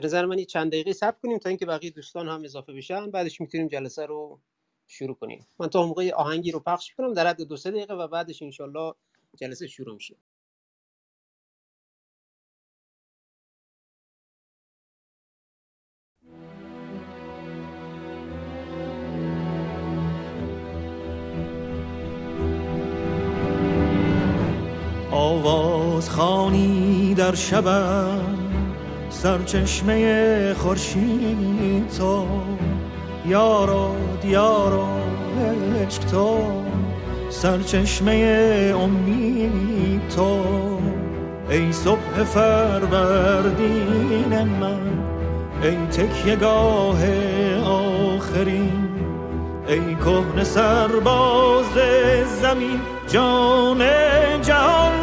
به نظر من چند دقیقه صبر کنیم تا اینکه بقیه دوستان هم اضافه بشن. بعدش می‌تونیم جلسه رو شروع کنیم. من تا موقع آهنگی رو پخش کنم در حد دو سه دقیقه و بعدش انشالله جلسه شروع میشه. آواز خانی در شبم سرچشمه خورشید تو یارو دیارو عشق تو. سرچشمه امید تو. ای صبح فروردین من ای تکیه گاه آخرین. ای کهن سرباز زمین جان جهان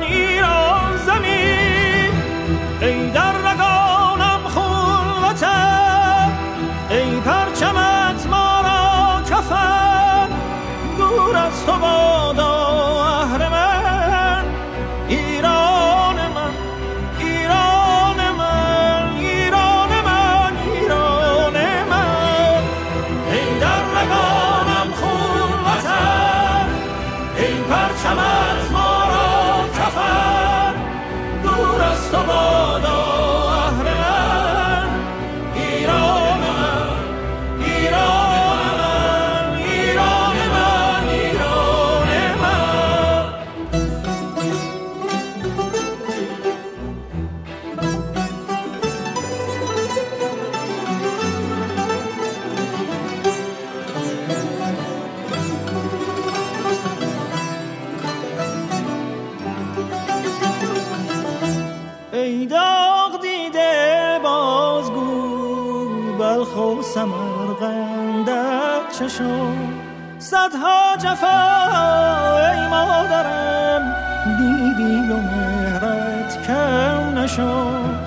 صدها جفا ای مادرم دیدی و مهرت کم نشد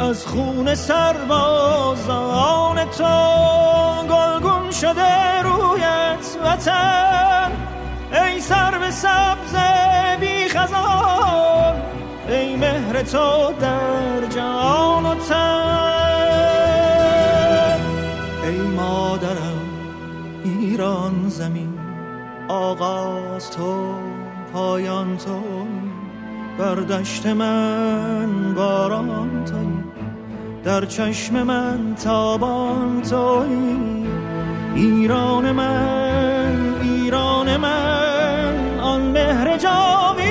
از خون سربازان تو گلگون شده رویت وطن. ای سر به سبز بی خزان ای مهر تو در جان و تن. زمین آغاز تو پایان تو بر دشت من باران توی در چشم من تابان توی ایران من ایران من آن مهر جاویدان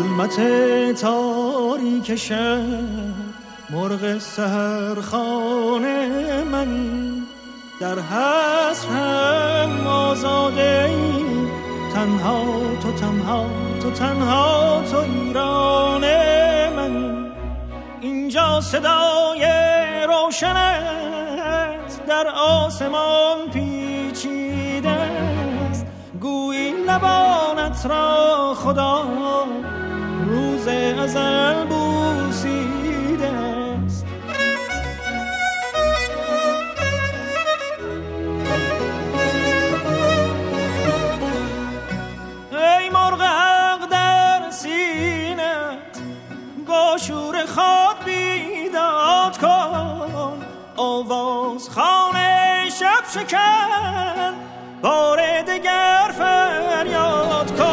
ظلمت تاریک شب مرغ سهر خانه منی در حسر هم آزاده تنها تو تنها تو تنها تو ایران منی اینجا صدای روشنت در آسمان پیچیده است. گویی لبانت را خدا. روز ازل بوسیده است. ای مرغ حق در سینت با شور خواب بیداد کن. آواز خانه شب شکن بار دگر فریاد کن.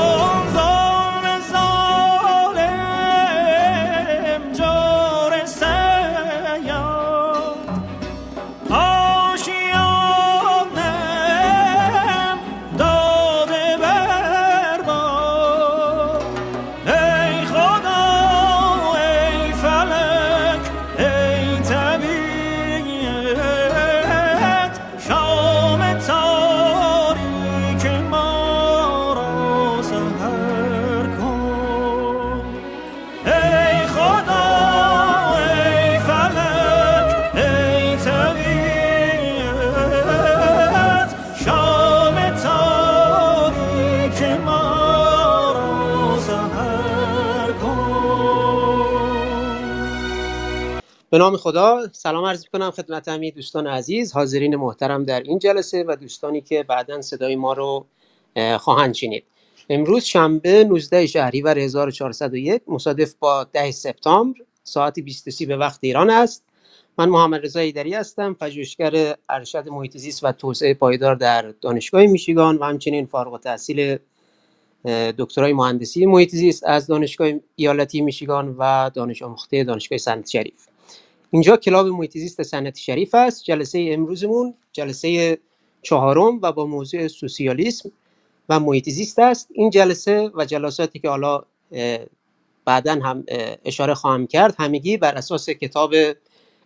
به نام خدا سلام عرض کنم خدمت همه دوستان عزیز. حاضرین محترم در این جلسه و دوستانی که بعدا صدای ما رو خواهند شنید. امروز شنبه 19 شهریور 1401 مصادف با 10 سپتامبر ساعت 23 به وقت ایران است. من محمد رضا ایدری هستم پژوهشگر ارشد محیط زیست و توسعه پایدار در دانشگاه میشیگان و همچنین فارغ التحصیل دکترای مهندسی محیط زیست از دانشگاه ایالتی میشیگان و دانش آموخته دانشگاه سنت شریف. اینجا کلاب محیط سنت شریف است. جلسه امروزمون جلسه چهارم و با موضوع سوسیالیسم و محیط است. این جلسه و جلساتی که حالا بعدا هم اشاره خواهم کرد همگی بر اساس کتاب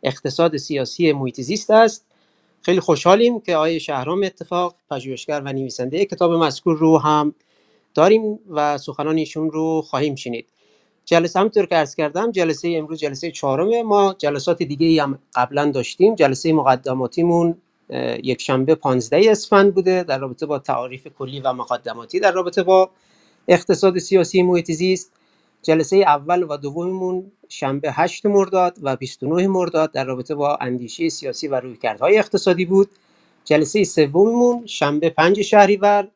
اقتصاد سیاسی محیط است. خیلی خوشحالیم که آقای شهرام اتفاق پژوهشگر و نویسنده کتاب مذکور رو هم داریم و سخنان ایشون رو خواهیم شنید. جلسه همونطور که عرض کردم جلسه امروز جلسه چهارمه. ما جلسات دیگه هم قبلا داشتیم. جلسه مقدماتیمون یک شنبه 15 اسفند بوده. در رابطه با تعاریف کلی و مقدماتی در رابطه با اقتصاد سیاسی محیط زیست. جلسه اول و دوممون شنبه 8 مرداد و 29 مرداد در رابطه با اندیشه سیاسی و رویکردهای اقتصادی بود. جلسه سوممون شنبه 5 شهریور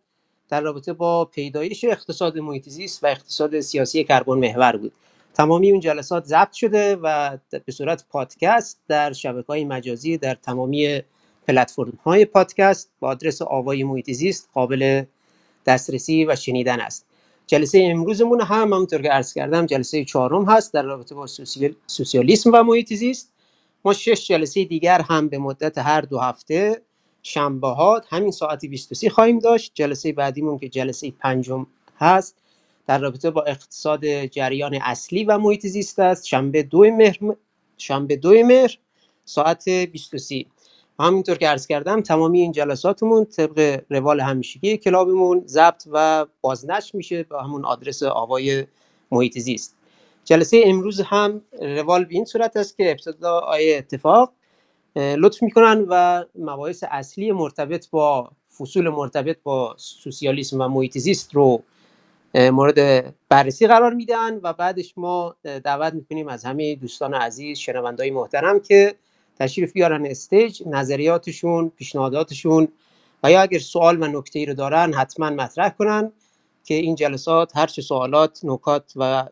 در رابطه با پیدایش اقتصاد محیط زیست و اقتصاد سیاسی کربن محور بود. تمامی اون جلسات ضبط شده و به صورت پادکست در شبکه های مجازی در تمامی پلتفرم های پادکست با آدرس آوای محیط زیست قابل دسترسی و شنیدن است. جلسه امروزمون هم همونطور که عرض کردم جلسه چهارم هست در رابطه با سوسیالیسم و محیط زیست. ما شش جلسه دیگر هم به مدت هر دو هفته شنبه ها همین ساعت 23 خواهیم داشت. جلسه بعدیمون که جلسه پنجم هست در رابطه با اقتصاد جریان اصلی و محیط زیست است. شنبه دو مهر شنبه دو مهر ساعت 23 همینطور که عرض کردم تمامی این جلساتمون طبق روال همیشگی کلابمون ضبط و بازنشر میشه به همون آدرس آوای محیط زیست. جلسه امروز هم روال به این صورت است که ابتدا آیه اتفاق لطف می‌کنن و مباحث اصلی مرتبط با فصول مرتبط با سوسیالیسم و محیط زیست رو مورد بررسی قرار میدن و بعدش ما دعوت می‌کنیم از همه دوستان عزیز شنوندای محترم که تشریف بیارن استیج نظریاتشون پیشنهاداتشون و یا اگر سوال و نکته ای رو دارن حتما مطرح کنن که این جلسات هر چه سوالات نکات و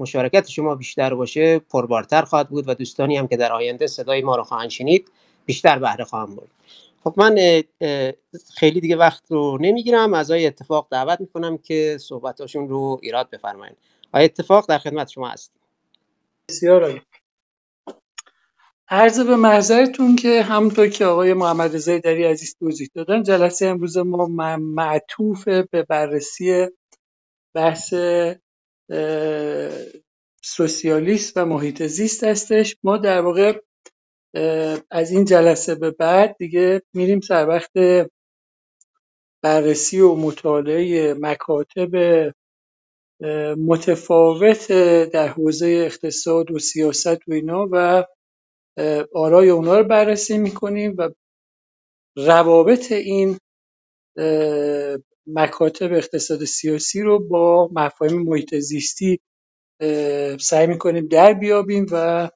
مشارکت شما بیشتر باشه پربارتر خواهد بود و دوستانی هم که در آینده صدای ما رو خواهند شنید بیشتر بهره خواهم برد. خب من خیلی دیگه وقت رو نمی‌گیرم. از آقای اتفاق دعوت می‌کنم که صحبتاشون رو ایراد بفرمایید. آقای اتفاق در خدمت شما هست بسیار عرض به محضرتون که همونطور که آقای محمد رضای دری عزیز توضیح دادن جلسه امروز ما معطوف به بررسی بحث سوسیالیست و محیط زیست هستش. ما در واقع از این جلسه به بعد دیگه میریم سر وقت بررسی و مطالعه مکاتب متفاوت در حوزه اقتصاد و سیاست و اینا و آرای اونا رو بررسی می‌کنیم و روابط این مکاتب اقتصاد سیاسی رو با مفاهیم محیط زیستی سعی می‌کنیم در بیابیم و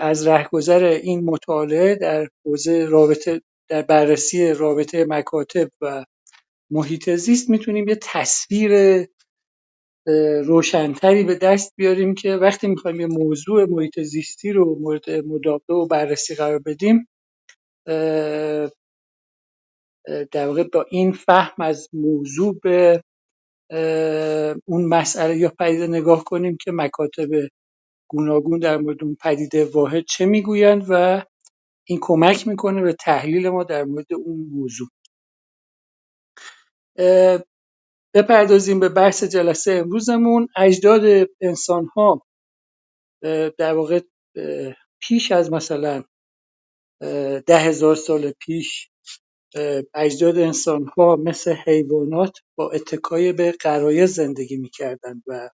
از رهگذر این مطالعه در حوزه رابطه در بررسی رابطه مکاتب و محیط زیست می‌تونیم یه تصویر روشنتری به دست بیاریم که وقتی می‌خوایم یه موضوع محیط زیستی رو مورد مداقه و بررسی قرار بدیم در واقع با این فهم از موضوع به اون مسئله یا پدیده نگاه کنیم که مکاتب گوناگون در مورد اون پدیده واحد چه می‌گویند و این کمک می‌کنه به تحلیل ما در مورد اون موضوع. بپردازیم به بحث جلسه امروزمون. اجداد انسان ها در واقع پیش از مثلا ده هزار سال پیش اجداد انسان ها مثل حیوانات با اتکای به قرایز زندگی می‌کردند و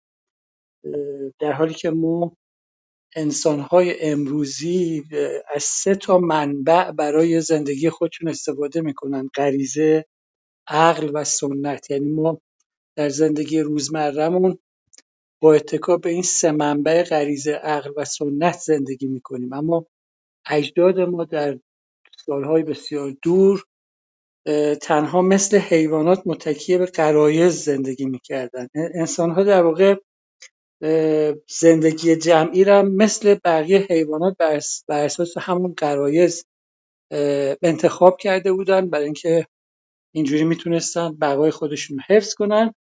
در حالی که ما انسان های امروزی از سه تا منبع برای زندگی خودشون استفاده می‌کنن غریزه عقل و سنت. یعنی ما در زندگی روزمرهمون با اتکا به این سه منبع غریزه عقل و سنت زندگی می‌کنیم. اما اجداد ما در سالهای بسیار دور تنها مثل حیوانات متکی به غرایز زندگی می‌کردن. انسانها در واقع زندگی جمعی را مثل بقیه حیوانات بر اساس همون غرایز انتخاب کرده بودن. برای اینکه اینجوری می‌تونستن بقای خودشون حفظ کنن.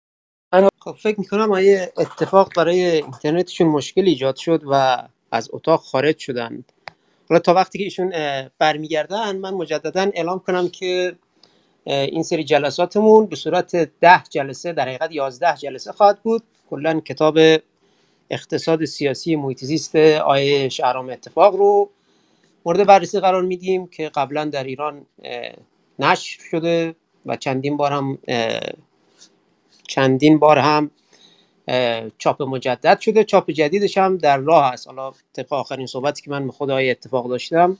خب فکر می‌کنم آیه اتفاق برای اینترنتشون مشکل ایجاد شد و از اتاق خارج شدن. حالا تا وقتی که ایشون برمیگردن من مجددا اعلام کنم که این سری جلساتمون به صورت ده جلسه در حقیقت یازده جلسه خواهد بود. کلا کتاب اقتصاد سیاسی محیط زیست آیه شهرام اتفاق رو مورد بررسی قرار میدیم که قبلا در ایران نشر شده و چندین بار هم چندین بار هم چاپ مجدد شده. چاپ جدیدش هم در راه است. حالا طبق آخرین صحبتی که من به خود آیه اتفاق داشتم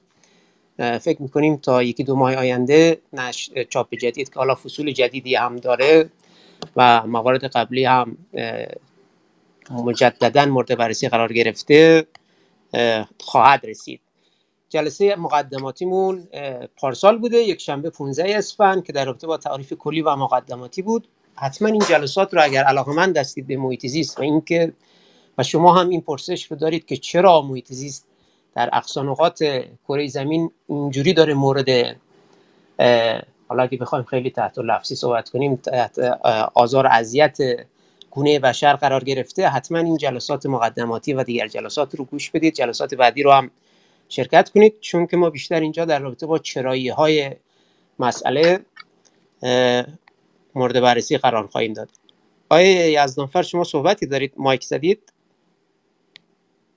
فکر می‌کنیم تا یکی دو ماه آینده نش... چاپ جدید که حالا فصول جدیدی هم داره و موارد قبلی هم مجددا مورد بررسی قرار گرفته خواهد رسید. جلسه مقدماتیمون پارسال بوده یک شنبه 15 اسفند که در رابطه با تعریف کلی و مقدماتی بود. حتما این جلسات رو اگر علاقمند هستید به محیط زیست و اینکه و شما هم این پرسش رو دارید که چرا محیط زیست در اقصانقات کره زمین اینجوری داره مورد حالا اگه بخوایم خیلی تحت لفظی صحبت کنیم تحت آزار اذیت گونه بشر قرار گرفته حتما این جلسات مقدماتی و دیگر جلسات رو گوش بدید. جلسات بعدی رو هم شرکت کنید چون که ما بیشتر اینجا در رابطه با چرایی های مسئله مورد بررسی قرار خواهیم داد. آقای یزدانفر شما صحبتی دارید؟ مایک زدید؟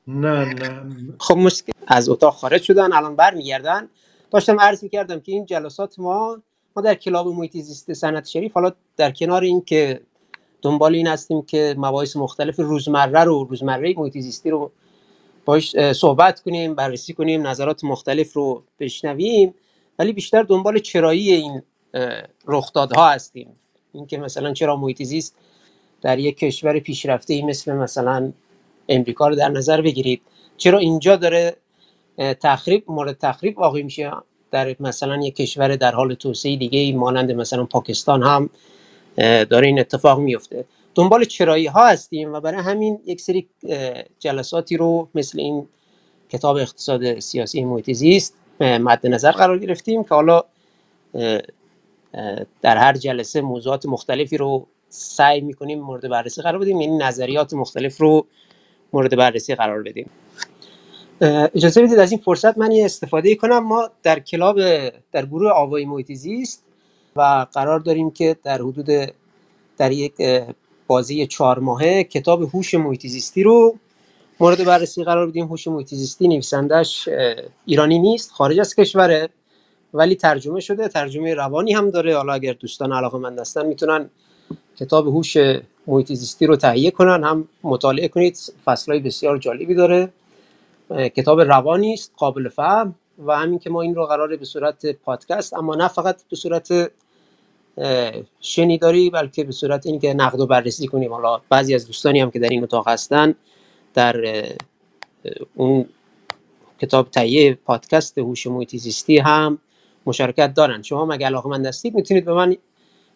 نه نه. خب مشکل از اتاق خارج شدن الان برمیگردن. داشتم عرض می‌کردم که این جلسات ما ما در کلاب محیط زیست سنت شریف حالا در کنار این که دنبال این هستیم که مباحث مختلف روزمره رو روزمره محیط زیستی رو باش صحبت کنیم بررسی کنیم نظرات مختلف رو بشنویم. ولی بیشتر دنبال چرایی این رخدادها هستیم. اینکه مثلا چرا محیط زیست در یک کشور پیشرفته مثل مثلا امریکا رو در نظر بگیرید. چرا اینجا داره تخریب مورد تخریب واقع میشه؟ در مثلا یک کشور در حال توسعه دیگه مانند مثلا پاکستان هم داره این اتفاق میفته. دنبال چرایی ها هستیم و برای همین یک سری جلساتی رو مثل این کتاب اقتصاد سیاسی محیط زیست مد نظر قرار گرفتیم که حالا در هر جلسه موضوعات مختلفی رو سعی می‌کنیم مورد بررسی قرار بدیم. یعنی نظریات مختلف رو مورد بررسی قرار بدیم. اجازه بدید از این فرصت من یه استفاده کنم. ما در کلاب در گروه آوای محیط زیست و قرار داریم که در حدود در یک بازی چهار ماهه کتاب هوش محیط رو مورد بررسی قرار بدیم. هوش محیط زیستی نویسندش ایرانی نیست خارج از کشوره ولی ترجمه شده. ترجمه روانی هم داره. حالا اگر دوستان علاقه مند هستن می‌تونن کتاب هوش محیط زیستی رو تهیه کنن. هم مطالعه کنید فصلهای بسیار جالبی داره. کتاب روانی است قابل فهم و همین که ما این رو قراره به صورت پادکست اما نه فقط به صورت شنیداری بلکه به صورت اینکه نقد و بررسی کنیم. حالا بعضی از دوستانی هم که در این اتاق هستن در اون کتاب تهیه پادکست هوش محیط زیستی هم مشارکت دارن. شما اگه علاقه‌مند هستید می‌تونید به من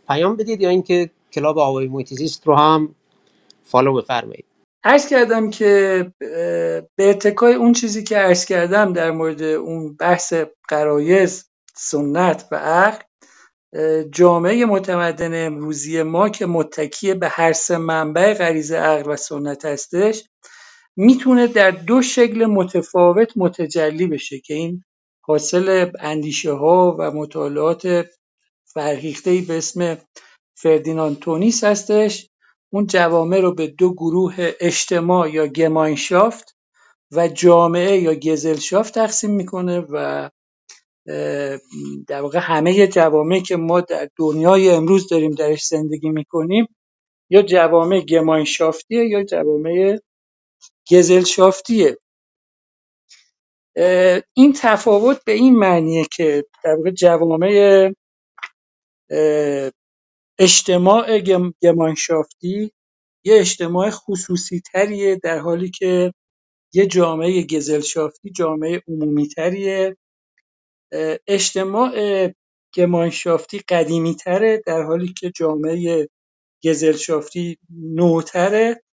پیام بدید یا اینکه کلاب آوای محیط زیست رو هم follow بفرمایید. عرض کردم که به اتکای اون چیزی که عرض کردم در مورد اون بحث غرایز سنت و عقل جامعه متمدن امروزی ما که متکی به هر سه منبع غریزه عقل و سنت هستش می‌تونه در دو شکل متفاوت متجلی بشه که این حاصل اندیشه ها و مطالعات فرهیخته به اسم فردیناند تونیس هستش. اون جوامع رو به دو گروه اجتماع یا گماینشافت و جامعه یا گزلشافت تقسیم می‌کنه و در واقع همه جوامع که ما در دنیای امروز داریم درش زندگی می‌کنیم یا جوامع گماینشافتیه یا جوامع گزلشافتیه. این تفاوت به این معنیه که در واقع جوامع اجتماع گمانشافتی یه اجتماع خصوصی تریه در حالی که یه جامعه گزلشافتی جامعه عمومی تریه اجتماع گمانشافتی قدیمی تره در حالی که جامعه گزلشافتی نوتره.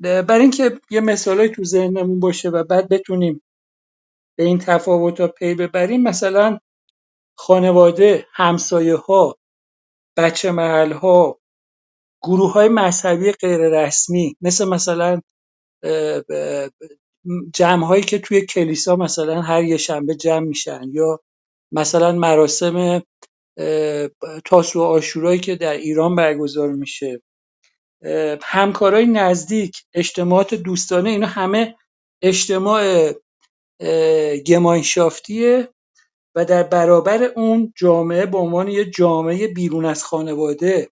برای اینکه یه مثالای تو ذهنمون باشه و بعد بتونیم به این تفاوت پی ببریم مثلا خانواده همسایه ها بچه محل ها گروه های مذهبی غیر رسمی مثل مثلا جمع هایی که توی کلیسا مثلا هر یه شنبه جمع میشن یا مثلا مراسم تاسو و آشورایی که در ایران برگزار میشه. همکارای نزدیک اجتماعات دوستانه اینا همه اجتماع گمانشافتیه و در برابر اون جامعه به عنوان یه جامعه بیرون از خانواده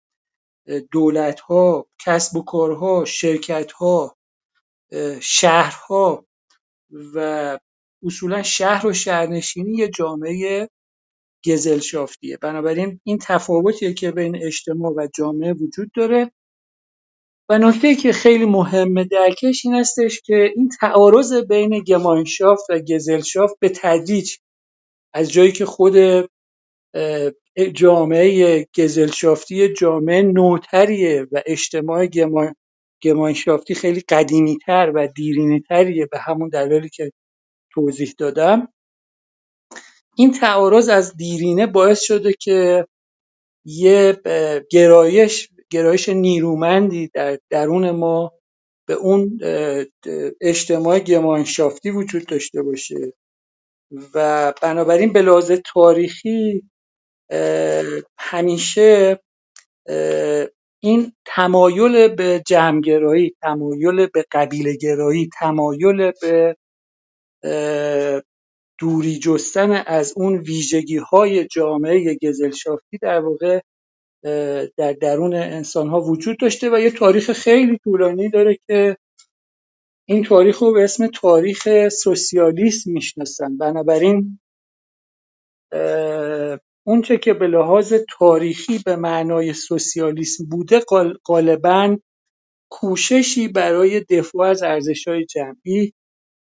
دولتها کسب و کارها شرکتها شهرها و اصولا شهر و شهرنشینی یه جامعه گزلشافتیه. بنابراین این تفاوتیه که بین اجتماع و جامعه وجود داره. و نکته که خیلی مهمه درکش این هستش که این تعارض بین گمانشافت و گزلشافت به تدریج از جایی که خود جامعه گزلشافتی جامعه نوتریه و اجتماع گمان گمانشافتی خیلی قدیمی تر و دیرینه تریه به همون دلایلی که توضیح دادم. این تعارض از دیرینه باعث شده که یه گرایش گرایش نیرومندی در درون ما به اون اجتماع گمانشافتی وجود داشته باشه. و بنابراین به لحاظ تاریخی همیشه این تمایل به جمعگرایی تمایل به قبیله گرایی تمایل به دوری جستن از اون ویژگی های جامعه گزلشافتی در واقع در درون انسان ها وجود داشته و یه تاریخ خیلی طولانی داره که این تاریخ رو به اسم تاریخ سوسیالیسم می‌شناسن. بنابراین اونچه که به لحاظ تاریخی به معنای سوسیالیسم بوده غالبا کوششی برای دفاع از ارزش‌های جمعی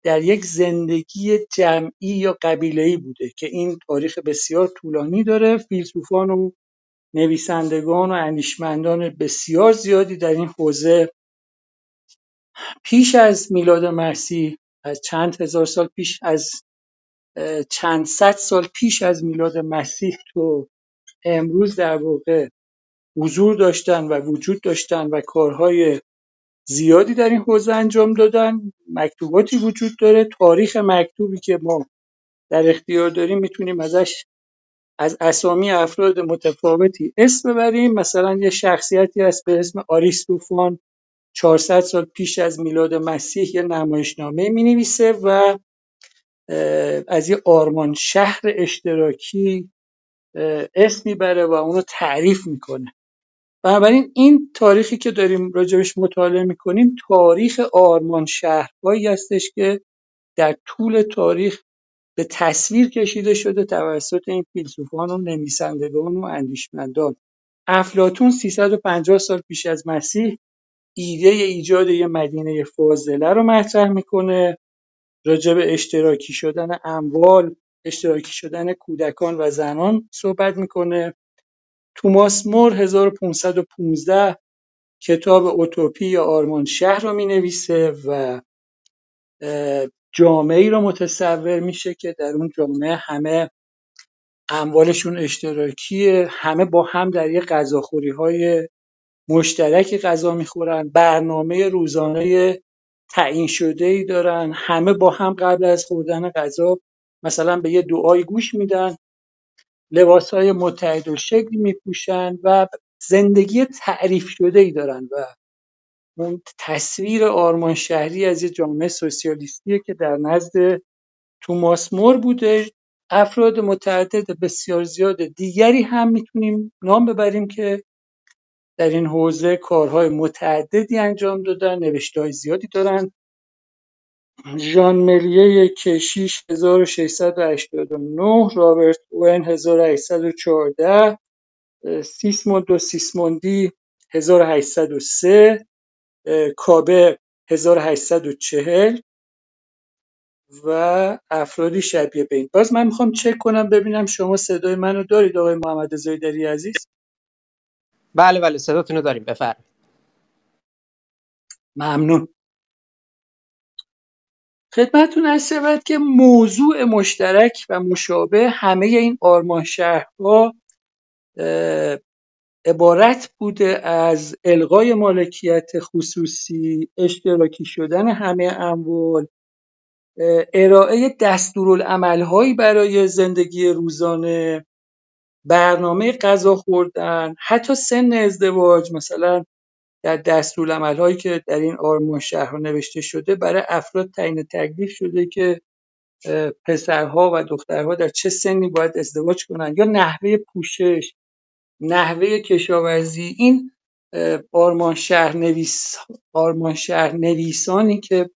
در یک زندگی جمعی یا قبیله‌ای بوده که این تاریخ بسیار طولانی داره. فیلسوفان و نویسندگان و اندیشمندان بسیار زیادی در این حوزه پیش از میلاد مسیح از چند هزار سال پیش از چند صد سال پیش از میلاد مسیح تو امروز در واقع حضور داشتن و وجود داشتن و کارهای زیادی در این حوزه انجام دادن. مکتوباتی وجود داره. تاریخ مکتوبی که ما در اختیار داریم می‌تونیم ازش از اسامی افراد متفاوتی اسم ببریم. مثلا یه شخصیتی هست به اسم آریستوفان. 400 سال پیش از میلاد مسیح یه نمایشنامه می نویسه و از یه آرمان شهر اشتراکی اسم می‌بره و اونو تعریف می‌کنه. بنابراین این تاریخی که داریم راجبش مطالعه می‌کنیم تاریخ آرمان شهرهایی هستش که در طول تاریخ به تصویر کشیده شده توسط این فیلسوفان و نویسندگان و اندیشمندان. افلاتون 350 سال پیش از مسیح ایده ایجاد یه مدینه فاضله رو مطرح می‌کنه راجع به اشتراکی شدن اموال اشتراکی شدن کودکان و زنان صحبت می‌کنه. توماس مور 1515 کتاب اوتوپی یا آرمان شهر رو می نویسه و جامعه رو متصور میشه که در اون جامعه همه اموالشون اشتراکیه همه با هم در یه غذاخوری های مشترک غذا می‌خورن برنامه روزانه تعیین شده ای دارن همه با هم قبل از خوردن غذا مثلا به یه دعای گوش میدن لباس های متعدد و شکلی میپوشن و زندگی تعریف شده ای دارن و اون تصویر آرمان شهری از یه جامعه سوسیالیستیه که در نزد توماس مور بوده. افراد متعدد بسیار زیاد دیگری هم می‌تونیم نام ببریم که در این حوزه کارهای متعددی انجام دادن نوشته زیادی دارن. ژان ملیه کشیش 1689 رابرت اوین 1814 سیسموند و سیسموندی 1803 کابه 1840 و افرادی شبیه به این. باز من می‌خوام چک کنم ببینم شما صدای منو دارید آقای محمد زیدری عزیز؟ بله بله صداتون رو داریم بفرمایید. ممنون. خدمتتون عرض شود که موضوع مشترک و مشابه همه این آرمان شهرها عبارت بوده از الغای مالکیت خصوصی اشتراکی شدن همه اموال ارائه دستورالعملهایی برای زندگی روزانه برنامه غذا خوردن حتی سن ازدواج مثلا در دستورالعملهایی که در این آرمان شهرها نوشته شده برای افراد تعیین تکلیف شده که پسرها و دخترها در چه سنی باید ازدواج کنند یا نحوه پوشش نحوه کشاورزی این آرمان شهر نویس آرمان شهر نویسانی که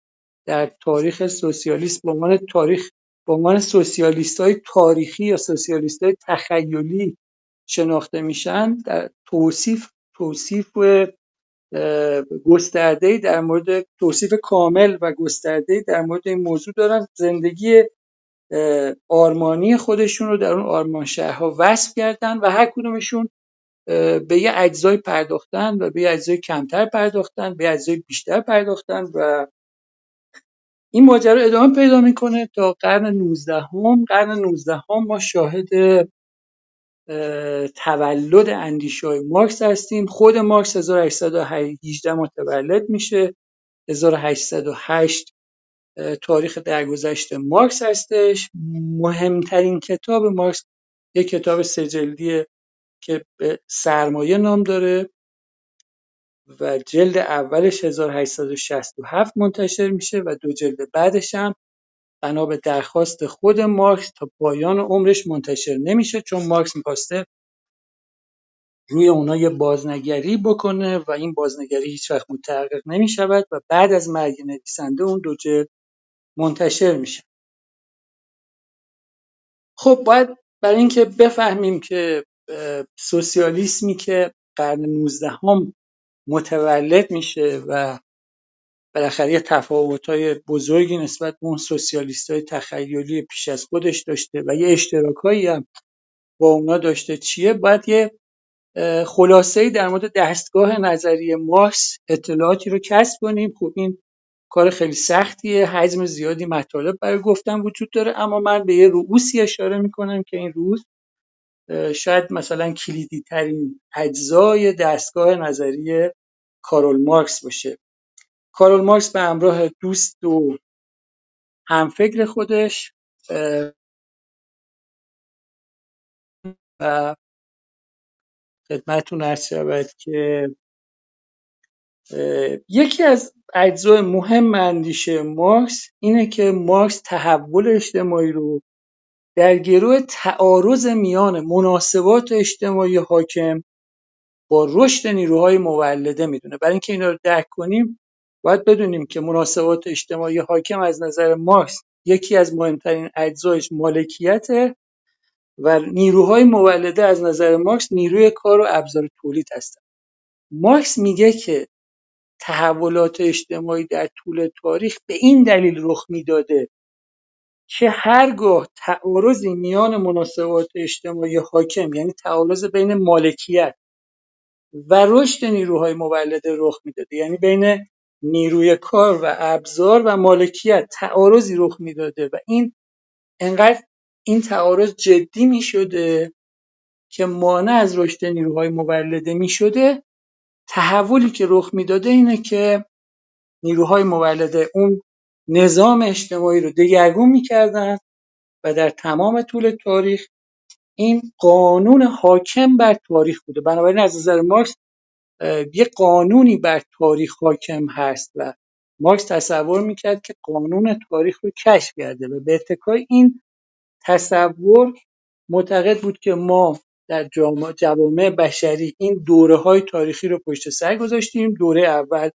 در تاریخ سوسیالیسم به عنوان تاریخ به عنوان سوسیالیست های تاریخی یا سوسیالیست های تخیلی شناخته میشن در توصیف توصیف گسترده در مورد توصیف کامل و گسترده در مورد این موضوع دارن. زندگی آرمانی خودشون رو در اون آرمان شهرها وصف کردن و هر کدومشون به یه اجزای پرداختن و به یه اجزای کمتر پرداختن به یه اجزای بیشتر پرداختن و این ماجرا ادامه پیدا می‌کنه تا قرن 19 هم. قرن 19 هم ما شاهد تولد اندیشه های مارکس هستیم. خود مارکس 1818 متولد میشه. 1808 تاریخ درگذشت مارکس هستش. مهمترین کتاب مارکس یک کتاب سجلدیه که سرمایه نام داره. و جلد اولش 1867 منتشر میشه و دو جلد بعدش هم بنا به درخواست خود مارکس تا پایان عمرش منتشر نمیشه چون مارکس می‌خواسته روی اونا یه بازنگری بکنه و این بازنگری هیچ وقت متحقق نمی‌شود و بعد از مرگ نویسنده اون دو جلد منتشر میشه. خب باید برای اینکه بفهمیم که سوسیالیسمی که قرن 19 هم متولد میشه و بالاخره یه تفاوت‌های بزرگی نسبت به اون سوسیالیست‌های تخیلی پیش از خودش داشته و یه اشتراکایی هم با اونا داشته. چیه؟ باید یه خلاصه‌ای در مورد دستگاه نظری مارکس اطلاعاتی رو کسب کنیم. خب این کار خیلی سختیه. حجم زیادی مطالب برای گفتن وجود داره اما من به یه رؤوسی اشاره می‌کنم که این روز شاید مثلا کلیدی ترین اجزای دستگاه نظری کارول مارکس باشه. کارول مارکس به همراه دوست و همفکر خودش و خدمتتون عرض شود که یکی از اجزای مهم اندیشه مارکس اینه که مارکس تحول اجتماعی رو در گروه تعارض میان مناسبات اجتماعی حاکم با رشد نیروهای مولده می‌دونه. برای اینکه اینا رو درک کنیم باید بدونیم که مناسبات اجتماعی حاکم از نظر مارکس یکی از مهمترین اجزایش مالکیته و نیروهای مولده از نظر مارکس نیروی کار و ابزار تولید هستند. مارکس میگه که تحولات اجتماعی در طول تاریخ به این دلیل رخ می‌داده که هرگاه تعارضی میان مناسبات اجتماعی حاکم یعنی تعارض بین مالکیت و رشد نیروهای مولده رخ می‌داده یعنی بین نیروی کار و ابزار و مالکیت تعارضی رخ می‌داده و این انقدر این تعارض جدی می‌شده که مانع از رشد نیروهای مولده می‌شده. تحولی که رخ می‌داده اینه که نیروهای مولده اون نظام اجتماعی رو دگرگون می‌کردن و در تمام طول تاریخ این قانون حاکم بر تاریخ بوده. بنابراین از نظر مارکس یه قانونی بر تاریخ حاکم هست و مارکس تصور می‌کرد که قانون تاریخ رو کشف کرده و به اتکای این تصور معتقد بود که ما در جوامع بشری این دوره های تاریخی رو پشت سر گذاشتیم. دوره اول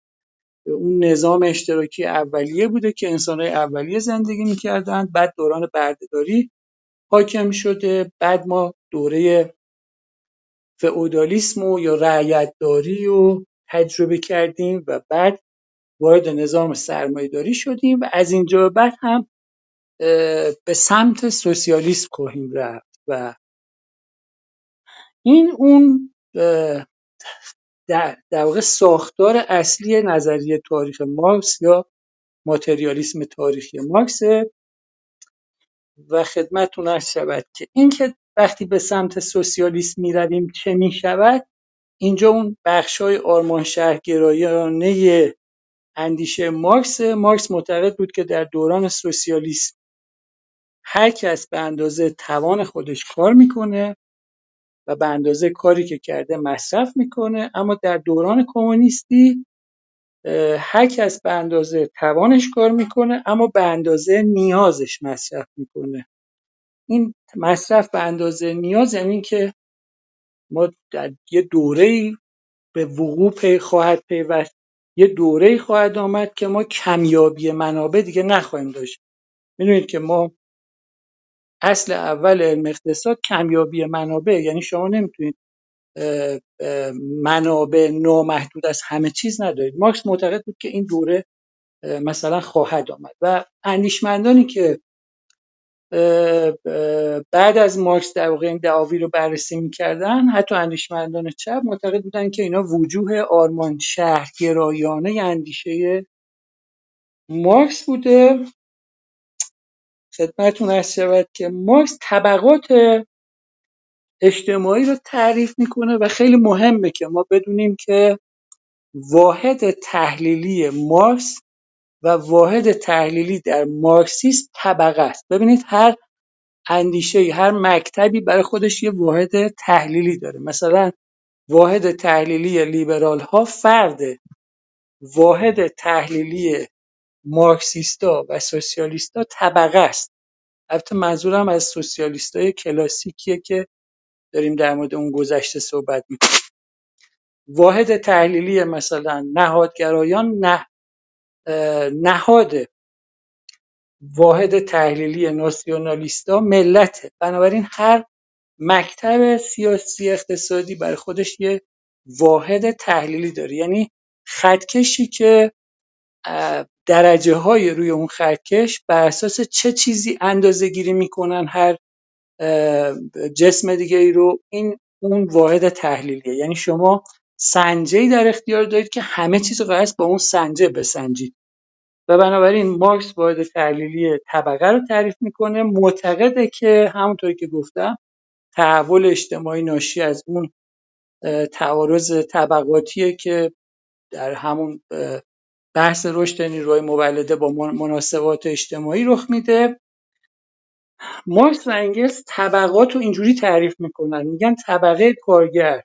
اون نظام اشتراکی اولیه بوده که انسانهای اولیه زندگی می‌کردن. بعد دوران بردهداری حاکم شده. بعد ما دوره فئودالیسم و یا رعیتداری و تجربه کردیم و بعد وارد نظام سرمایهداری شدیم و از اینجا بعد هم به سمت سوسیالیسم خواهیم رفت. و این اون در, در واقع ساختار اصلی نظریه تاریخ مارکس یا ماتریالیسم تاریخی مارکس و خدمتتون عرض شود که اینکه وقتی به سمت سوسیالیسم می رویم چه می شود اینجا اون بخش های آرمان شهرگرایانه اندیشه مارکس. مارکس معتقد بود که در دوران سوسیالیسم هر کس به اندازه توان خودش کار می‌کنه. و به اندازه کاری که کرده مصرف می‌کنه. اما در دوران کمونیستی هر کس به اندازه توانش کار می‌کنه اما به اندازه نیازش مصرف می‌کنه. این مصرف به اندازه نیاز یعنی که ما در یه دوره به وقوع پی خواهد پیوست. یه دوره خواهد آمد که ما کمیابی منابع دیگه نخواهیم داشت. می‌دونید که ما اصل اول اقتصاد کمیابی منابع یعنی شما نمی‌تونید منابع نامحدود از همه چیز ندارید. مارکس معتقد بود که این دوره مثلا خواهد آمد و اندیشمندانی که بعد از مارکس در واقع این دعاوی رو بررسی می‌کردن حتی اندیشمندان چپ معتقد بودن که اینا وجوه آرمان شهرگرایانه اندیشه مارکس بوده. خدمتتون ارز شود که مارکس طبقات اجتماعی رو تعریف می‌کنه و خیلی مهمه که ما بدونیم که واحد تحلیلی مارکس و واحد تحلیلی در مارکسیسم طبقه است. ببینید هر اندیشه هر مکتبی برای خودش یه واحد تحلیلی داره. مثلا واحد تحلیلی لیبرال ها فرده واحد تحلیلی مارکسیستا و سوسیالیستا طبقه است. البته منظورم از سوسیالیستای کلاسیکیه که داریم در مورد اون گذشته صحبت می‌کنیم. واحد تحلیلی مثلا نهادگرایان نه نهاد واحد تحلیلی ناسیونالیستا ملته. بنابراین هر مکتب سیاسی اقتصادی برای خودش یه واحد تحلیلی داره. یعنی خطکشی که درجه های روی اون خطکش بر اساس چه چیزی اندازه گیری می‌کنن هر جسم دیگه ای رو؟ این اون واحد تحلیلیه. یعنی شما سنجه در اختیار دارید که همه چیز رو قرار با اون سنجه بسنجید. و بنابراین مارکس واحد تحلیلی طبقه رو تعریف می‌کنه. معتقده که همونطوری که گفتم تحول اجتماعی ناشی از اون تعارض طبقاتیه که در همون بحث رشد نیروهای مولده با مناسبات اجتماعی رخ میده. مارکس و انگلس طبقات رو اینجوری تعریف می‌کنن. میگن طبقه کارگر.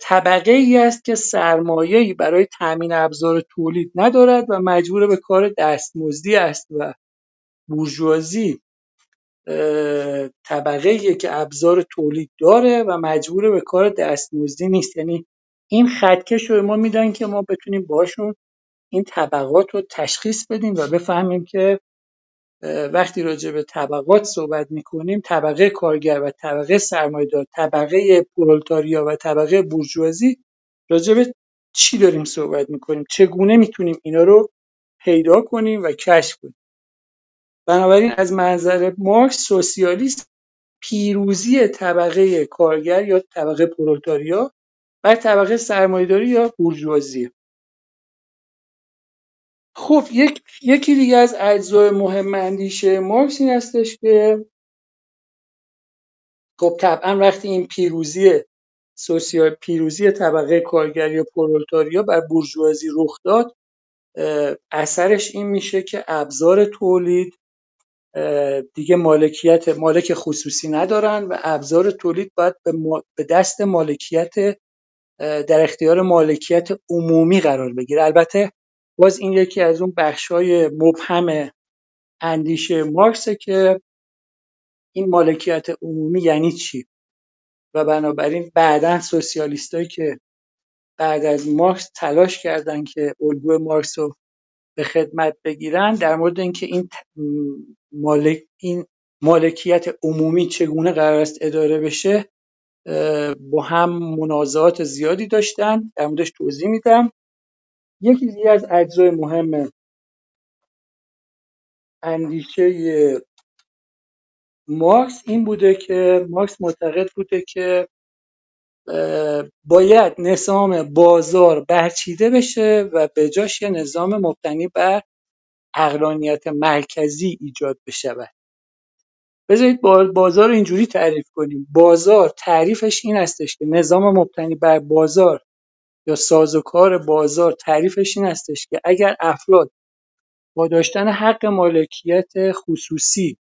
طبقه ای است که سرمایه‌ای برای تامین ابزار تولید ندارد و مجبور به کار دستمزدی است و بورژوازی. طبقه که ابزار تولید داره و مجبور به کار دستمزدی نیست. یعنی این خطکش رو ما میدن که ما بتونیم باشون این طبقات رو تشخیص بدیم و بفهمیم که وقتی راجع به طبقات صحبت می‌کنیم طبقه کارگر و طبقه سرمایه‌دار طبقه پرولتاریا و طبقه بورژوازی راجع به چی داریم صحبت می‌کنیم؟ چگونه می‌تونیم اینا رو پیدا کنیم و کشف کنیم؟ بنابراین از منظر مارکس سوسیالیست پیروزی طبقه کارگر یا طبقه پرولتاریا بر طبقه سرمایه‌داری یا بورژوازی. خب یک یکی دیگه از اجزای مهم اندیشه مارکس این هستش که خب طبعا وقتی این پیروزی سوسیال پیروزی طبقه کارگری یا پرولتاریا بر بورژوازی رخ داد اثرش این میشه که ابزار تولید دیگه مالکیت مالک خصوصی ندارن و ابزار تولید باید به دست مالکیت در اختیار مالکیت عمومی قرار بگیره. البته باز این یکی از اون بخشای مبهم اندیشه مارکسه که این مالکیت عمومی یعنی چی؟ و بنابراین بعدا سوسیالیستایی که بعد از مارکس تلاش کردن که الگوی مارکس رو به خدمت بگیرن در مورد اینکه این مالک این مالکیت عمومی چگونه قرار است اداره بشه با هم منازعات زیادی داشتن. در موردش توضیح میدم. یکی دیگه از اجزای مهم اندیشه مارکس این بوده که مارکس معتقد بوده که باید نظام بازار برچیده بشه و به جاش یه نظام مبتنی بر اقلانیت مرکزی ایجاد بشود. بذارید بازار رو اینجوری تعریف کنیم. بازار تعریفش این هستش که نظام مبتنی بر بازار یا سازوکار بازار تعریفش این هستش که اگر افراد با داشتن حق مالکیت خصوصی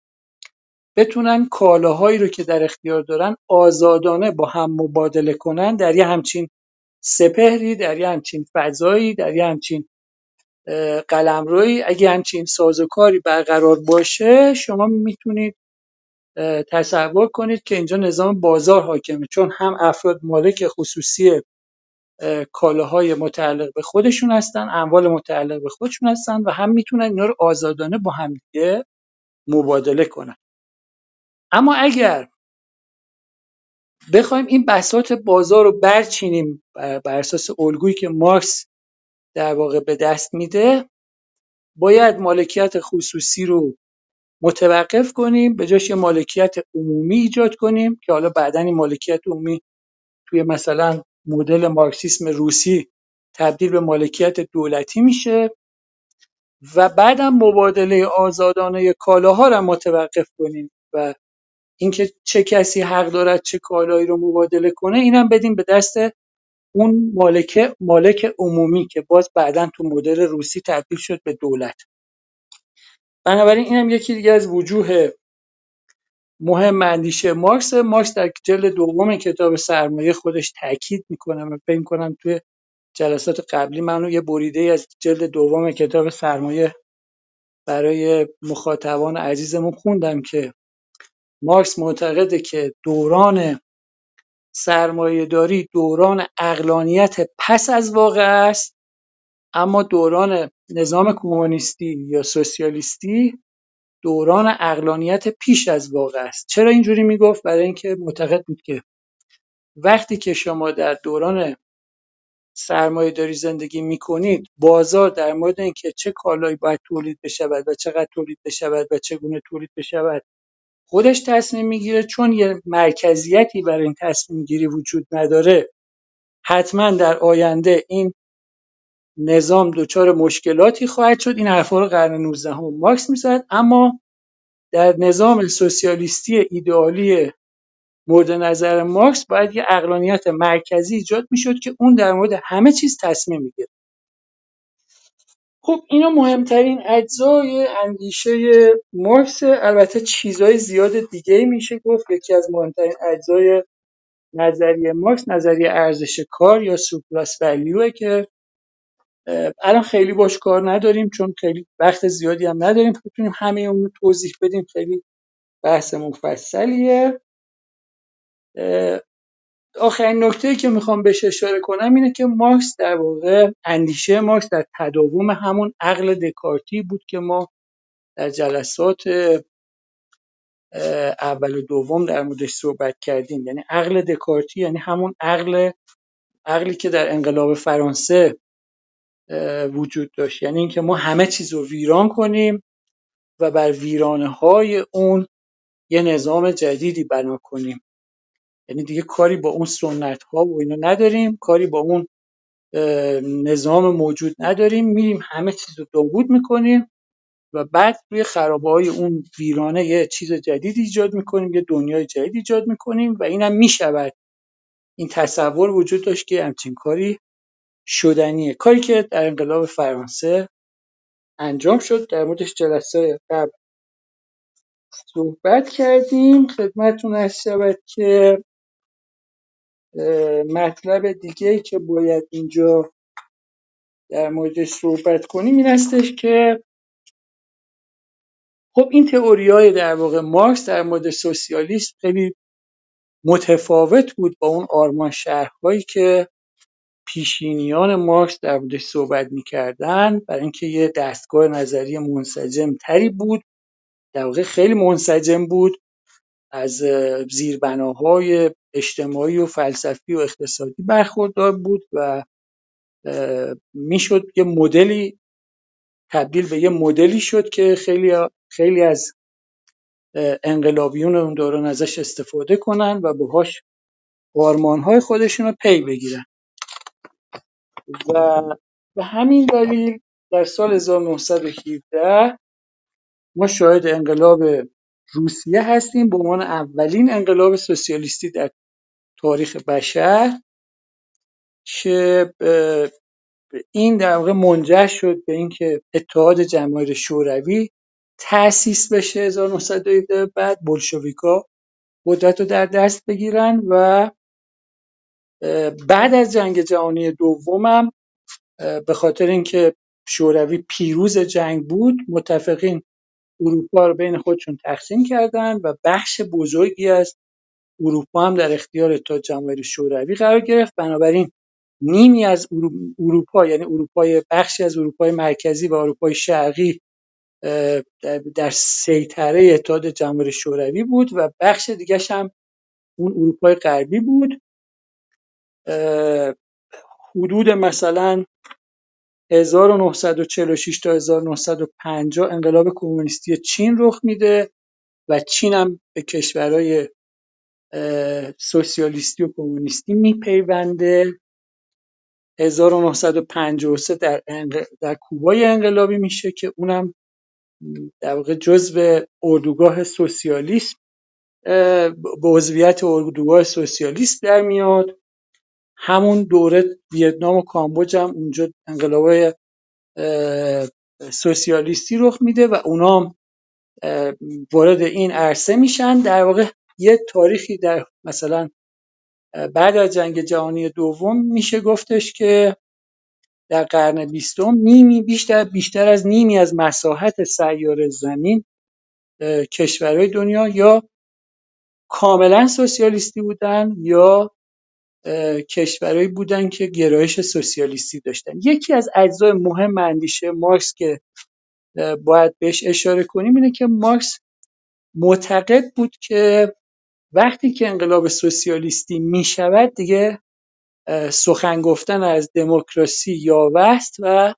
بتونن کالاهایی رو که در اختیار دارن آزادانه با هم مبادله کنن در یه همچین سپهری در یه همچین فضایی در یه همچین قلمروی اگه همچین سازوکاری برقرار باشه شما می‌تونید تصور کنید که اینجا نظام بازار حاکمه چون هم افراد مالک خصوصی کالاهای متعلق به خودشون هستن اموال متعلق به خودشون هستن و هم می‌تونن اینا رو آزادانه با همدیگه مبادله کنن. اما اگر بخوایم این بساط بازار رو برچینیم بر اساس الگویی که مارکس در واقع به دست میده باید مالکیت خصوصی رو متوقف کنیم به جاش یه مالکیت عمومی ایجاد کنیم که حالا بعدا این مالکیت عمومی توی مثلا مدل مارکسیسم روسی تبدیل به مالکیت دولتی میشه و بعدم مبادله آزادانه کالاها رو متوقف کنیم و اینکه چه کسی حق دارد چه کالایی رو مبادله کنه اینم بدیم به دست اون مالک مالک عمومی که باز بعدا تو مدل روسی تبدیل شد به دولت. بنابراین اینم یکی دیگه از وجوه مهم اندیشه مارکس. مارکس در جلد دوم کتاب سرمایه خودش تاکید می‌کنه و فکر کنم توی جلسات قبلی منو یه بریده از جلد دوم کتاب سرمایه برای مخاطبان عزیزمون خوندم که مارکس معتقده که دوران سرمایه داری دوران اقلانیت پس از واقع است اما دوران نظام کمونیستی یا سوسیالیستی دوران اقلانیت پیش از واقع است. چرا اینجوری می‌گفت؟ برای اینکه معتقد بود که وقتی که شما در دوران سرمایه داری زندگی می‌کنید بازار در مورد اینکه چه کالایی باید تولید بشود و چقدر تولید بشود و چگونه تولید بشود خودش تصمیم می‌گیره. چون یه مرکزیتی برای این تصمیم گیری وجود نداره حتما در آینده این نظام دچار مشکلاتی خواهد شد. این حرفا رو قرن 19 هم مارکس می‌زد. اما در نظام سوسیالیستی ایدئالی مورد نظر مارکس باید یه اقلانیت مرکزی ایجاد می‌شد که اون در مورد همه چیز تصمیم می‌گیره خب اینا مهمترین اجزای اندیشه مارکس. البته چیزهای زیاد دیگه میشه گفت. یکی از مهمترین اجزای نظریه مارکس نظریه ارزش کار یا سوپلاس ولیوه که الان خیلی باش کار نداریم چون خیلی وقت زیادی هم نداریم. بتونیم همه اون توضیح بدیم. خیلی بحث مفصلیه آخرین نکته که می‌خوام بهش اشاره کنم اینه که مارکس در واقع اندیشه مارکس در تداوم همون عقل دکارتی بود که ما در جلسات اول و دوم در موردش صحبت کردیم. یعنی عقل دکارتی یعنی همون عقل عقلی که در انقلاب فرانسه وجود داشت. یعنی اینکه ما همه چیز رو ویران کنیم و بر ویرانه های اون یه نظام جدیدی بنا کنیم. یعنی دیگه کاری با اون سنت ها و اینا نداریم کاری با اون نظام موجود نداریم. میریم همه چیز رو دنبود می‌کنیم و بعد روی خرابه های اون ویرانه یه چیز جدید ایجاد می‌کنیم یه دنیای جدید ایجاد می‌کنیم و اینم می‌شود. این تصور وجود داشت که همچین کاری شدنیه. کاری که در انقلاب فرانسه انجام شد در موردش جلسه قبل صحبت کردیم. خدمتتون هست شود که مطلب دیگه ای که باید اینجا در موردش صحبت کنیم این هستش که خب این تئوری های در واقع مارکس در مورد سوسیالیسم خیلی متفاوت بود با اون آرمان شهرهایی که پیشینیان مارکس در موردش صحبت می‌کردن برای اینکه یه دستگاه نظری منسجم تری بود. در واقع خیلی منسجم بود از زیربناهای اجتماعی و فلسفی و اقتصادی برخوردار بود و می‌شد یه مدلی تبدیل به یه مدلی شد که خیلی خیلی از انقلابیون اون دوران ازش استفاده کنن و باهاش های خودشون رو پی بگیرن. و به همین دلیل در سال 1917 ما شاهد انقلاب روسیه هستیم به عنوان اولین انقلاب سوسیالیستی در تاریخ بشر که این در واقع منجر شد به اینکه اتحاد جماهیر شوروی تأسیس بشه 1917 بعد بلشویکا قدرت رو در دست بگیرن و بعد از جنگ جهانی دومم به خاطر اینکه شوروی پیروز جنگ بود متفقین اروپا رو بین خودشون تقسیم کردن و بخش بزرگی از اروپا هم در اختیار اتحاد جماهیر شوروی قرار گرفت. بنابراین نیمی از اروپا یعنی اروپای بخشی از اروپای مرکزی و اروپای شرقی در سیطره اتحاد جماهیر شوروی بود و بخش دیگه هم اون اروپای غربی بود. حدود مثلا 1946 تا 1950 انقلاب کمونیستی چین رخ میده و چین هم به کشورهای سوسیالیستی و کمونیستی میپیونده. 1953 در, در کوبای انقلابی میشه که اونم در واقع جزو اردوگاه سوسیالیسم به عضویت اردوگاه سوسیالیست در میاد. همون دوره ویتنام و کامبوج هم اونجا انقلاب سوسیالیستی رخ میده و اونام وارد این عرصه میشن. در واقع یه تاریخی در مثلا بعد از جنگ جهانی دوم میشه گفتش که در قرن بیستم نیمی بیشتر بیشتر از نیمی از مساحت سیاره زمین کشورهای دنیا یا کاملا سوسیالیستی بودن یا کشورهایی بودن که گرایش سوسیالیستی داشتن. یکی از اجزای مهم اندیشه مارکس که باید بهش اشاره کنیم اینه که مارکس معتقد بود که وقتی که انقلاب سوسیالیستی می شود دیگه سخن گفتن از دموکراسی یا وست و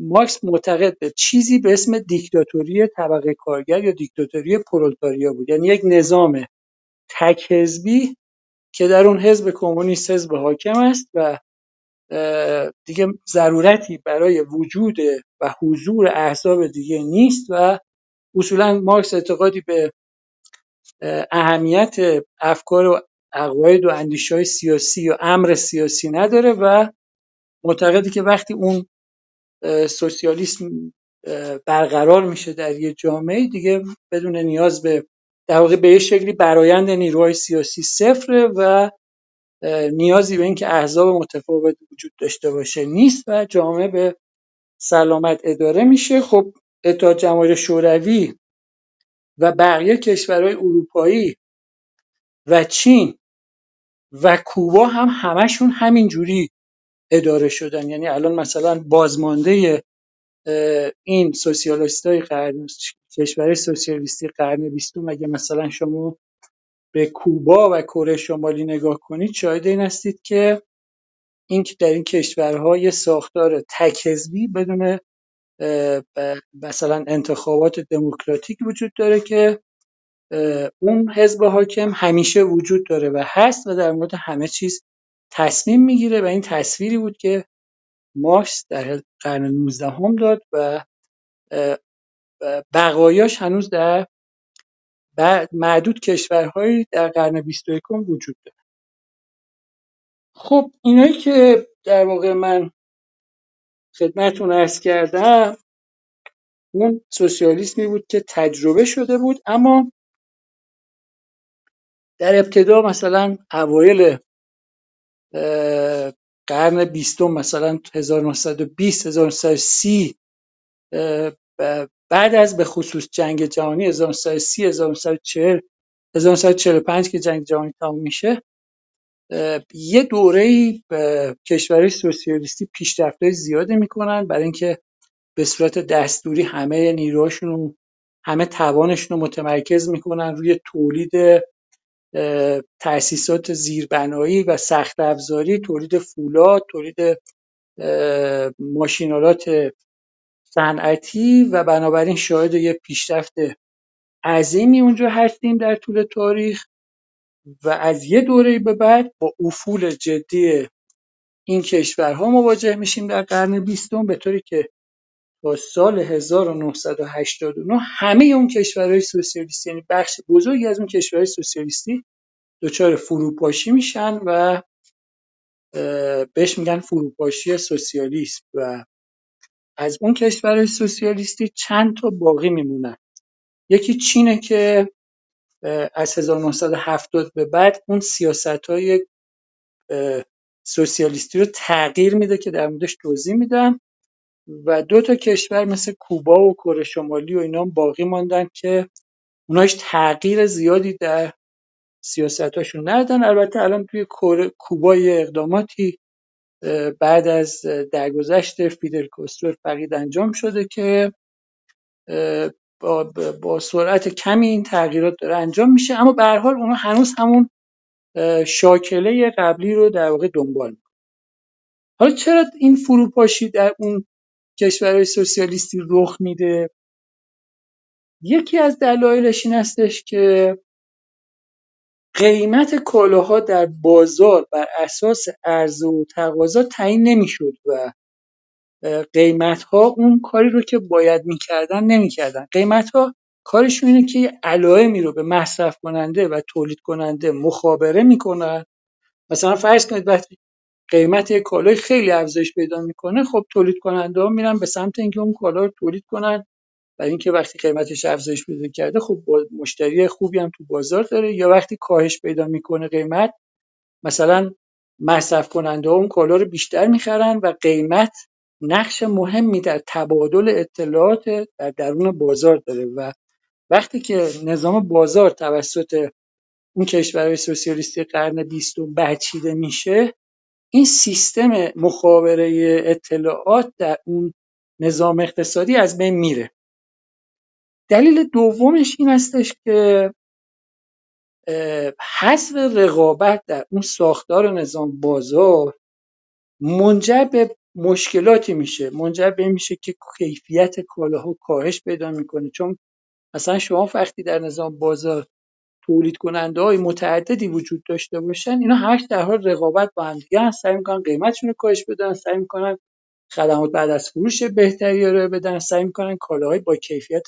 مارکس معتقد به چیزی به اسم دیکتاتوری طبقه کارگر یا دیکتاتوری پرولتاریا بود. یعنی یک نظام تک حزبی که در اون حزب کمونیست حزب حاکم است و دیگه ضرورتی برای وجود و حضور احزاب دیگه نیست و اصولا مارکس اعتقادی به اهمیت افکار و عقاید و اندیشه های سیاسی یا امر سیاسی نداره و معتقدی که وقتی اون سوسیالیسم برقرار میشه در یه جامعه دیگه بدون نیاز به در واقع به یه شکلی برایند نیروهای سیاسی صفره و نیازی به اینکه احزاب متفاوت وجود داشته باشه نیست و جامعه به سلامت اداره میشه. خب اتحاد جماهیر شوروی و بقیه کشورهای اروپایی و چین و کوبا هم همشون همین جوری اداره شدن. یعنی الان مثلا بازمانده این سوسیالیست های کشور سوسیالیستی قرن بیستم اگه مثلا شما به کوبا و کره شمالی نگاه کنید شاهد این هستید که این که در این کشورها یه ساختار تک بدون مثلا انتخابات دموکراتیک وجود داره که اون حزب حاکم همیشه وجود داره و هست و در مورد همه چیز تصمیم می‌گیره و این تصویری بود که مارکس در قرن 19 هم داد و بقایاش هنوز در معدود کشورهایی در قرن 21 وجود داره. خب اینایی که در واقع من خدمتون ارز کردم اون سوسیالیسمی بود که تجربه شده بود اما در ابتدا مثلا اوایل قرن بیستم مثلا 1920 1930 بعد از به خصوص جنگ جهانی 1930 1940 1945 که جنگ جهانی تموم میشه یه دوره ای کشورهای سوسیالیستی پیشرفت زیاده می‌کنن برای اینکه به صورت دستوری همه نیروهاشون همه توانشون رو متمرکز می‌کنن روی تولید تأسیسات زیربنایی و سخت افزاری تولید فولاد تولید ماشینالات صنعتی و بنابراین شاهد یه پیشرفت عظیمی اونجا هستیم در طول تاریخ و از یه دوره به بعد با افول جدی این کشورها مواجه میشیم در قرن بیستم به طوری که تا سال 1989 همه اون کشورهای سوسیالیستی یعنی بخش بزرگی از اون کشورهای سوسیالیستی دچار فروپاشی میشن و بهش میگن فروپاشی سوسیالیسم و از اون کشورهای سوسیالیستی چند تا باقی میمونن. یکی چینه که از 1970 به بعد اون سیاست های سوسیالیستی رو تغییر میده که در موردش توضیح میدم. و دو تا کشور مثل کوبا و کره شمالی و اینا باقی ماندن که اوناش تغییر زیادی در سیاستاشون ندادن. البته الان توی کوبا یه اقداماتی بعد از درگذشت فیدل کاسترو فقید انجام شده که با, با سرعت کمی این تغییرات داره انجام میشه. اما به هر حال اونها هنوز همون شاکله قبلی رو در واقع دنبال می‌کنه حالا چرا این فروپاشی در اون کشورهای سوسیالیستی رخ میده؟ یکی از دلایلش این هستش که قیمت کالاها در بازار بر اساس عرضه و تقاضا تعیین نمی‌شد و قیمت ها اون کاری رو که باید می‌کردن نمی‌کردن. قیمت ها کارشون اینه که علائمی رو به مصرف کننده و تولید کننده مخابره می‌کنن. مثلا فرض کنید وقتی قیمت یک کالای خیلی افزایش پیدا می‌کنه خب تولید کننده ها میرن به سمت اینکه اون کالا رو تولید کنن. برای اینکه وقتی قیمتش افزایش پیدا کرده خب مشتری خوبی هم تو بازار داره. یا وقتی کاهش پیدا می‌کنه قیمت مثلا مصرف کننده اون کالا رو بیشتر می‌خرن و قیمت نقش مهمی در تبادل اطلاعات در درون بازار داره. و وقتی که نظام بازار توسط اون کشورهای سوسیالیستی قرن بیستم بچیده میشه این سیستم مخابره اطلاعات در اون نظام اقتصادی از بین میره. دلیل دومش این هستش که حذف رقابت در اون ساختار نظام بازار منجر به مشکلاتی میشه. منجر به میشه که کیفیت کالاها کاهش پیدا می‌کنه. چون مثلا شما وقتی در نظام بازار تولید کننده های متعددی وجود داشته باشن اینا همش در حال رقابت با هم دیگه سعی می‌کنن قیمتشون رو کاهش بدن سعی می‌کنن خدمات بعد از فروش بهتری رو بدن سعی می‌کنن کالاهای با کیفیت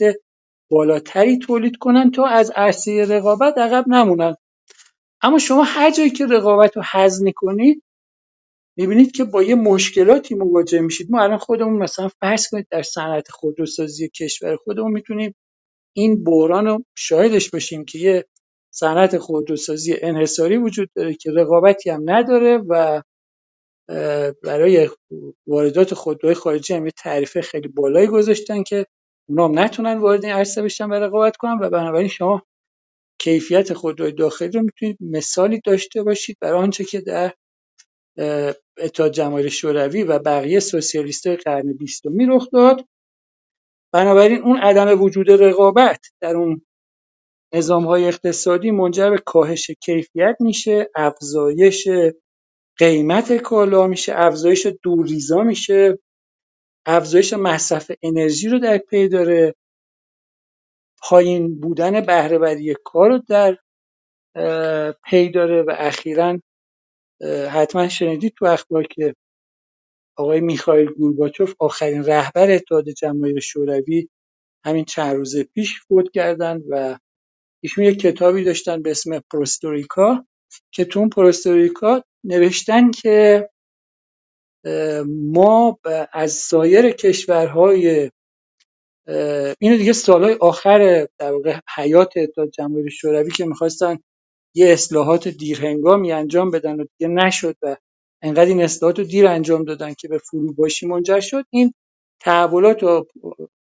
بالاتری تولید کنن تا از عرصه رقابت عقب نمونن. اما شما هر جایی که رقابت رو حذف می‌کنید می‌بینید که با یه مشکلاتی مواجه میشید. ما الان خودمون مثلا فرض کنید در صنعت خودروسازی کشور خودمون می‌تونیم این بحران رو شاهدش باشیم که یه صنعت خودروسازی انحصاری وجود داره که رقابتی هم نداره و برای واردات خودروهای خارجی هم یه تعریف خیلی بالایی گذاشتن که اونا هم نتونن وارد این عرصه بشن و رقابت کنن و بنابراین شما کیفیت خودروی داخلی رو می‌تونید مثالی داشته باشید برای آنچه که در اتحاد جماهیر شوروی و بقیه سوسیالیست قرن بیستمی رخ داد. بنابراین اون عدم وجود رقابت در اون نظام های اقتصادی منجر به کاهش کیفیت میشه افزایش قیمت کالا میشه افزایش دوریزا میشه. افزایش مصرف انرژی رو در پی داره. پایین بودن بهرهوری کار رو در پی داره و اخیرا حتما شنیدید تو اخبار که آقای میخائیل گورباچوف آخرین رهبر اتحاد جماهیر شوروی همین چند روز پیش فوت کردن و ایشون یک کتابی داشتن به اسم پروستوریکا که تو اون پروستوریکا نوشتن که ما از سایر کشورهای اینو دیگه سالهای آخر در واقع حیات اتحاد جماهیر شوروی که می‌خواستن یه اصلاحات دیرهنگامی انجام بدن و دیگه نشد و انقدر این اصلاحات رو دیر انجام دادن که به فروپاشی منجر شد این تحولات و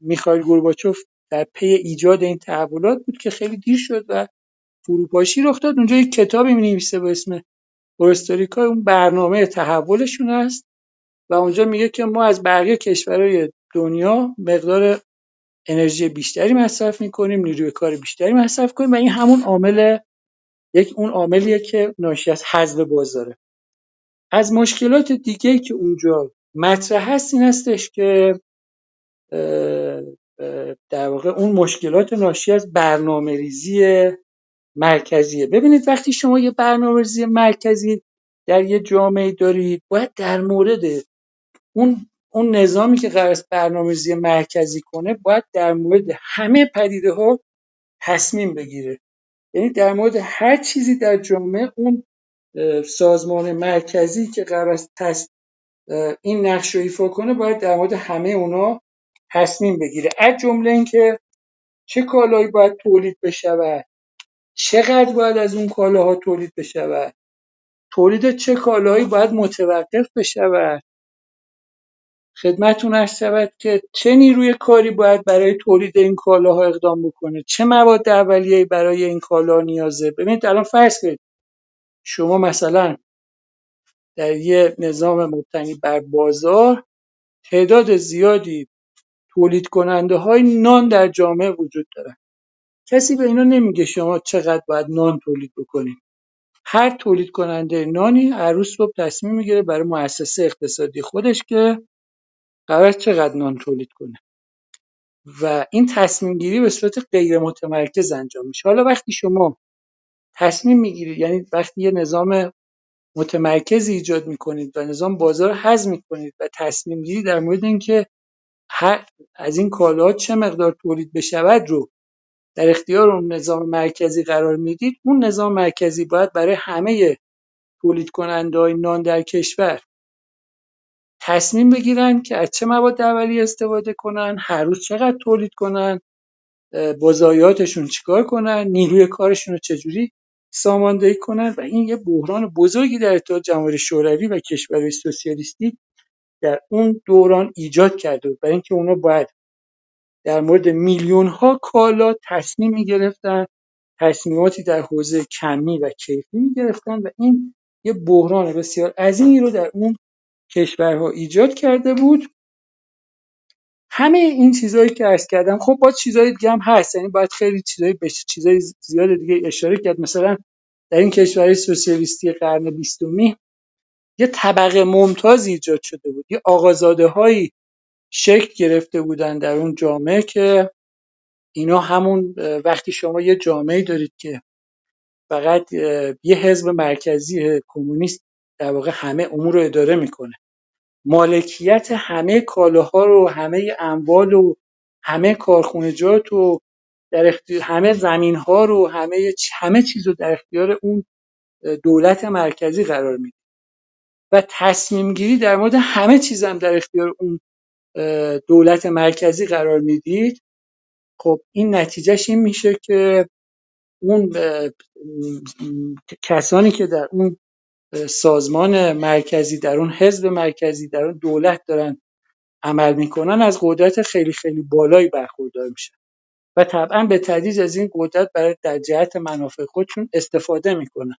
میخائیل گورباچوف در پی ایجاد این تحولات بود که خیلی دیر شد و فروپاشی رخ داد. اونجا یک کتابی می نویسه به اسم پرستوریکا اون برنامه تحولشون است. و اونجا میگه که ما از بقیه کشورهای دنیا مقدار انرژی بیشتری مصرف می‌کنیم نیروی کار بیشتری مصرف کنیم و این همون عامل یک اون عاملیه که ناشی از حذف بازاره از مشکلات دیگه که اونجا مطرح هست این هستش که در واقع اون مشکلات ناشی از برنامه ریزی مرکزیه. ببینید وقتی شما یه برنامه ریزی مرکزی در یه جامعه دارید باید در مورد اون اون نظامی که قرار است برنامه‌ریزی مرکزی کنه باید در مورد همه پدیده ها تصمیم بگیره. یعنی در مورد هر چیزی در جامعه اون سازمان مرکزی که قرار است این نقش رو ایفا کنه باید در مورد همه اونا تصمیم بگیره. از جمله اینکه چه کالایی باید تولید بشود؟ چقدر باید از اون کالاها تولید بشود؟ تولید چه کالایی باید متوقف بشود؟ خدمتتون عرض شود که چه نیروی کاری باید برای تولید این کالاها اقدام بکنه؟ چه مواد اولیه‌ای برای این کالا نیازه؟ ببینید الان فرض کنید شما مثلا در یه نظام مبتنی بر بازار تعداد زیادی تولید کننده های نان در جامعه وجود دارن. کسی به اینا نمیگه شما چقدر باید نان تولید بکنید. هر تولید کننده نانی روز صبح تصمیم می‌گیره برای مؤسسه اقتصادی خودش که قرار چقدر نان تولید کنه. و این تصمیم گیری به صورت غیر متمرکز انجام میشه. حالا وقتی شما تصمیم می‌گیرید یعنی وقتی یه نظام متمرکزی ایجاد می‌کنید و نظام بازار حذف می‌کنید و تصمیم گیری در مورد اینکه از این کالاها چه مقدار تولید بشود رو در اختیار اون نظام مرکزی قرار می‌دید اون نظام مرکزی باید برای همه تولید کننده های نان در کشور تصمیم بگیرن که از چه مواد اولیه استفاده کنن هر روز چقدر تولید کنن با ضایعاتشون چیکار کنن نیروی کارشون رو چجوری ساماندهی کنن و این یه بحران بزرگی در اتحاد جماهیر شوروی و کشورهای سوسیالیستی در اون دوران ایجاد کرده بود برای اینکه اونا باید در مورد میلیون ها کالا تصمیم می‌گرفتن تصمیماتی در حوزه کمی و کیفی می‌گرفتن و این یه بحران بسیار عظیمی رو در اون کشورها ایجاد کرده بود. همه این چیزهایی که عرض کردم خب با چیزهای دیگه هم هست. یعنی باید خیلی چیزایی به چیزای زیاد دیگه اشاره کرد. مثلا در این کشورهای سوسیالیستی قرن بیستمی یه طبقه ممتاز ایجاد شده بود. یه آقازاده هایی شکل گرفته بودن در اون جامعه که اینا همون وقتی شما یه جامعه دارید که فقط یه حزب مرکزی کمونیست در واقع همه امور رو اداره می‌کنه. مالکیت همه کالاها رو همه اموال و همه کارخونجات و در اختیار همه زمین ها رو همه همه چیز رو در اختیار اون دولت مرکزی قرار میده. و تصمیم گیری در مورد همه چیز هم در اختیار اون دولت مرکزی قرار می‌دید. خب این نتیجهش این میشه که اون کسانی که در اون سازمان مرکزی در اون حزب مرکزی در اون دولت دارن عمل می‌کنن از قدرت خیلی خیلی بالایی برخوردار میشن. و طبعا به تدریج از این قدرت برای در جهت منافع خودشون استفاده می‌کنن.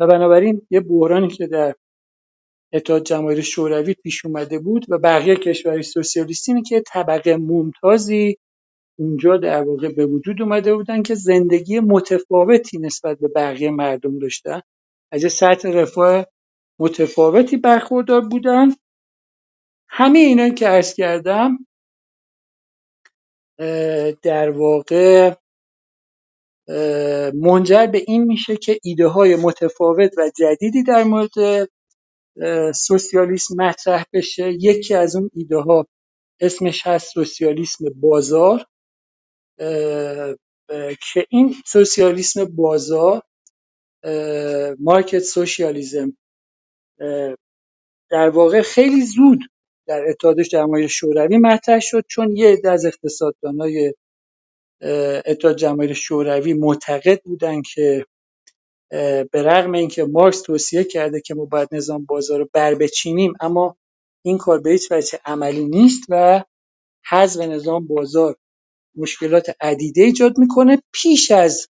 و بنابراین یه بحرانی که در اتحاد جماهیر شوروی پیش اومده بود و بقیه کشورهای سوسیالیستی که طبقه ممتازی اونجا در واقع به وجود اومده بودن که زندگی متفاوتی نسبت به بقیه مردم داشتن. از سطح رفاه متفاوتی برخوردار بودن. همه اینا که عرض کردم در واقع منجر به این میشه که ایده های متفاوت و جدیدی در مورد سوسیالیسم مطرح بشه. یکی از اون ایده ها اسمش هست سوسیالیسم بازار. که این سوسیالیسم بازار مارکت سوشیالیزم در واقع خیلی زود در اتحاد جماهیر شوروی مطرح شد چون یه عده از اقتصاددانای اتحاد جماهیر شوروی معتقد بودن که به رغم اینکه مارکس توصیه کرده که ما باید نظام بازار رو بر بچینیم اما این کار به هیچ وجه عملی نیست و حذف نظام بازار مشکلات عدیده ایجاد می‌کنه پیش از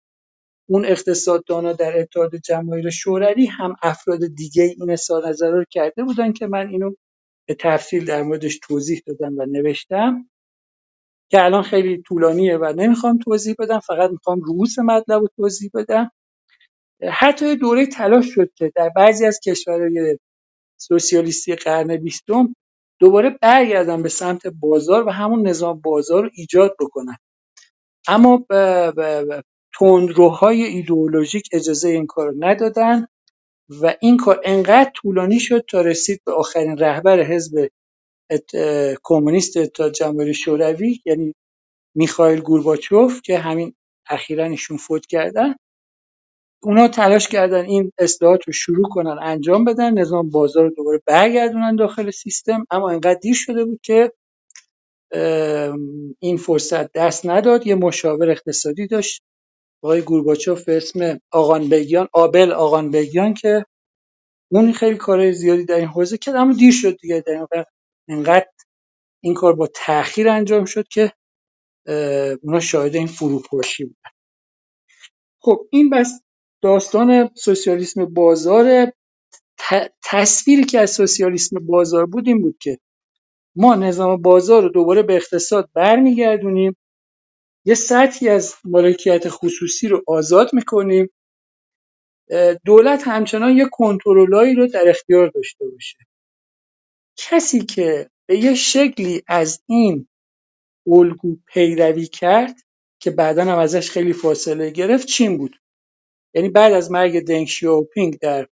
اون اقتصاددانا در اتحاد جماهیر شوروی هم افراد دیگه این اظهار نظر رو کرده بودن که من اینو به تفصیل در موردش توضیح دادم و نوشتم که الان خیلی طولانیه و نمی‌خوام توضیح بدم فقط می‌خوام رؤوس مطلب رو توضیح بدم. حتی دوره تلاش شد که در بعضی از کشورهای سوسیالیستی قرن بیستم دوباره برگردن به سمت بازار و همون نظام بازار رو ایجاد بکنن. اما تندروهای ایدئولوژیک اجازه این کار ندادن و این کار انقدر طولانی شد تا رسید به آخرین رهبر حزب کمونیست اتحاد جماهیر شوروی یعنی میخائیل گورباچوف که همین اخیرا ایشون فوت کردن. اونا تلاش کردن این اصلاحات رو شروع کنن انجام بدن. نظام بازار رو دوباره برگردونن داخل سیستم. اما انقدر دیر شده بود که این فرصت دست نداد. یه مشاور اقتصادی داشت. آقای گورباچوف به اسم آقان بگیان آبل آقان بگیان که اون خیلی کار زیادی در این حوزه کرد اما دیر شد دیگه. در واقع انقدر این کار با تاخیر انجام شد که اونا شاهد این فروپاشی بود خب این بس داستان سوسیالیسم بازار. تصویری که از سوسیالیسم بازار بود این بود که ما نظام بازار رو دوباره به اقتصاد برمیگردونیم. یه سطحی از مالکیت خصوصی رو آزاد می‌کنیم. دولت همچنان یه کنترلایی رو در اختیار داشته باشه. کسی که به یه شکلی از این الگو پیروی کرد که بعدا هم ازش خیلی فاصله گرفت چین بود. یعنی بعد از مرگ دنگ شیاوپینگ در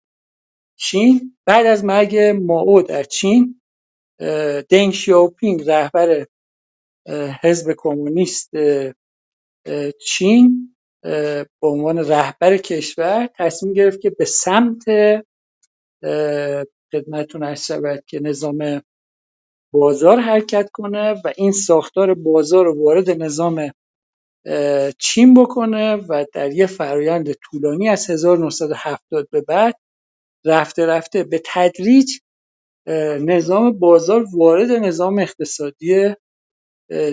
چین بعد از مرگ ماو در چین دنگ شیاوپینگ رهبر حزب کمونیست چین به عنوان رهبر کشور تصمیم گرفت که به سمت خدمتتون عرض شود که نظام بازار حرکت کنه و این ساختار بازار رو وارد نظام چین بکنه و در یه فرایند طولانی از 1970 به بعد رفته رفته به تدریج نظام بازار وارد نظام اقتصادی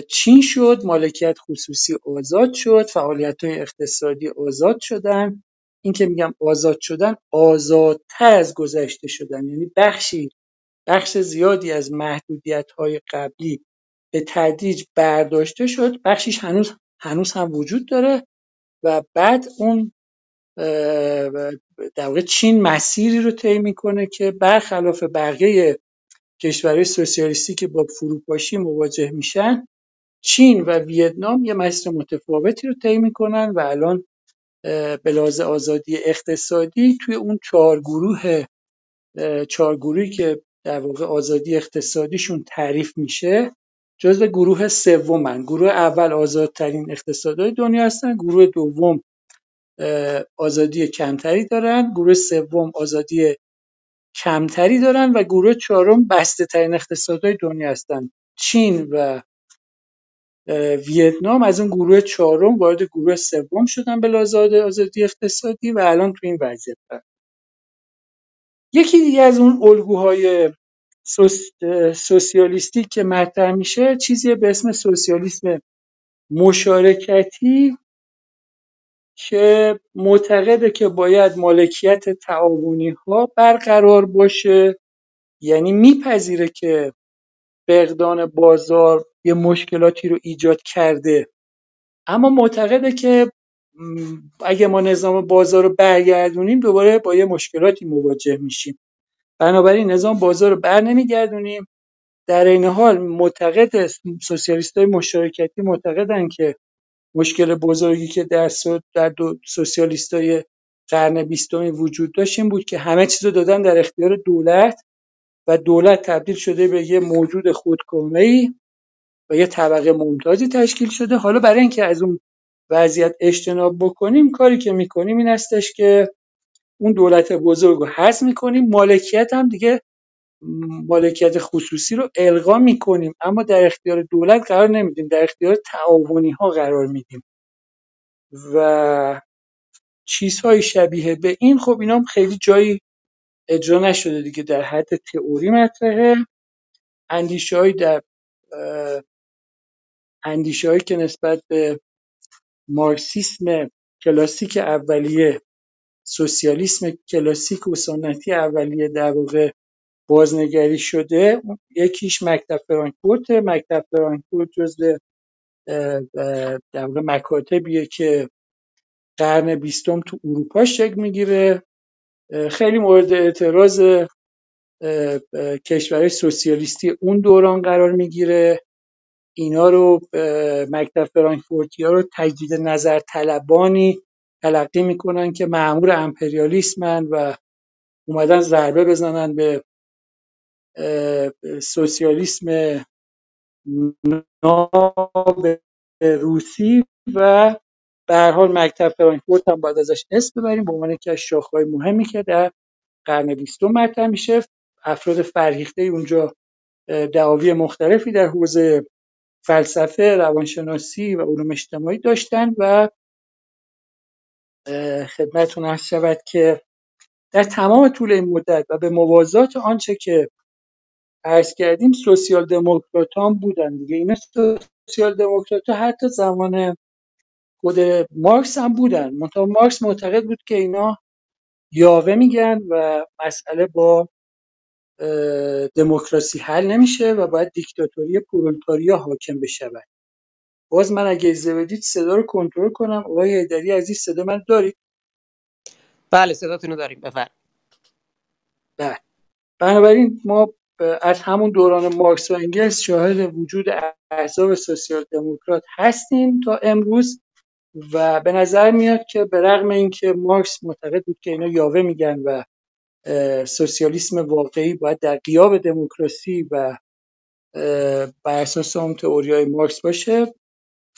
چین شد مالکیت خصوصی آزاد شد فعالیت های اقتصادی آزاد شدن. این که میگم آزاد شدن آزادتر از گذشته شدن. یعنی بخشی بخش زیادی از محدودیت های قبلی به تدریج برداشته شد. بخشیش هنوز هنوز هم وجود داره و بعد اون در چین مسیری رو طی می‌کنه که برخلاف بقیه کشورهای سوسیالیستی که با فروپاشی مواجه میشن چین و ویتنام یه مسیر متفاوتی رو طی می‌کنن و الان به لحاظ آزادی اقتصادی توی اون چهار گروه چهار گروهی که در واقع آزادی اقتصادیشون تعریف میشه جزو گروه سومن. گروه اول آزادترین اقتصادهای دنیا هستن گروه دوم آزادی کمتری دارن گروه سوم آزادی کمتری دارن و گروه چهارم بسته ترین اقتصادهای دنیا هستن. چین و ویتنام از اون گروه چهارم وارد گروه سوم شدن به لحاظ آزادی اقتصادی و الان تو این وضعیت یکی دیگه از اون الگوهای سوس... سوسیالیستی که مطرح میشه چیزی به اسم سوسیالیسم مشارکتی که معتقده که باید مالکیت تعاونی ها برقرار باشه. یعنی میپذیره که فقدان بازار یه مشکلاتی رو ایجاد کرده. اما معتقده که اگه ما نظام بازار رو برگردونیم دوباره با یه مشکلاتی مواجه میشیم. بنابراین نظام بازار رو بر نمیگردونیم. در این حال معتقد سوسیالیست های مشارکتی معتقدن که مشکل بزرگی که در, در دو سوسیالیست های قرن بیستمی وجود داشت این بود که همه چیز رو دادن در اختیار دولت و دولت تبدیل شده به یه موجود خودکامه و یه طبقه ممتازی تشکیل شده. حالا برای اینکه از اون وضعیت اجتناب بکنیم کاری که می‌کنیم این هستش که اون دولت بزرگ رو حذف می‌کنیم. مالکیت هم دیگه مالکیت خصوصی رو الغا می‌کنیم. اما در اختیار دولت قرار نمیدیم. در اختیار تعاونی ها قرار میدیم. و چیزهای شبیه به این خب اینا خیلی جایی اجرا نشده دیگه. در حد تئوری مطرحه. اندیشه در اندیشه‌هایی که نسبت به مارکسیسم کلاسیک اولیه سوسیالیسم کلاسیک و سنتی اولیه در واقع بازنگری شده یکیش مکتب فرانکفورت. مکتب فرانکفورت جزو در واقع مکاتبیه که قرن بیستم تو اروپا شکل می‌گیره. خیلی مورد اعتراض کشورهای سوسیالیستی اون دوران قرار می‌گیره. اینا رو مکتب فرانکفورتی ها رو تجدید نظر طلبانی تلقی می‌کنن که معمور امپریالیسمن و اومدن ضربه بزنن به سوسیالیسم ناب روسی و به حال مکتب فرانکفورت هم باید ازش اسم ببریم به عنوان یکی از شاخه‌های مهمی که در قرن بیستم مطرح میشه. افراد فرهیخته اونجا دعاوی مختلفی در حوزه فلسفه روانشناسی و علوم اجتماعی داشتن و خدمتتون عرض شود که در تمام طول این مدت و به موازات آنچه که عرض کردیم سوسیال دموکرات هم بودن دیگه. اینا سوسیال دموکرات حتی زمان خود مارکس هم بودن. منتها مارکس معتقد بود که اینا یاوه میگن و مسئله با دموکراسی حل نمیشه و باید دیکتاتوری پرولتاریا حاکم بشود. باز من اگه اجازه بدید صدا رو کنترل کنم. آقای حیدری عزیز صدا من دارید؟ بله صداتونو داریم. بفرم بله. بنابراین ما از همون دوران مارکس و انگلس شاهد وجود احزاب سوسیال دموکرات هستیم تا امروز و به نظر میاد که به رغم اینکه مارکس معتقد بود که اینا یاوه میگن و سوسیالیسم واقعی باید در قیاب دموکراسی و بر اساس اون تئوریای مارکس باشه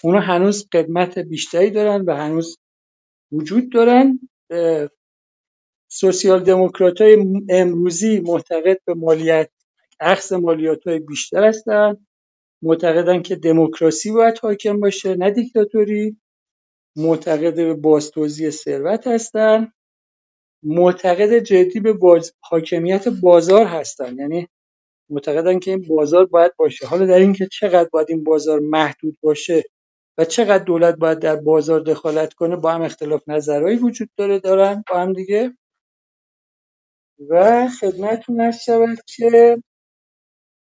اونا هنوز قدمت بیشتری دارن و هنوز وجود دارن. سوسیال دموکرات های امروزی معتقد به مالیت اخذ مالیات های بیشتر هستن. معتقدن که دموکراسی باید حاکم باشه نه دیکتاتوری. معتقد به بازتوزیع ثروت هستن. معتقد جدی به باز... حاکمیت بازار هستن. یعنی معتقدن که این بازار باید باشه. حالا در اینکه چقدر باید این بازار محدود باشه و چقدر دولت باید در بازار دخالت کنه با هم اختلاف نظرهایی وجود داره دارن با هم دیگه. و خدمتتون شود که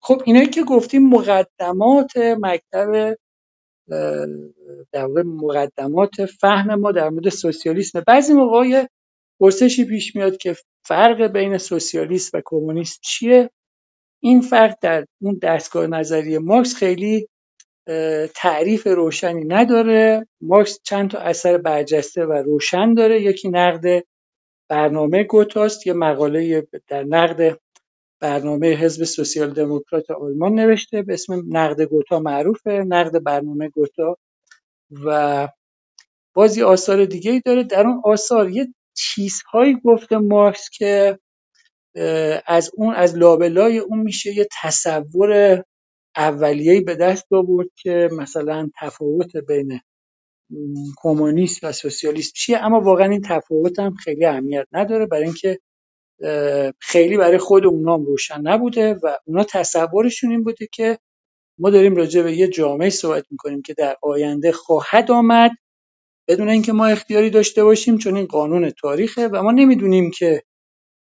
خب اینایی که گفتیم مقدمات مکتب در مقدمات فهم ما در مورد سوسیالیسم. بعضی موقع پرسشی پیش میاد که فرق بین سوسیالیست و کمونیست چیه؟ این فرق در اون دستگاه نظری مارکس خیلی تعریف روشنی نداره. مارکس چند تا اثر برجسته و روشن داره. یکی نقد برنامه گوتاست یه مقاله در نقد برنامه حزب سوسیال دموکرات آلمان نوشته به اسم نقد گوتا معروفه نقد برنامه گوتا. و بازی آثار دیگه ای داره. در اون آثار یه چیزهایی گفته مارکس که از اون از لابلای اون میشه یه تصور اولیه‌ای به دست آورد که مثلا تفاوت بین کمونیست و سوسیالیست چیه. اما واقعا این تفاوت هم خیلی اهمیت نداره. برای اینکه خیلی برای خود اونام روشن نبوده و اونا تصورشون این بوده که ما داریم راجع به یه جامعه صحبت می‌کنیم که در آینده خواهد آمد بدون اینکه ما اختیاری داشته باشیم چون این قانون تاریخه و ما نمی‌دونیم که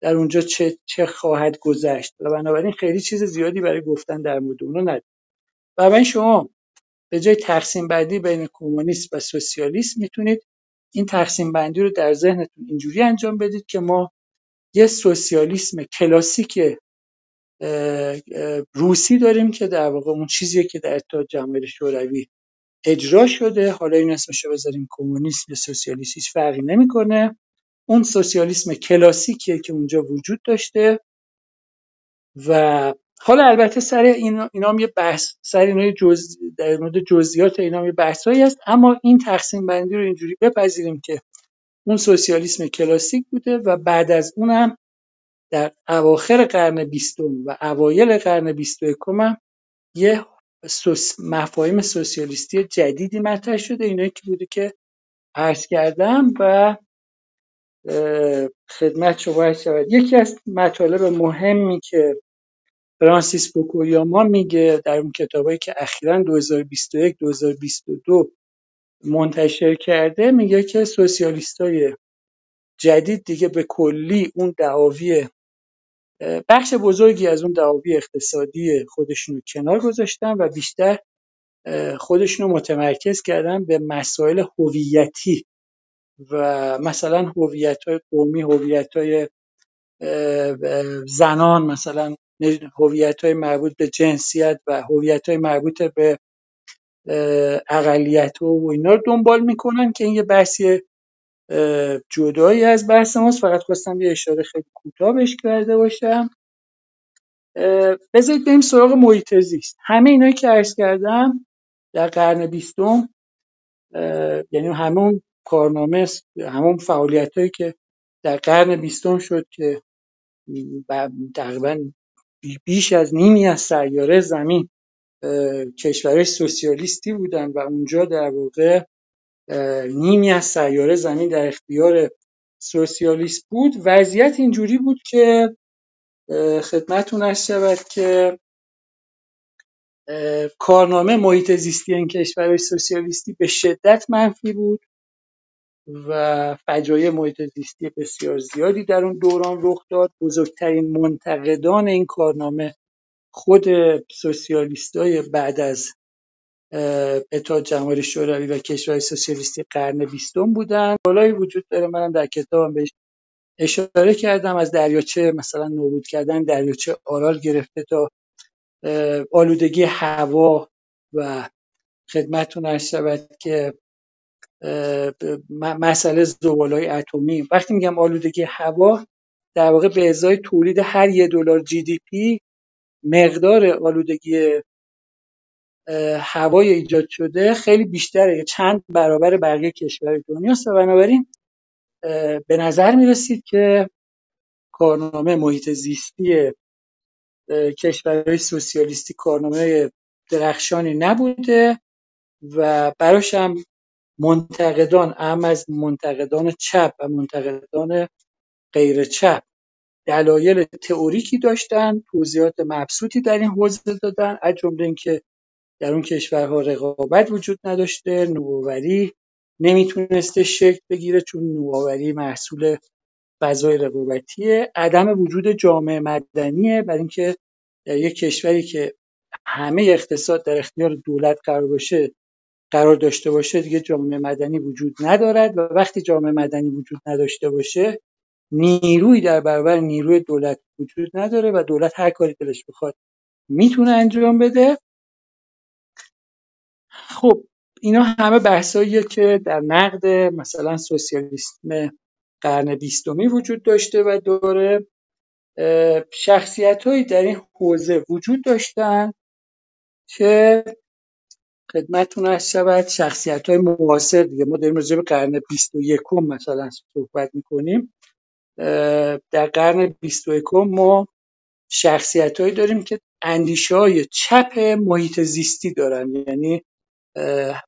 در اونجا چه, چه خواهد گذشت و بنابراین خیلی چیز زیادی برای گفتن در مورد نداریم. و این شما به جای تقسیم بندی بین کمونیست و سوسیالیست می‌تونید این تقسیم بندی رو در ذهنتون اینجوری انجام بدید که ما یه سوسیالیسم کلاسیک روسی داریم که در واقع اون چیزیه که در اتحاد جماهیر شوروی اجرا شده. حالا این اسمشو بذاریم کمونیسم یا سوسیالیسم هیچ فرقی نمی‌کنه. اون سوسیالیسم کلاسیکیه که اونجا وجود داشته. و حالا البته سر اینا, اینا هم یه بحث سر اینا جز در مورد جزئیات اینا یه بحثایی هست. اما این تقسیم بندی رو اینجوری بپذیریم که اون سوسیالیسم کلاسیک بوده و بعد از اونم در اواخر قرن بیستم و اوایل قرن بیست و یکم یه سوس... مفاهیم سوسیالیستی جدیدی مطرح شده. اینایی که بوده که عرض کردم و خدمت شما شود. یکی از مطالب مهمی که فرانسیس فوکویاما میگه در اون کتابایی که اخیرا 2021 2022 منتشر کرده میگه که سوسیالیستای جدید دیگه به کلی اون دعاوی بخش بزرگی از اون دعاوی اقتصادی خودشون کنار گذاشتن و بیشتر خودشون رو متمرکز کردن به مسائل هویتی و مثلا هویت های قومی هویت های زنان مثلا هویت های مربوط به جنسیت و هویت های مربوط به اقلیت و اینا رو دنبال می‌کنن که این یه بحثی جدایی از بحث ماست. فقط خواستم یه اشاره خیلی کوتاه بهش کرده باشم. بذارید بریم سراغ محیط زیست. همه اینایی که عرض کردم در قرن بیستم یعنی همون کارنامه همون فعالیت هایی که در قرن بیستم شد که تقریبا بیش از نیمی از سیاره زمین کشورهای سوسیالیستی بودن و اونجا در واقع نیمی از سیاره زمین در اختیار سوسیالیست بود. وضعیت اینجوری بود که خدمتون ارز شود که کارنامه محیط زیستی این کشورهای سوسیالیستی به شدت منفی بود و فجایع محیط زیستی بسیار زیادی در اون دوران رخ داد. بزرگترین منتقدان این کارنامه خود سوسیالیستای بعد از اتحاد جماهیر شوروی و کشورهای سوسیالیستی قرن بیستم بودن. بالایی وجود داره. منم در کتابم بهش اشاره کردم. از دریاچه مثلا نابود کردن دریاچه آرال گرفته تا آلودگی هوا و خدمتتون عرض شود که مسئله زبالای اتمی. وقتی میگم آلودگی هوا در واقع به ازای تولید هر یه دلار جی دی پی مقدار آلودگی هوای ایجاد شده خیلی بیشتره. چند برابر بقیه کشور دنیاست و بنابراین به نظر می‌رسید که کارنامه محیط زیستی کشورهای سوسیالیستی کارنامه درخشانی نبوده و براش هم منتقدان اهم از منتقدان چپ و منتقدان غیر چپ. دلایل تئوریکی داشتن توضیحات مبسوطی در این حوزه دادن از جمله اینکه در اون کشورها رقابت وجود نداشته نوآوری نمی‌تونسته شکل بگیره چون نوآوری محصول فضای رقابتیه. عدم وجود جامعه مدنیه. برای اینکه در یک کشوری که همه اقتصاد در اختیار دولت قرار باشه قرار داشته باشه دیگه جامعه مدنی وجود ندارد و وقتی جامعه مدنی وجود نداشته باشه نیروی در برابر نیروی دولت وجود نداره و دولت هر کاری دلش بخواد می‌تونه انجام بده. خب اینا همه بحثاییه که در نقد مثلا سوسیالیسم قرن بیستمی وجود داشته و داره شخصیت در این حوزه وجود داشتن که خدمتتون از شود شخصیت های معاصر دیگه. ما داریم راجع به قرن 21 مثلا صحبت می‌کنیم. در قرن 21 ما شخصیت هایی داریم که اندیشه های چپ محیط زیستی دارن. یعنی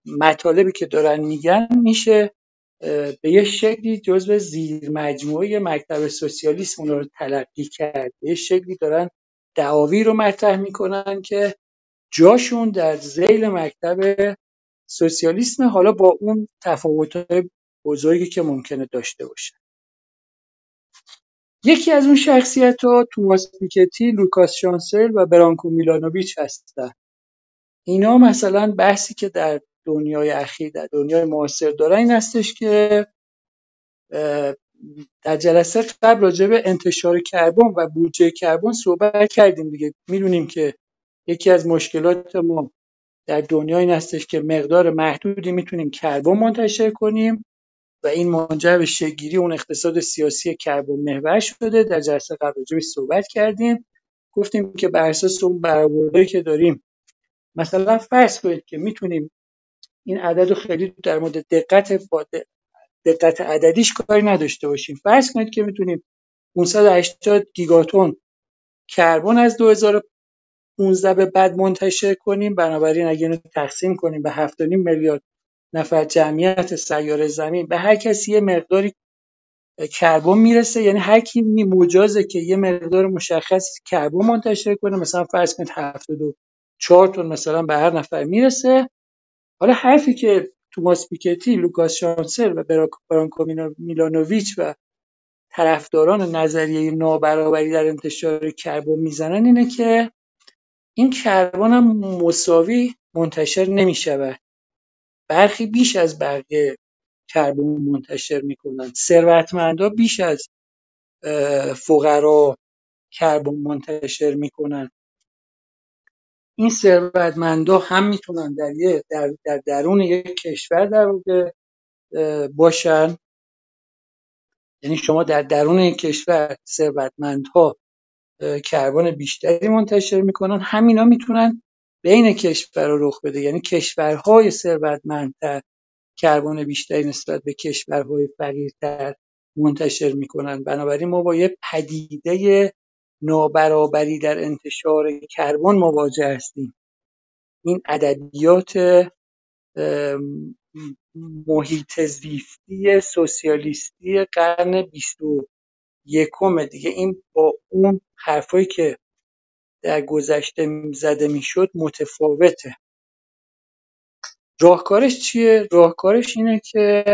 مطالبی که دارن میگن میشه به یه شکلی جزو زیر مجموعه مکتب سوسیالیسم رو تلقی کرد. به یه شکلی دارن دعاوی رو مطرح می‌کنن که جاشون در زیل مکتب سوسیالیسم حالا با اون تفاوت‌های بزرگی که ممکنه داشته باشه. یکی از اون شخصیت ها توماس پیکتی، لوکاس شانسل و برانکو میلانوویچ هستن. اینا مثلا بحثی که در دنیای اخیر در دنیای معاصر دارن این هستش که در جلسه قبل راجع به انتشار کربن و بودجه کربن صحبت کردیم دیگه. می‌دونیم که یکی از مشکلات ما در دنیا این هستش که مقدار محدودی می‌تونیم کربن منتشر کنیم. و این منجر به شگیری اون اقتصاد سیاسی کربن محور شده. در جلسه قبل راجع صحبت کردیم. گفتیم که بر اساس اون برآوردهایی که داریم مثلا فرض کنید که می‌تونیم این عدد رو خیلی در مورد دقت دقت عددیش کاری نداشته باشیم. فرض کنید که می‌تونیم 580 گیگاتون کربن از 2015 به بعد منتشر کنیم. بنابراین اگه اینو تقسیم کنیم به 7.5 میلیارد نفر جمعیت سیاره زمین. به هر کسی یه مقداری کربن می‌رسه یعنی هر کی مجازه که یه مقدار مشخص کربن منتشر کنه مثلا فرض کنید 74 تن مثلا به هر نفر می‌رسه. حالا حرفی که توماس پیکتی، لوکاس شانسل و برانکو میلانوویچ و طرفداران نظریه نابرابری در انتشار کربن می‌زنن اینه که این کربن هم مساوی منتشر نمی شود برخی بیش از بقیه کربن منتشر می‌کنن. ثروتمندا بیش از فقرا کربن منتشر می‌کنن. این ثروتمندا هم می‌تونن در, در, در درون یک کشور در باشن. یعنی شما در درون یک کشور ثروتمندها کربن بیشتری منتشر می‌کنن. همینا می‌تونن بین کشور رو رخ بده. یعنی کشورهای ثروتمندتر کربن بیشتری نسبت به کشورهای فقیرتر منتشر می‌کنن. بنابراین ما با یه پدیده نابرابری در انتشار کربن مواجه هستیم. این ادبیات محیط زیستی سوسیالیستی قرن بیست و یکم دیگه. این با اون حرفایی که در گذشته زده می‌شد متفاوته راهکارش چیه؟ راهکارش اینه که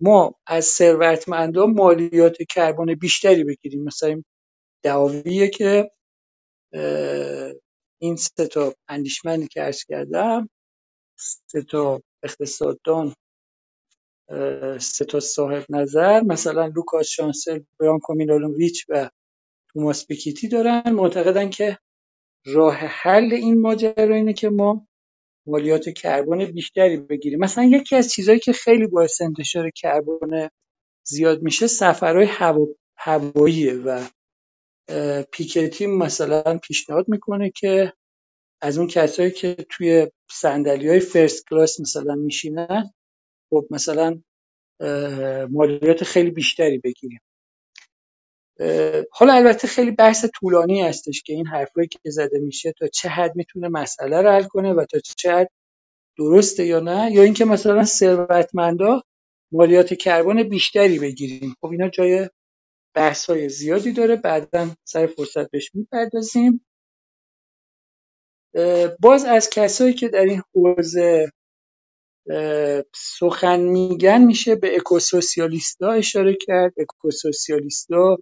ما از ثروتمندان مالیات کربن بیشتری بگیریم مثلا دعاویه که این سه تا اندیشمندی که عرض کردم سه تا اقتصاددان سه تا صاحب نظر مثلا لوکاس شانسل برانکو میلانوویچ و توماس پیکیتی دارن. معتقدن که راه حل این ماجرا اینه که ما مالیات کربن بیشتری بگیریم. مثلا یکی از چیزهایی که خیلی باعث انتشار کربن زیاد میشه سفرهای هوا... هواییه و پیکتی مثلا پیشنهاد می‌کنه که از اون کسایی که توی سندلی های فرست کلاس مثلا میشینن خب مثلا مالیات خیلی بیشتری بگیریم. حالا البته خیلی بحث طولانی هستش که این حرفایی که زده میشه تا چه حد می‌تونه مسئله رو حل کنه و تا چه حد درسته یا نه؟ یا اینکه مثلا ثروتمندا مالیات کربن بیشتری بگیریم. خب اینا جای بحث های زیادی داره. بعدا سر فرصت بهش می‌پردازیم. باز از کسایی که در این حوزه سخن میگن میشه به اکوسوسیالیستا اشاره کرد. اکوسوسیالیستا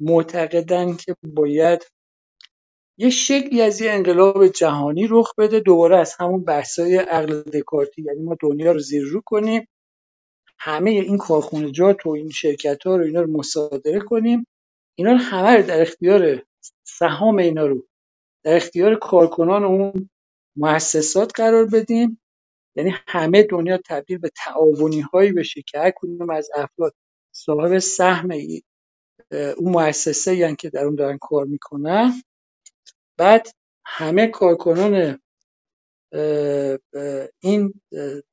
معتقدن که باید یه شکلی از یه انقلاب جهانی رخ بده دوباره از همون بحثای عقل دکارتی. یعنی ما دنیا رو زیر رو کنیم همه این کارخونجات و این شرکت ها رو اینا رو مصادره کنیم. اینا رو همه رو در اختیار سهام اینا رو در اختیار کارکنان اون مؤسسات قرار بدیم. یعنی همه دنیا تبدیل به تعاونی هایی بشه که هر کدوم از افراد صاحب سهم اون مؤسسه یعنی که در اون دارن کار می‌کنن. بعد همه کارکنان این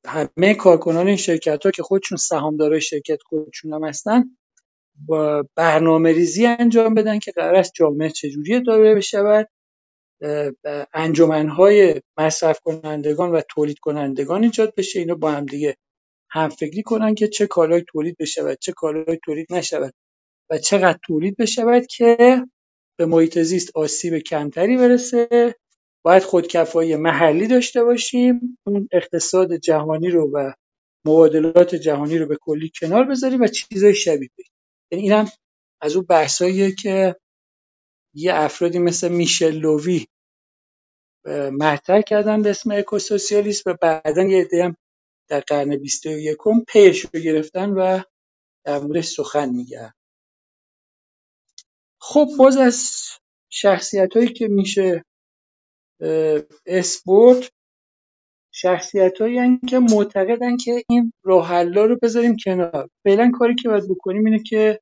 همه کارکنان این شرکت ها که خودشون سهامدارای شرکت خودشون هم هستن با برنامه ریزی انجام بدن که قرار است جامعه چجوری داره بشود. انجمنهای مصرف کنندگان و تولید کنندگان ایجاد بشه. اینو با هم دیگه هم فکری کنن که چه کالای تولید بشود چه کالای تولید نشود. و چقدر تولید بشود که به محیط زیست آسیب کمتری برسه. باید خودکفایی محلی داشته باشیم. اون اقتصاد جهانی رو و مبادلات جهانی رو به کلی کنار بذاریم و چیزای شبیه یعنی اینم از اون بحثاییه که یه افرادی مثل میشل لووی مطرح کردن به اسم اکوسوسیالیسم و بعدا یه عده هم در قرن بیست و یکم پیش رو گرفتن و در موردش سخن میگن. خب باز از شخصیت هایی که میشه اسپورت شخصیت هایی که معتقدن که این راه رو بذاریم کنار. فعلا کاری که باید بکنیم اینه که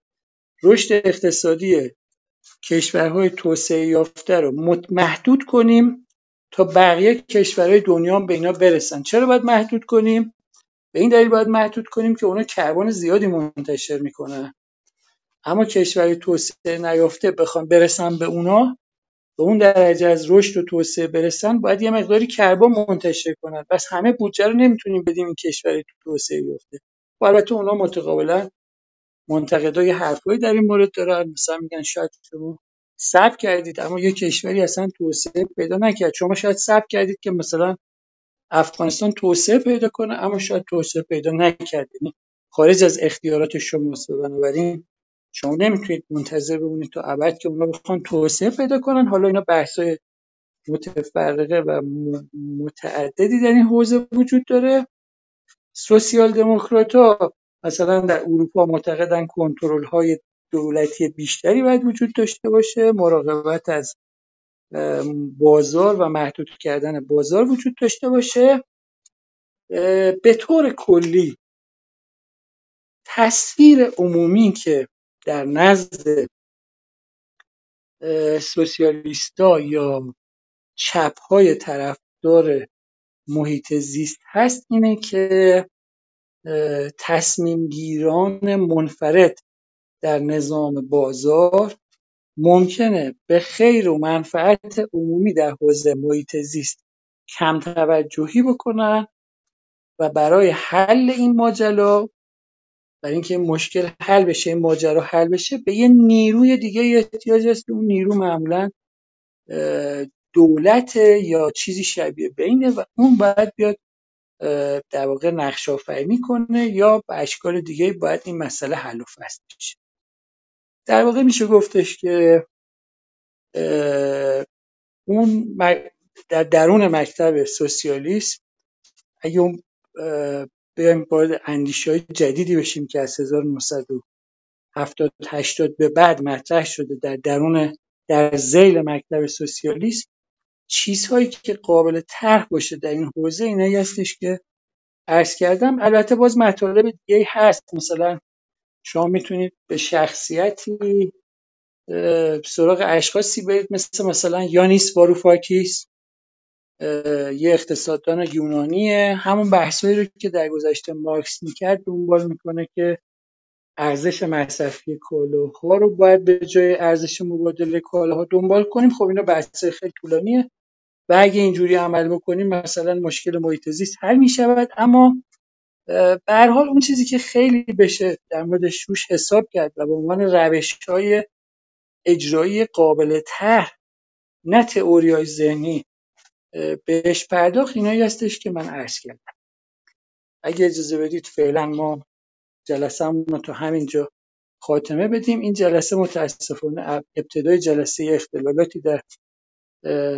رشد اقتصادی کشورهای توسعه یافته رو محدود کنیم تا بقیه کشورهای دنیا هم به اینا برسن. چرا باید محدود کنیم؟ به این دلیل باید محدود کنیم که اونا کربن زیادی منتشر می‌کنن. اما کشورهای توسعه نیافته بخوام برسن به اونا به اون درجه از رشد و توسعه برسن باید یه مقداری کربن منتشر کنن. پس همه بودجه رو نمی‌تونیم بدیم این کشور توسعه یافته. و البته اونا متقابلا منتقدای حرفایی در این مورد دارن. مثلا میگن شاید شما سب کردید اما یه کشوری اصلا توسعه پیدا نکرد. شما شاید سب کردید که مثلا افغانستان توسعه پیدا کنه اما شاید توسعه پیدا نکرد. یعنی خارج از اختیارات شماست بنابراین. شما نمی‌تونید منتظر بمونید تا ابد که اونا بخوان توسعه پیدا کنن. حالا اینا بحثای متفرقه و متعددی در این حوزه وجود داره. سوسیال دموکرات ها مثلا در اروپا معتقدن کنترل های دولتی بیشتری باید وجود داشته باشه. مراقبت از بازار و محدود کردن بازار وجود داشته باشه. به طور کلی تصویر عمومی که در نزد سوسیالیستا یا چپ های طرفدار محیط زیست هست اینه که تصمیم گیران منفرد در نظام بازار ممکنه به خیر و منفعت عمومی در حوزه محیط زیست کم توجهی بکنن و برای حل این ماجرا برای اینکه این مشکل حل بشه این ماجرا حل بشه به یه نیروی دیگه احتیاج هست اون نیرو معمولا دولت یا چیزی شبیه بینه و اون باید بیاد در واقع نقش آفرینی کنه یا به اشکال دیگه باید این مسئله حل و فصل بشه. در واقع میشه گفتش که اون در درون مکتب سوسیالیسم اگه اون بیایم وارد اندیشه های جدیدی بشیم که از 1970 80 به بعد مطرح شده در درون در زیل مکتب سوسیالیسم چیزهایی که قابل طرح باشه در این حوزه اینایی هستش که عرض کردم. البته باز مطالب دیگه هست. مثلا شما می‌تونید به شخصیتی سراغ اشخاصی برید مثل مثلا یانیس واروفاکیس. یه اقتصاددان یونانیه. همون بحثایی رو که در گذشته مارکس می‌کرد دنبال می‌کنه که ارزش مصرفی کالاها رو باید به جای ارزش مبادله کالاها دنبال کنیم. خب اینا بحث خیلی طولانیه. و اگه اینجوری عمل بکنیم مثلا مشکل محیط زیست حل می‌شود. اما به حال اون چیزی که خیلی بشه در موردش روش حساب کرد و به عنوان روش های اجرایی قابل ته نه تئوری های ذهنی بهش پرداخت اینایی هستش که من عرض کردم. اگه اجازه بدید فعلا ما جلسه رو تا همینجا خاتمه بدیم. این جلسه متاسفانه ابتدای جلسه اختلالاتی در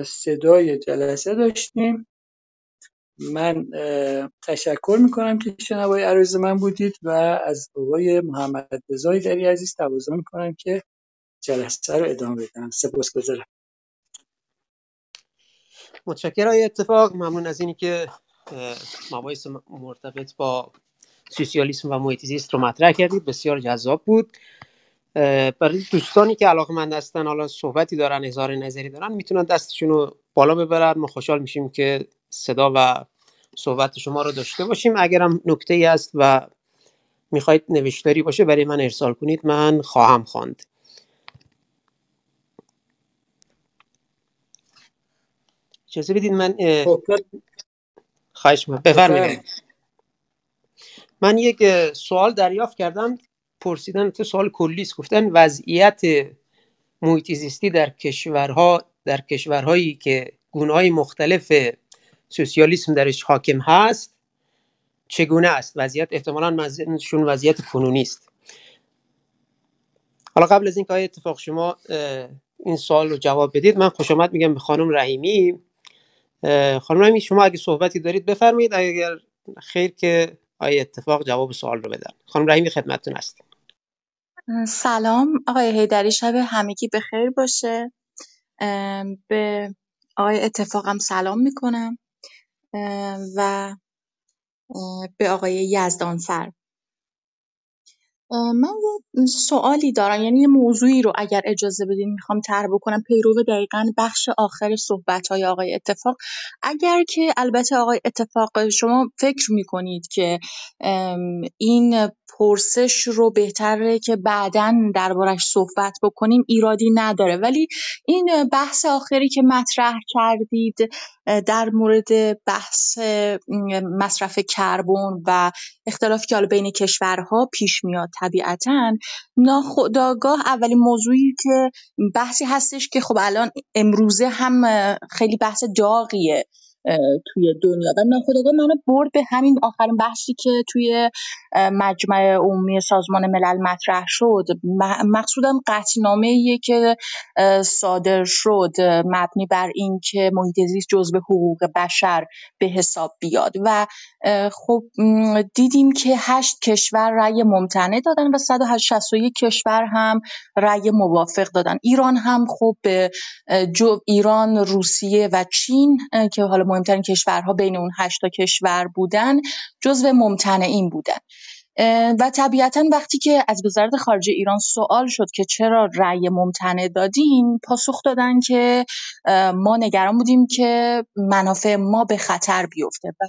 صدای جلسه داشتیم. من تشکر می‌کنم که شنوای عرض من بودید و از آقای محمد رضای دری عزیز تقاضا می‌کنم که جلسه رو ادامه بدم. سپاس گذارم متشکرم. اتفاق ممنون از اینی که مباحث مرتبط با سوسیالیسم و محیط زیست رو مطرح کردید. بسیار جذاب بود. برای دوستانی که علاقه من هستن حالا صحبتی دارن اظهار نظری دارن می‌تونن دستشون رو بالا ببرن. ما خوشحال میشیم که صدا و صحبت شما رو داشته باشیم. اگرم نکته ای هست و می‌خواید نوشتاری باشه برای من ارسال کنید. من خواهم خواند. اجازه بدید من خب، خواهش بفرمایید. من یک سوال دریافت کردم. پرسیدن تو سوال کلی است. گفتن وضعیت محیط زیستی در کشورها در کشورهایی که گونه مختلف سوسیالیسم درش حاکم هست چگونه است؟ وضعیت احتمالا منظورشون وضعیت کنونی است. حالا قبل از اینکه اتفاق شما این سوال رو جواب بدید من خوش آمد میگم به خانم رحیمی. خانم رحیمی شما اگه صحبتی دارید بفرمایید اگر خیر که آیا اتفاق جواب سوال رو بدن. خانم رحیمی خدمتتون هست سلام. آقای هیدری شب همگی به خیر باشه. به آقای اتفاقم سلام می‌کنم. و به آقای یزدانفر من یه سوالی دارم. یعنی یه موضوعی رو اگر اجازه بدین می‌خوام طرح بکنم. پیرو دقیقا بخش آخر صحبت های آقای اتفاق. اگر که البته آقای اتفاق شما فکر می‌کنید که این پرسش رو بهتره که بعدا دربارش صحبت بکنیم ایرادی نداره. ولی این بحث آخری که مطرح کردید در مورد بحث مصرف کربن و اختلافی که حالا بین کشورها پیش میاد طبیعتا ناخودآگاه اولین موضوعی که بحثی هستش که خب الان امروزه هم خیلی بحث داغیه. توی دنیا. و ناخودآگاه منو برد به همین آخرین بحثی که توی مجمع عمومی سازمان ملل مطرح شد. مقصودم قطعنامه که صادر شد مبنی بر اینکه محیط زیست جزء حقوق بشر به حساب بیاد. و خب دیدیم که هشت کشور رأی ممتنع دادن و 161 کشور هم رأی موافق دادن. ایران هم خب جو ایران روسیه و چین که حالا مهمترین کشورها بین اون هشتا کشور بودن جزو ممتنعین بودن. و طبیعتا وقتی که از وزارت خارجه ایران سوال شد که چرا رأی ممتنع دادین پاسخ دادن که ما نگران بودیم که منافع ما به خطر بیفته و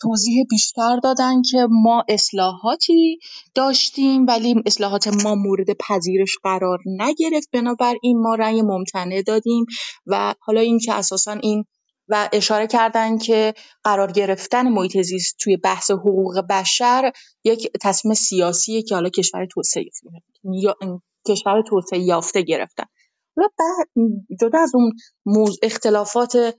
توضیح بیشتر دادن که ما اصلاحاتی داشتیم ولی اصلاحات ما مورد پذیرش قرار نگرفت. بنابراین ما رأی ممتنع دادیم و حالا اینکه اساسا این و اشاره کردن که قرار گرفتن محیط زیست توی بحث حقوق بشر یک تصمیم سیاسیه که حالا کشور توسعه یا کشور توسعه یافته گرفتن. بعد جدا از اون اختلافات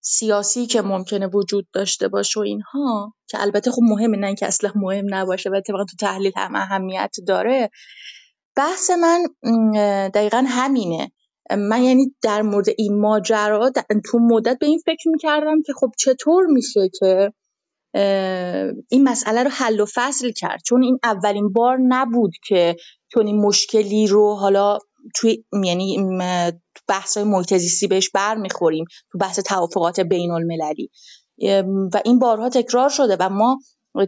سیاسی که ممکنه وجود داشته باشه و اینها که البته خب مهمه نه اینکه اصلا مهم نباشه و اتفاقا تو تحلیل هم اهمیت داره بحث من دقیقا همینه. من یعنی در مورد این ماجرا تو مدت به این فکر می‌کردم که خب چطور میشه که این مسئله رو حل و فصل کرد. چون این اولین بار نبود که چون این مشکلی رو حالا توی یعنی بحث های محیط زیستی بهش برمیخوریم تو بحث توافقات بین المللی و این بارها تکرار شده و ما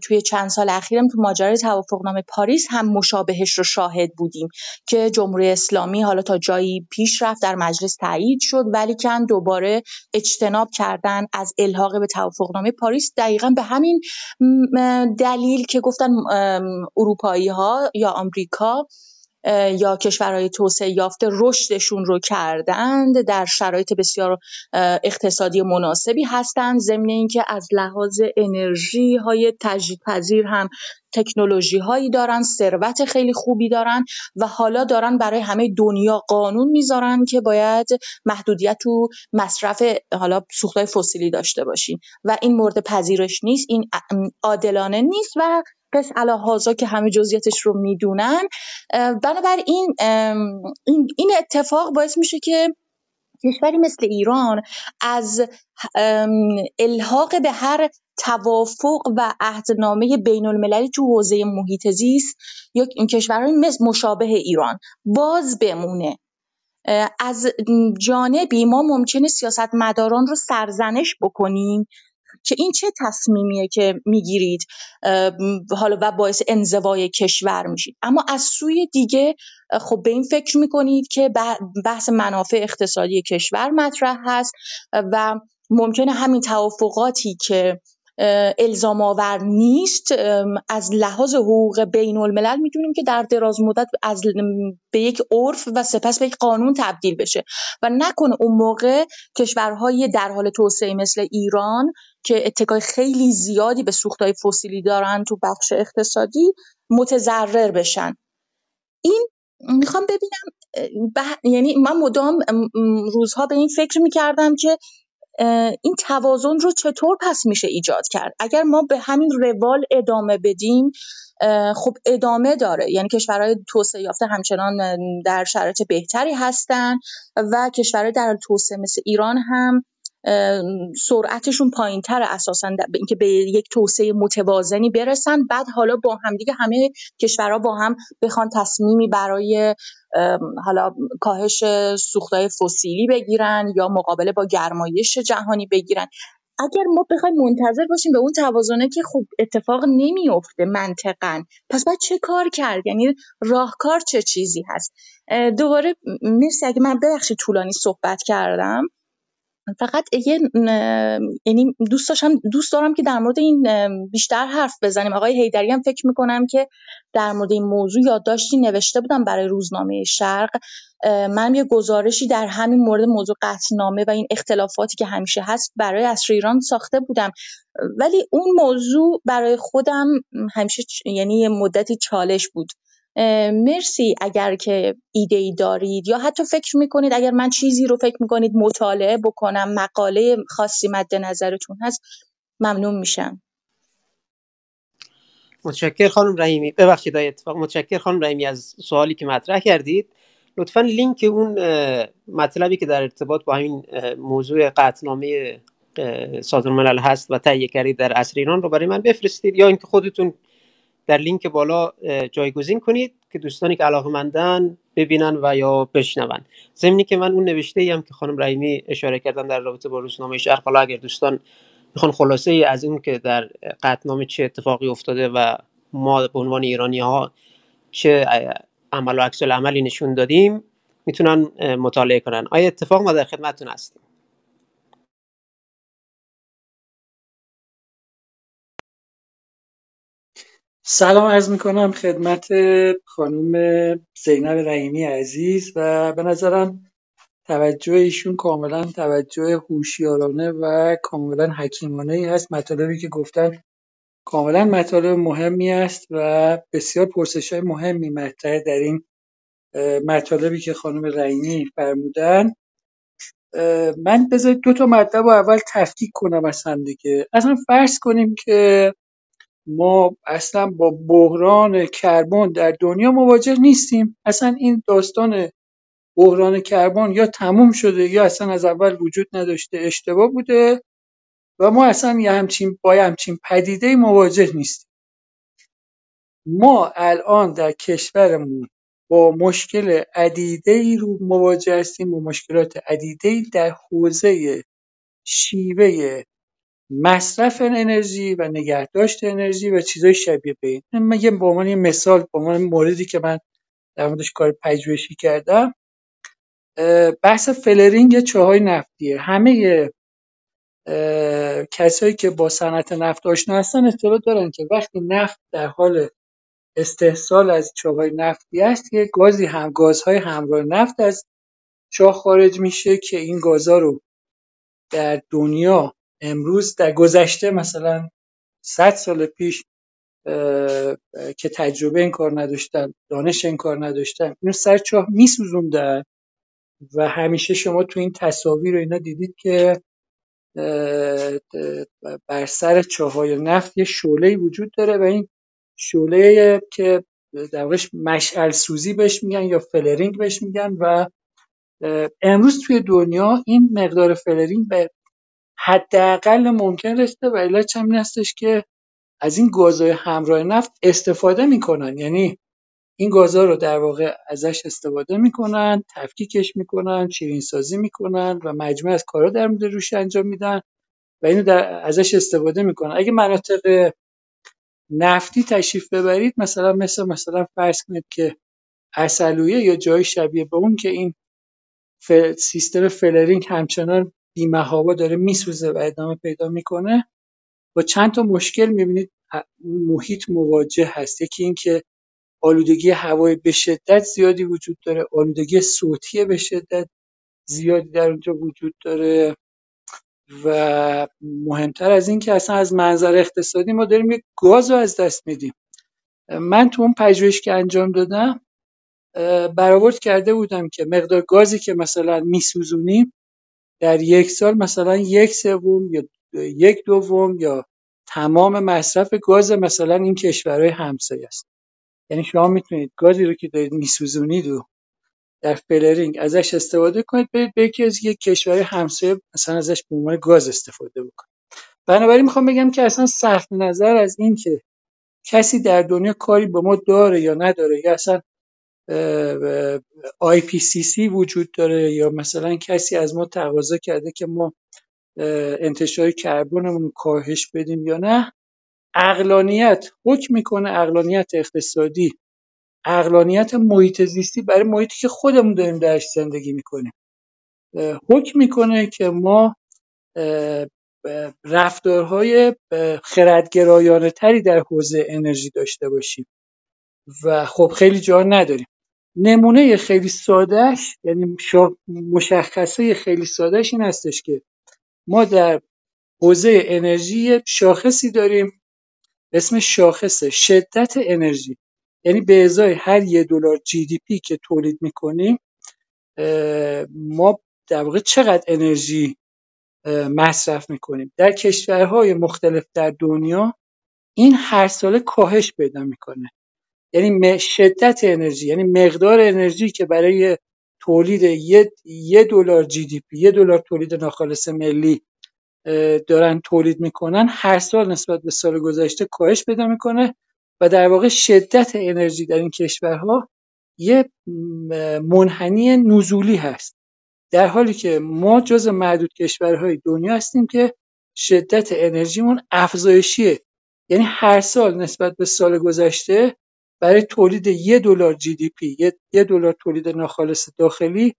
توی چند سال اخیرم تو ماجرای توافقنامه پاریس هم مشابهش رو شاهد بودیم که جمهوری اسلامی حالا تا جایی پیش رفت در مجلس تایید شد ولی کن دوباره اجتناب کردن از الحاق به توافقنامه پاریس دقیقا به همین دلیل که گفتن اروپایی ها یا آمریکا یا کشورهای توسعه یافته رشدشون رو کردند در شرایط بسیار اقتصادی مناسبی هستند ضمن اینکه از لحاظ انرژی های تجدیدپذیر هم تکنولوژی هایی دارن ثروت خیلی خوبی دارن و حالا دارن برای همه دنیا قانون می‌ذارن که باید محدودیت تو مصرف حالا سوختهای فسیلی داشته باشین و این مورد پذیرش نیست این عادلانه نیست و قص الهازا که همه جزئیاتش رو می‌دونن. بنابراین این این اتفاق باعث میشه که کشوری مثل ایران از الحاق به هر توافق و عهدنامه بین المللی تو حوزه محیط زیست یا کشورهای مثل مشابه ایران باز بمونه. از جانبی ما ممکنه سیاستمداران رو سرزنش بکنیم. که این چه تصمیمیه که می‌گیرید حالا و باعث انزوای کشور میشید. اما از سوی دیگه خب به این فکر می‌کنید که بحث منافع اقتصادی کشور مطرح هست و ممکنه همین توافقاتی که الزام آور نیست. از لحاظ حقوق بین الملل می‌دونیم که در دراز مدت از به یک عرف و سپس به یک قانون تبدیل بشه. و نکنه اون موقع کشورهای در حال توسعه مثل ایران که اتکای خیلی زیادی به سوختهای فسیلی دارن تو بخش اقتصادی متضرر بشن. این می‌خوام ببینم یعنی من مدام روزها به این فکر می‌کردم که این توازن رو چطور پس میشه ایجاد کرد؟ اگر ما به همین روال ادامه بدیم خب ادامه داره. یعنی کشورهای توسعه یافته همچنان در شرایط بهتری هستن و کشورهای در توسعه مثل ایران هم سرعتشون پایین تر اساسا اینکه به یک توسعه متوازنی برسن. بعد حالا با همدیگه همه کشورها با هم بخوان تصمیمی برای حالا کاهش سوختهای فسیلی بگیرن یا مقابله با گرمایش جهانی بگیرن. اگر ما بخوایم منتظر باشیم به اون توازنه که خب اتفاق نمیفته منطقا پس باید چه کار کرد؟ یعنی راهکار چه چیزی هست؟ دوباره مرسی اگه من ببخشید طولانی صحبت کردم. فقط یه یعنی دوست داشتم دوست دارم که در مورد این بیشتر حرف بزنیم. آقای هیدری هم فکر می‌کنم که در مورد این موضوع یادداشتی نوشته بودم برای روزنامه شرق. من یه گزارشی در همین مورد موضوع قطعنامه و این اختلافاتی که همیشه هست برای اصر ایران ساخته بودم. ولی اون موضوع برای خودم همیشه یعنی یه مدتی چالش بود. مرسی اگر که ایده ای دارید یا حتی فکر می‌کنید اگر من چیزی رو فکر می‌کنید مطالعه بکنم مقاله خاصی مد نظرتون هست ممنون میشم. متشکر خانم رحیمی. ببخشید اتفاق. متشکر خانم رحیمی از سوالی که مطرح کردید. لطفا لینک اون مطلبی که در ارتباط با همین موضوع قطنامه سازمان ملل هست و تهیه کردید در عصر ایران رو برای من بفرستید یا اینکه خودتون در لینک بالا جایگزین کنید که دوستانی که علاقه ببینن و یا بشنون. ضمنی که من اون نوشته که خانم رحیمی اشاره کردن در رابطه با روزنامه شرق حالا اگر دوستان می‌خوان خلاصه ای از اون که در قطنامه چه اتفاقی افتاده و ما به عنوان ایرانی ها چه عمل و عکس عملی نشون دادیم می‌تونن مطالعه کنن. آیا اتفاق ما در خدمتتون هستیم؟ سلام عرض می‌کنم خدمت خانم زینب رحیمی عزیز و به نظرم توجه ایشون کاملا توجه هوشیارانه و کاملا حکیمانه ای هست. مطالبی که گفتن کاملا مطالب مهمی است و بسیار پرسش های مهمی مطرح در این مطالبی که خانم رحیمی فرمودن. من بذارید دو تا مطلب رو اول تفکیک کنم از هم دیگه. اصلا فرض کنیم که ما اصلا با بحران کربن در دنیا مواجه نیستیم. اصلا این داستان بحران کربن یا تموم شده یا اصلا از اول وجود نداشته اشتباه بوده و ما اصلا یه همچین با یه همچین پدیده مواجه نیستیم. ما الان در کشورمون با مشکل عدیده ای رو مواجه هستیم با مشکلات عدیده ای در حوزه شیوه مصرف انرژی و نگهداشت انرژی و چیزای شبیه به این. من به عنوان مثال به عنوان موردی که من در موردش کار پژوهشی کردم بحث فلرینگ چاهای نفتیه. همه کسایی که با صنعت نفت آشنا هستن اطلاع دارن که وقتی نفت در حال استحصال از چاهای نفتی است یه گازی هم گازهای همراه نفت از چاه خارج میشه که این گازها رو در دنیا امروز در گذشته مثلا 100 سال پیش که تجربه این کار نداشتن دانش این کار نداشتن اینو سر چاه میسوزوندن و همیشه شما تو این تصاویر رو اینا دیدید که بر سر چاهای نفت یه شعله وجود داره و این شعله که در مشعل سوزی بهش میگن یا flaring بهش میگن و امروز توی دنیا این مقدار flaring حداقل ممکن رسیده و علت هم هستش که از این گازهای همراه نفت استفاده می‌کنن. یعنی این گازها رو در واقع ازش استفاده می‌کنن تفکیکش می‌کنن شیرین سازی می‌کنن و مجموعه از کارا در مورد روش انجام میدن و اینو در ازش استفاده می‌کنن. اگه مناطق نفتی تشریف ببرید مثلا مثل مثلا فرض کنید که اصلویه یا جای شبیه به اون که این سیستم فلرینگ همچنان بیمهابا داره میسوزه و ادامه پیدا می‌کنه. با چند تا مشکل می‌بینید محیط مواجه هست. یکی این که آلودگی هوای به شدت زیادی وجود داره آلودگی صوتی به شدت زیادی در اونجا وجود داره و مهمتر از این که اصلا از منظر اقتصادی ما داریم یک گاز رو از دست میدیم. من تو اون پژوهش که انجام دادم برآورد کرده بودم که مقدار گازی که مثلا میسوزونیم در یک سال مثلا یک سوم یا یک دوم یا تمام مصرف گاز مثلا این کشورهای همسایه است. یعنی شما می‌تونید گازی رو که دارید میسوزونید و در فلرینگ ازش استفاده کنید برید به یکی از یک کشور همسایه مثلا ازش به عنوان گاز استفاده بکنید. بنابراین می‌خوام بگم که اصلا صرف نظر از این که کسی در دنیا کاری به ما داره یا نداره یا اصلا سی وجود داره یا مثلا کسی از ما تقاضا کرده که ما انتشار کربنمون کاهش بدیم یا نه؟ اقلانیت حکم می‌کنه اقلانیت اقتصادی. اقلانیت محیط زیستی برای محیطی که خودمون داریم درش زندگی می‌کنیم. حکم می‌کنه که ما رفتارهای خردگرایانه تری در حوزه انرژی داشته باشیم. و خب خیلی جا نداریم. نمونه خیلی سادهش یعنی مشخصه خیلی سادهش این هستش که ما در حوزه انرژی شاخصی داریم اسم شاخص شدت انرژی. یعنی به ازای هر یه دلار جی دی پی که تولید می‌کنیم ما در واقع چقدر انرژی مصرف می‌کنیم. در کشورهای مختلف در دنیا این هر ساله کاهش پیدا می‌کنه. یعنی شدت انرژی یعنی مقدار انرژی که برای تولید یه دلار جی دی پی یه دلار تولید ناخالص ملی دارن تولید می‌کنن هر سال نسبت به سال گذشته کاهش پیدا می‌کنه و در واقع شدت انرژی در این کشورها یه منحنی نزولی هست. در حالی که ما جز معدود کشورهای دنیا هستیم که شدت انرژیمون افزایشیه. یعنی هر سال نسبت به سال گذشته برای تولید یه دلار جی دی پی یه دلار تولید ناخالص داخلی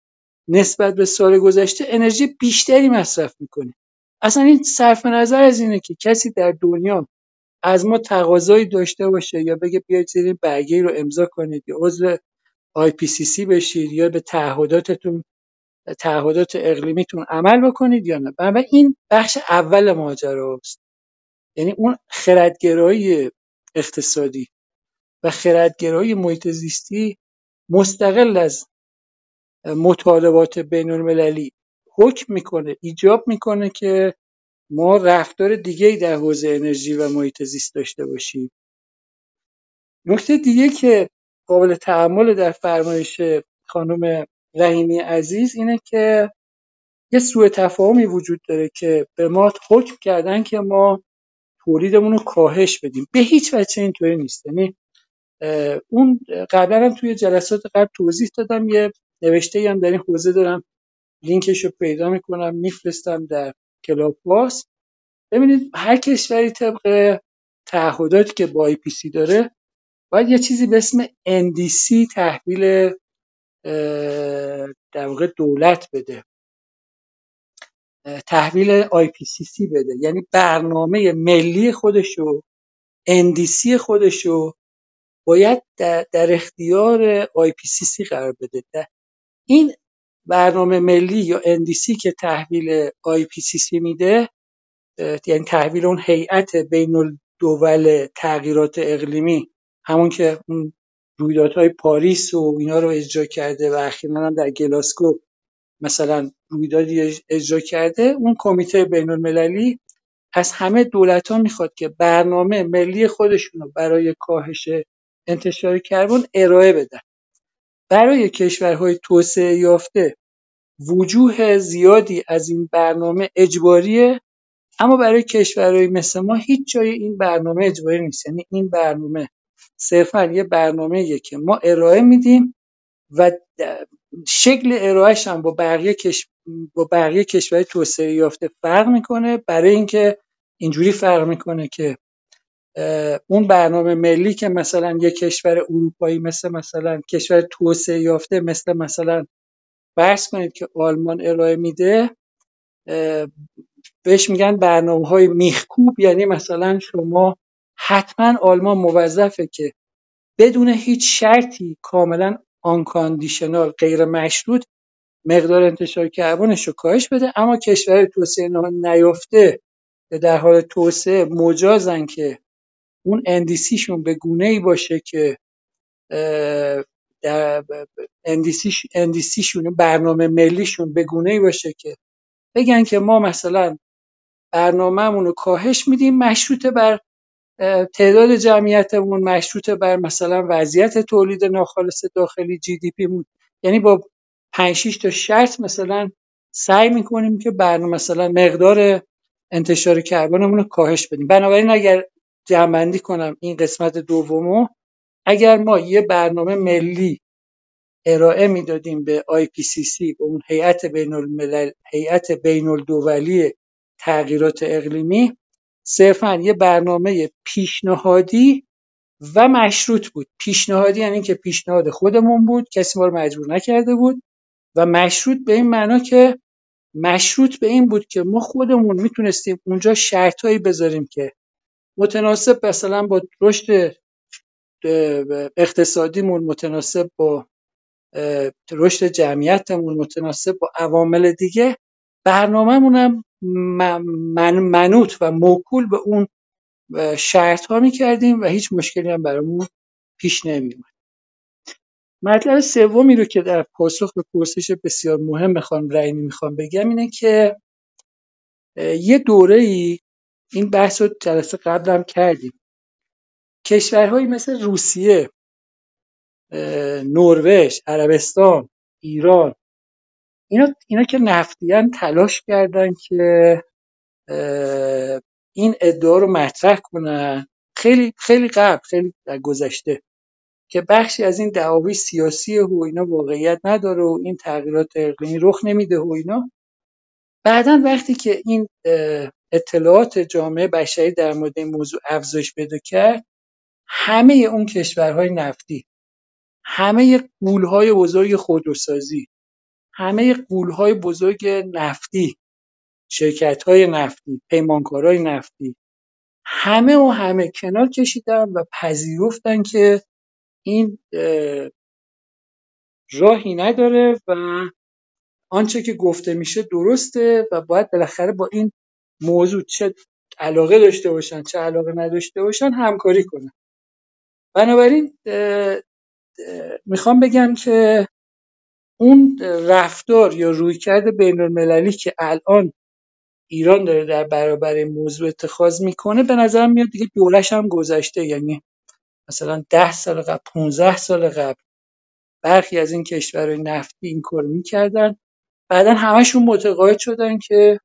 نسبت به سال گذشته انرژی بیشتری مصرف می‌کنه. اصلا این صرف نظر از اینه که کسی در دنیا از ما تقاضایی داشته باشه یا بگه بیاید زیر این برگه رو امضا کنید یا عضو سی بشید یا به تعهداتتون تعهدات اقلیمیتون عمل بکنید یا نه. بنابراین این بخش اول ماجراست. یعنی اون خردگرایی اقتصادی. و خردگرایی محیط زیستی مستقل از مطالبات بین المللی حکم می‌کنه ایجاب می‌کنه که ما رفتار دیگه در حوزه انرژی و محیط زیست داشته باشیم. نکته دیگه که قابل تحمل در فرمایش خانم رحیمی عزیز اینه که یه سوء تفاهمی وجود داره که به ما حکم کردن که ما تولیدمون رو کاهش بدیم. به هیچ وجه اینطوری نیست. یعنی اون قبلا هم توی جلسات قبل توضیح دادم یه نوشته هم در این حوزه دارم لینکش رو پیدا می‌کنم میفرستم در کلاب باس. ببینید هر کشوری طبق تعهداتی که با سی داره باید یه چیزی به اسم NDC تحویل در واقع دولت بده. تحویل IPCC بده. یعنی برنامه ملی خودشو NDC خودشو باید در, در اختیار IPCC قرار بده. این برنامه ملی یا NDC که تحویل IPCC میده یعنی تحویل اون هیئت بین الدول تغییرات اقلیمی همون که اون رویدادهای پاریس و اینا رو اجرا کرده و اخیرا هم در گلاسکو مثلا رویدادی اجرا کرده اون کمیته بین المللی از همه دولت ها می‌خواد که برنامه ملی خودشون رو برای کاهش انتشار کربن ارائه بدن. برای کشورهای توسعه یافته وجوه زیادی از این برنامه اجباریه اما برای کشورهای مثل ما هیچ جای این برنامه اجباری نیست. یعنی این برنامه صرفا یه برنامه که ما ارائه میدیم و شکل ارائهش هم با بقیه کش... با بقیه کشورهای توسعه یافته فرق می‌کنه. برای اینکه اینجوری فرق می‌کنه که اون برنامه ملی که مثلا یک کشور اروپایی مثل مثلا کشور توسعه یافته مثل مثلا فرض کنید که آلمان ارائه میده بهش میگن برنامه های میخکوب. یعنی مثلا شما حتما آلمان موظفه که بدون هیچ شرطی کاملا آنکاندیشنال غیر مشروط مقدار انتشار کربنش رو کاهش بده. اما کشور توسعه نیافته در حال توسعه مجازن که اون اندیسیشون به گونه ای باشه که اندیسیشون برنامه ملیشون به گونه ای باشه که بگن که ما مثلا برنامهمون رو کاهش میدیم مشروط بر تعداد جمعیتمون مشروط بر مثلا وضعیت تولید ناخالص داخلی جی دی پی مون یعنی با 5 تا شرط مثلا سعی می‌کنیم که برنامه مثلا مقدار انتشار کربنمون رو کاهش بدیم. بنابراین اگر جمعبندی کنم این قسمت دومو. اگر ما یه برنامه ملی ارائه می‌دادیم به IPCC به اون هیئت بین الملل هیئت بین الدولی تغییرات اقلیمی صرفا یه برنامه پیشنهادی و مشروط بود. پیشنهادی یعنی که پیشنهاد خودمون بود کسی ما رو مجبور نکرده بود و مشروط به این معنا که مشروط به این بود که ما خودمون می‌تونستیم اونجا شرطهایی بذاریم که متناسب مثلا با رشد اقتصادیمون متناسب با رشد جمعیتمون متناسب با عوامل دیگه. برنامهمون هم من منوط و موکول به اون شرط ها می کردیم و هیچ مشکلی هم برامون پیش نمیومد مطلب سومی رو که در پاسخ به پرسش بسیار مهم خانم رحیمی می‌خوام بگم اینه که یه دوره ای این بحث رو جلسه قبلم کردیم. کشورهایی مثل روسیه نروژ عربستان ایران اینا, اینا که نفتیان تلاش کردن که این ادعا رو مطرح کنن. خیلی خیلی قبل خیلی در گذشته که بخشی از این دعاوی سیاسی و اینا واقعیت نداره و این تغییرات اقلیمی رخ نمیده و اینا. بعدا وقتی که این اطلاعات جامعه بشری در مورد این موضوع افزایش پیدا کرد همه اون کشورهای نفتی همه قولهای بزرگ خودروسازی همه قولهای بزرگ نفتی شرکت‌های نفتی پیمانکارای نفتی همه و همه کنار کشیدن و پذیرفتن که این راهی نداره و آنچه که گفته میشه درسته و باید بالاخره با این موضوع چه علاقه داشته باشن چه علاقه نداشته باشن همکاری کنن. بنابراین می‌خوام بگم که اون رفتار یا رویکرد بین المللی که الان ایران داره در برابر موضوع اتخاذ می‌کنه به نظرم میاد دیگه دورش هم گذشته. یعنی مثلا ده سال قبل 15 سال قبل برخی از این کشورهای نفتی این کار می‌کردن. بعدا همشون متقاعد شدن که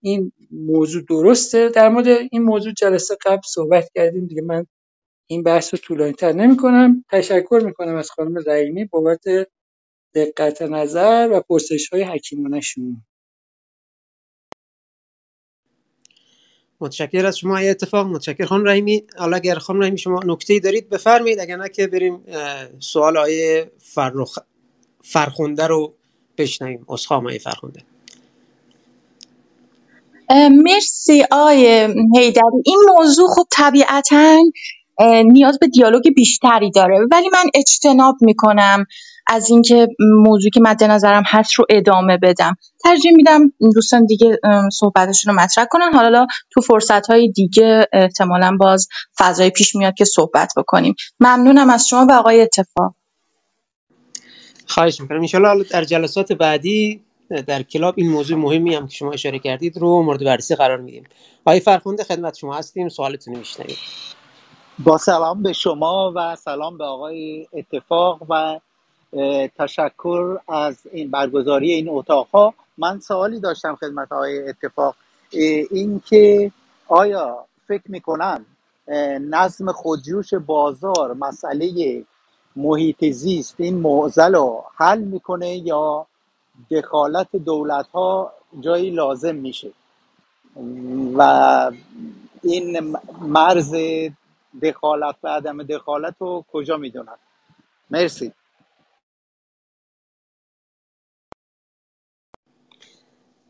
این موضوع درسته. در مورد این موضوع جلسه قبل صحبت کردیم دیگه. من این بحث رو طولانی تر نمی کنم تشکر می کنم از خانم رحیمی بابت دقت نظر و پرسش های حکیمانه شما متشکر از شما. اتفاق. متشکر خانم رحیمی حالا اگر خانم رحیمی شما نکته دارید بفرمایید. اگر نه که بریم سوال آیه فرخ فرخونده رو بشنویم. اسخام آیه فرخونده مرسی آقای هیدری این موضوع خب طبیعتا نیاز به دیالوگ بیشتری داره. ولی من اجتناب می‌کنم از اینکه موضوعی که مد نظرم هست رو ادامه بدم. ترجیح میدم دوستان دیگه صحبتشون رو مطرح کنن. حالا تو فرصت های دیگه احتمالا باز فضای پیش میاد که صحبت بکنیم. ممنونم از شما و آقای اتفاق. خواهش می‌کنم. انشالله در جلسات بعدی در کلاب این موضوع مهمی هم که شما اشاره کردید رو مورد بررسی قرار میدیم. آقای فرخنده خدمت شما هستیم. سوالتون رو با سلام به شما و سلام به آقای اتفاق و تشکر از این برگزاری این اتاق ها من سوالی داشتم خدمت آقای اتفاق. اینکه آیا فکر می‌کنن نظم خودجوش بازار مسئله محیط زیست این معضل رو حل می‌کنه یا دخالت دولت ها جایی لازم میشه. و این مرز دخالت و عدم دخالت رو کجا می‌دونن؟ مرسی.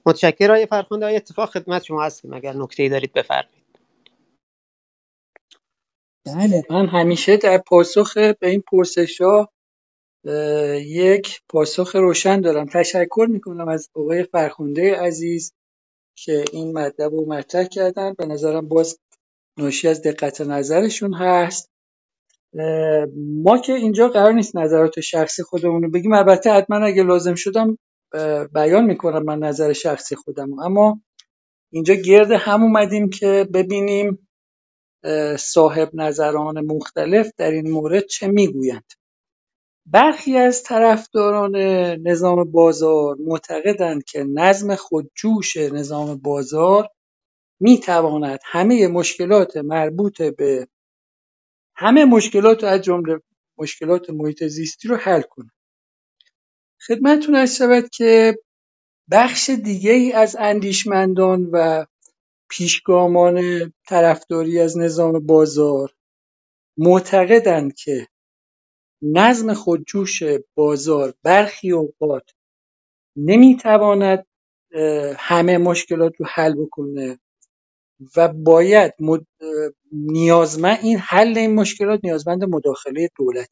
متشکر آقای فرخنده آقای اتفاق خدمت شما هستیم؟ اگر نکته دارید بفرمایید. بله من همیشه در پاسخ به این پرسش ها یک پاسخ روشن دارم. تشکر می‌کنم از آقای فرخنده عزیز که این مطلب رو مطرح کردن. به نظرم باز ناشی از دقت نظرشون هست. ما که اینجا قرار نیست نظرات شخصی خودمون رو بگیم. البته حتما اگه لازم شدم بیان می‌کنم من نظر شخصی خودم اما اینجا گرد هم اومدیم که ببینیم صاحب نظران مختلف در این مورد چه می‌گویند. برخی از طرفداران نظام بازار معتقدند که نظم خودجوش نظام بازار می‌تواند همه مشکلات مربوط به همه مشکلات از جمله مشکلات محیط زیستی رو حل کنه. خدمتتون از شود که بخش دیگه ای از اندیشمندان و پیشگامان طرفداری از نظام بازار معتقدند که نظم خودجوش بازار برخی اوقات نمی‌تواند همه مشکلات رو حل بکنه و باید نیازمند این حل این مشکلات نیازمند مداخله دولت.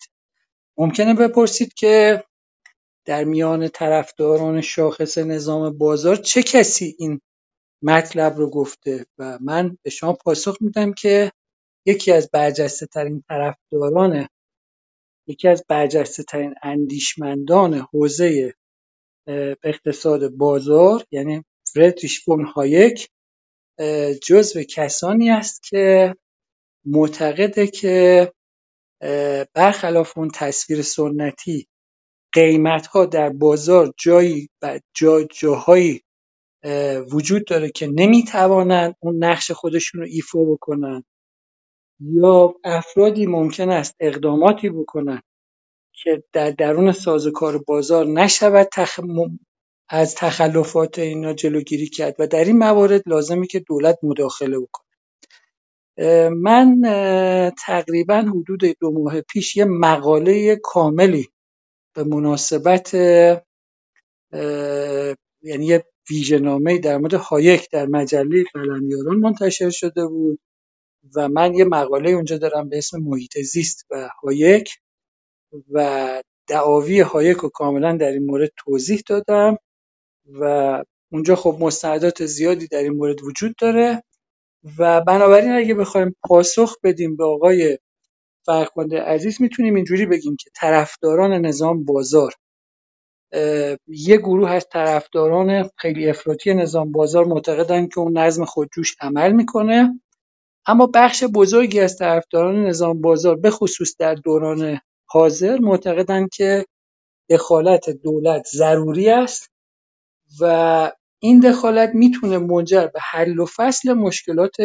ممکنه بپرسید که در میان طرفداران شاخص نظام بازار چه کسی این مطلب رو گفته؟ و من به شما پاسخ میدم که یکی از برجسته ترین طرفداران یکی از برجسته ترین اندیشمندان حوزه اقتصاد بازار یعنی فردریش فون هایک جزو کسانی است که معتقده که برخلاف اون تصویر سنتی قیمت ها در بازار جایی و جا جاهایی وجود داره که نمی‌توانند اون نقش خودشون رو ایفا بکنن. یا افرادی ممکن است اقداماتی بکنن که در درون سازوکار بازار نشود تخ... از تخلفات اینا جلوگیری کرد و در این موارد لازمه که دولت مداخله بکنه. من تقریبا حدود دو ماه پیش یه مقاله کاملی به مناسبت یعنی یه ویژه‌نامه در مورد هایک در مجله قلمیاران منتشر شده بود. و من یه مقاله اونجا دارم به اسم محیط زیست و هایک و دعاوی هایک رو کاملا در این مورد توضیح دادم و اونجا خب مستندات زیادی در این مورد وجود داره و بنابراین اگه بخوایم پاسخ بدیم به آقای فرخنده عزیز می‌تونیم اینجوری بگیم که طرفداران نظام بازار یه گروه از طرفداران خیلی افراطی نظام بازار معتقدن که اون نظم خودجوش عمل می‌کنه. اما بخش بزرگی از طرفداران نظام بازار به خصوص در دوران حاضر معتقدند که دخالت دولت ضروری است و این دخالت می‌تونه منجر به حل و فصل مشکلات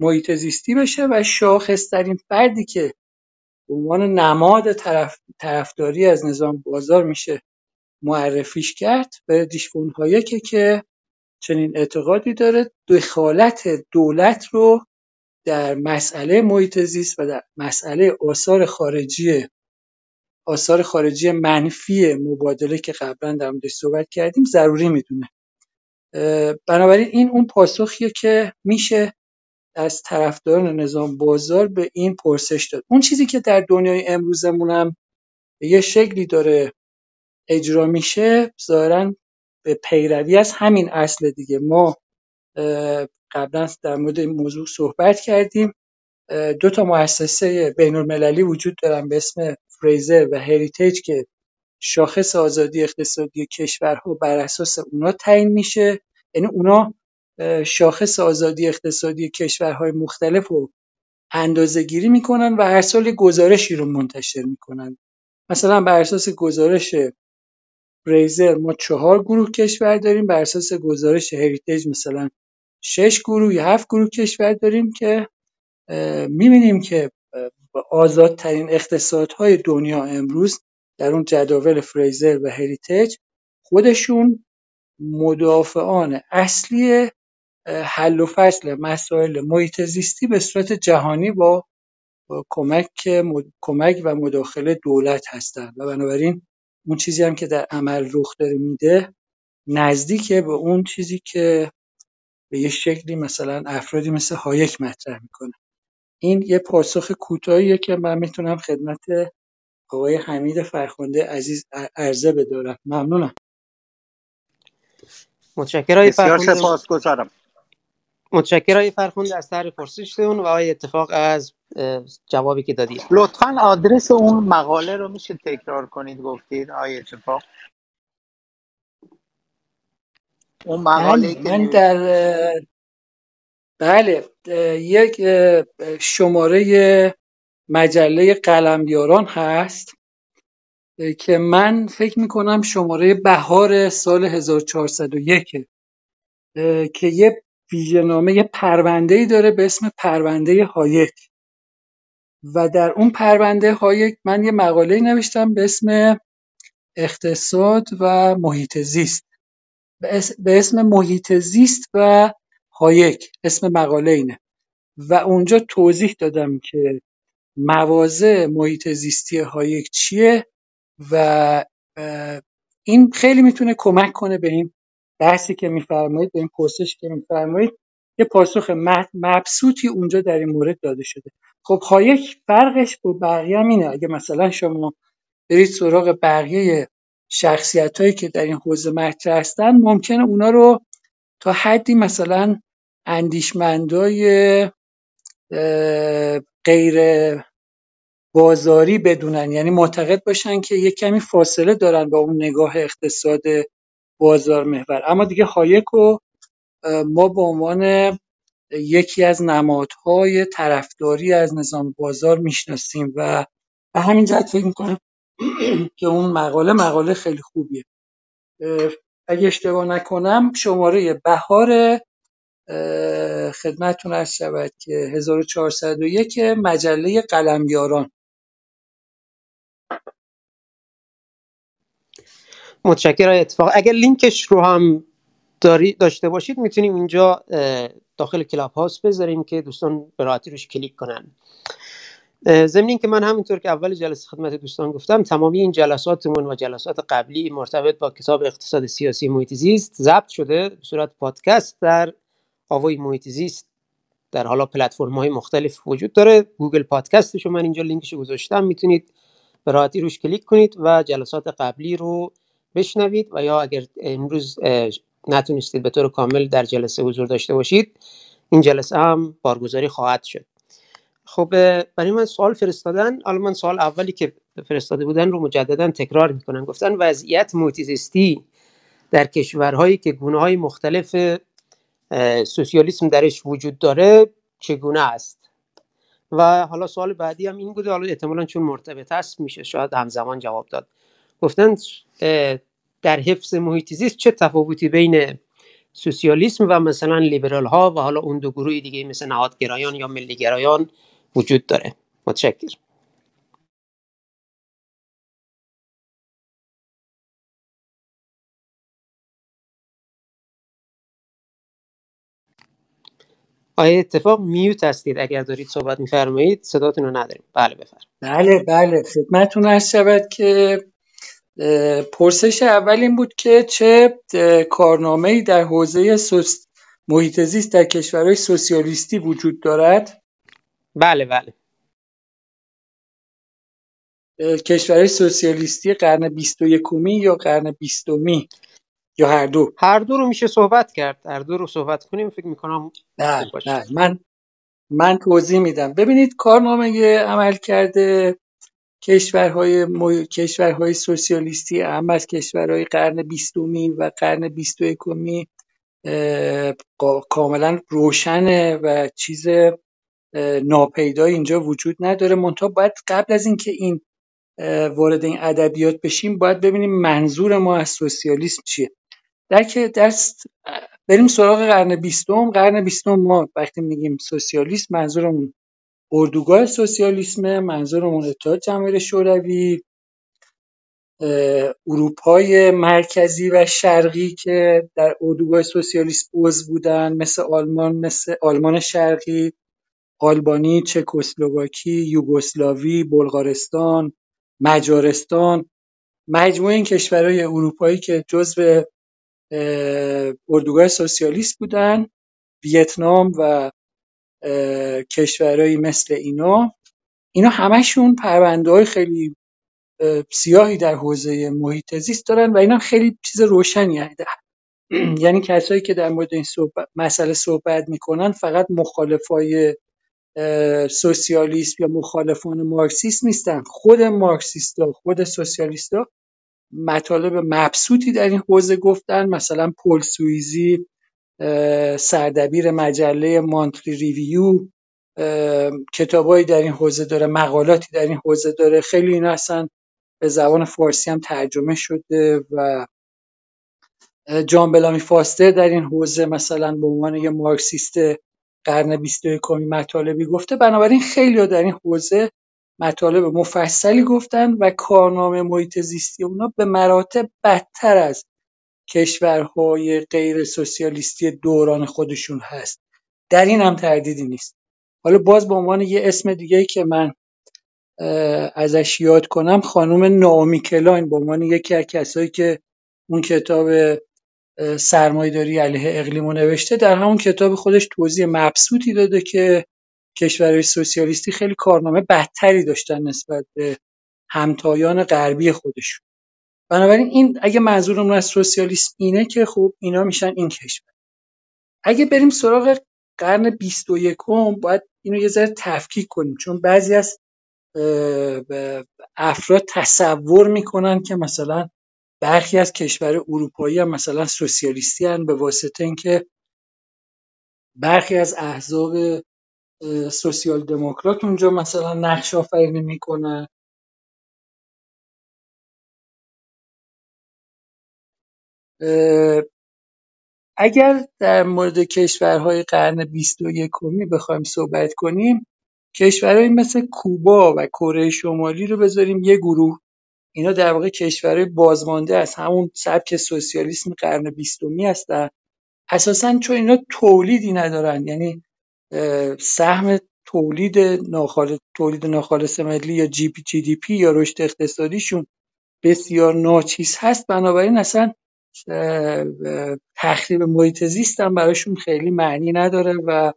محیط زیستی بشه و شاخصترین فردی که به عنوان نماد طرف، طرفداری از نظام بازار میشه معرفیش کرد به دیشفون هایکه که چنین اعتقادی داره. دخالت دولت رو در مسئله محیط زیست و در مسئله آثار خارجی آثار خارجی منفی مبادله که قبلا در موردش صحبت کردیم ضروری می‌دونه. بنابراین این اون پاسخیه که میشه از طرفداران نظام بازار به این پرسش داد. اون چیزی که در دنیای امروزمون هم یه شکلی داره اجرا میشه ظاهرا به پیروی از همین اصل دیگه. ما قبلا در مورد این موضوع صحبت کردیم. دو تا مؤسسه بین المللی وجود دارن به اسم فریزر و هریتیج که شاخص آزادی اقتصادی کشورها بر اساس اونا تعیین میشه. یعنی اونا شاخص آزادی اقتصادی کشورهای مختلف رو اندازه گیری می‌کنن و هر سال گزارشی رو منتشر می‌کنن. مثلا بر اساس گزارش فریزر ما چهار گروه کشور داریم. بر اساس گزارش هریتیج مثلا شش گروه یا هفت گروه کشور داریم که می‌بینیم که آزادترین اقتصادهای دنیا امروز در اون جداول فریزر و هریتیج خودشون مدافعان اصلی حل و فصل مسائل محیط زیستی به صورت جهانی با کمک کمک و مداخله دولت هستند و بنابراین اون چیزی هم که در عمل رخ داره میده نزدیکه به اون چیزی که به یه شکلی مثلا افرادی مثل هایک مطرح می‌کنه. این یه پاسخ کوتاهیه که من می‌تونم خدمت آقای حمید فرخنده عزیز عرضه بدارم. ممنونم. متشکرم. بسیار سپاسگزارم. متشکرم. فرخنده از طرح پرسشتون و آقای اتفاق از جوابی که دادید. لطفا آدرس اون مقاله رو میشه تکرار کنید گفتید آیه اتفاق. اون مقاله بله که من نوشت در بله یک شماره مجله قلمیاران هست که من فکر می‌کنم شماره بهار سال 1401 که یه ویژهنامه یه پرونده ای داره به اسم پرونده هایک. و در اون پرونده هایک من یه مقاله نوشتم به اسم اقتصاد و محیط زیست. به اسم محیط زیست و هایک اسم مقاله اینه. و اونجا توضیح دادم که مواضع محیط زیستی هایک چیه و این خیلی می‌تونه کمک کنه به این بحثی که میفرمایید به این پرسش که میفرمایید یه پاسخ مبسوطی اونجا در این مورد داده شده. خب هایک فرقش با بقیه هم اینه. اگه مثلا شما برید سراغ بقیه شخصیت هایی که در این حوزه مطرح هستن ممکنه اونا رو تا حدی مثلا اندیشمندای غیر بازاری بدونن. یعنی معتقد باشن که یک کمی فاصله دارن با اون نگاه اقتصاد بازار محور. اما دیگه هایک رو ما به عنوان یکی از نمادهای طرفداری از نظام بازار می‌شناسیم و به همین جهت فکر می‌کنم که اون مقاله مقاله خیلی خوبیه. اگه اشتباه نکنم شماره بهار خدمتتون عرض شود که 1401 مجله قلمیاران. متشکرم اتفاق. اگر لینکش رو هم داری داشته باشید می‌تونیم اینجا داخل Clubhouse بذاریم که دوستان به راحتی روش کلیک کنن. ضمن که من همینطور که اول جلسه خدمت دوستان گفتم تمامی این جلساتمون و جلسات قبلی مرتبط با کتاب اقتصاد سیاسی محیط زیست ضبط شده به صورت پادکست در آوای محیط زیست. در حالا پلتفرم های مختلف وجود داره. Google Podcast شو من اینجا لینکش گذاشتم. می‌تونید به راحتی روش کلیک کنید و جلسات قبلی رو بشنوید و یا اگر امروز نتونستید به طور کامل در جلسه حضور داشته باشید این جلسه هم بارگذاری خواهد شد. خب برای من سوال فرستادن حالا من سوال اولی که فرستاده بودن رو مجددا تکرار می‌کنن. گفتن وضعیت محیط زیستی در کشورهایی که گونه های مختلف سوسیالیسم درش وجود داره چگونه است؟ و حالا سوال بعدی هم این بوده حالا احتمالا چون مرتبط هست میشه شاید همزمان جواب داد. گفتن در حفظ محیط زیست چه تفاوتی بین سوسیالیسم و مثلا لیبرال ها و حالا اون دو گروه دیگه مثل نهادگرایان یا ملیگرایان وجود داره. متشکر آیا اتفاق میوت هستید؟ اگر دارید صحبت میفرمایید صداتون رو نداریم. بله بفرمایید. بله بله. خدمتتون هست شود که پرسش اول این بود که چه کارنامه ای در حوزه سوس... محیط زیست در کشورهای سوسیالیستی وجود دارد؟ بله بله. کشورهای سوسیالیستی قرن 21 یا قرن 20 یا هر دو؟ هر دو رو میشه صحبت کرد. هر دو رو صحبت کنیم فکر می‌کنم بله بله من من توضیح میدم. ببینید کارنامه عمل کرده. کشورهای م... کشورهای سوسیالیستی هم از کشورهای قرن بیستمی و قرن بیست و کاملا روشنه و چیز ناپیدایی اینجا وجود نداره. منتها باید قبل از اینکه این وارد این ادبیات بشیم باید ببینیم منظور ما از سوسیالیسم چیه. در که دست بریم سراغ قرن بیستم. قرن بیستم ما وقتی میگیم سوسیالیسم منظورمون اردوگاه سوسیالیسم منظورمون اتحاد جماهیر شوروی اروپای مرکزی و شرقی که در اردوگاه سوسیالیسم عضو بودن مثل آلمان مثل آلمان شرقی. آلبانی چکسلواکی یوگسلاوی بلغارستان مجارستان مجموعه این کشورهای اروپایی که جزو اردوگاه سوسیالیست بودن ویتنام و کشورهایی مثل اینا. اینا همشون پرونده های خیلی سیاهی در حوزه محیط زیست دارن و اینا خیلی چیز روشنی هست یعنی کسایی که در مورد این صحبت مسئله صحبت می‌کنن فقط مخالفای سوسیالیسم یا مخالفان مارکسیست نیستن. خود مارکسیستا خود سوسیالیستا مطالب مبسوطی در این حوزه گفتن. مثلا پل سویزی سردبیر مجله مانتری ریویو کتابایی در این حوزه داره مقالاتی در این حوزه داره. خیلی این اصلا به زبان فارسی هم ترجمه شده و جان بلامی فاستر در این حوزه مثلا به عنوان یه مارکسیست قرن 21 مطالبی گفته. بنابراین خیلی در این حوزه مطالب مفصلی گفتن و کارنامه محیط زیستی اونا به مراتب بدتر از کشورهای غیر سوسیالیستی دوران خودشون هست. در این هم تردیدی نیست. حالا باز به عنوان یه اسم دیگه که من ازش یاد کنم خانم نامی کلاین به عنوان یکی از کسایی که اون کتاب سرمایهداری علیه اقلیمو نوشته در همون کتاب خودش توضیح مبسوطی داده که کشورهای سوسیالیستی خیلی کارنامه بدتری داشتن نسبت به همتایان غربی خودشون. بنابراین این اگه منظورمون از سوسیالیسم اینه که خب اینا میشن این کشور. اگه بریم سراغ قرن 21 باید اینو یه ذره تفکیک کنیم. چون بعضی از افراد تصور می‌کنن که مثلا برخی از کشور اروپایی هم مثلا سوسیالیستی هن به واسطه اینکه برخی از احزاب سوسیال دموکرات اونجا مثلا نقش آفرینی می‌کنن. اگر در مورد کشورهای قرن بیست و یکمی بخوایم صحبت کنیم کشورهایی مثل کوبا و کره شمالی رو بذاریم یه گروه. اینا در واقع کشورهای بازمانده از همون سبک سوسیالیسم قرن بیستمی هستن. اساسا چون اینا تولیدی ندارن یعنی سهم تولید ناخالص تولید ناخالص ملی یا GP GDP یا رشد اقتصادیشون بسیار ناچیز هست. بنابراین اصلا تخریب محیط زیست هم براشون خیلی معنی نداره و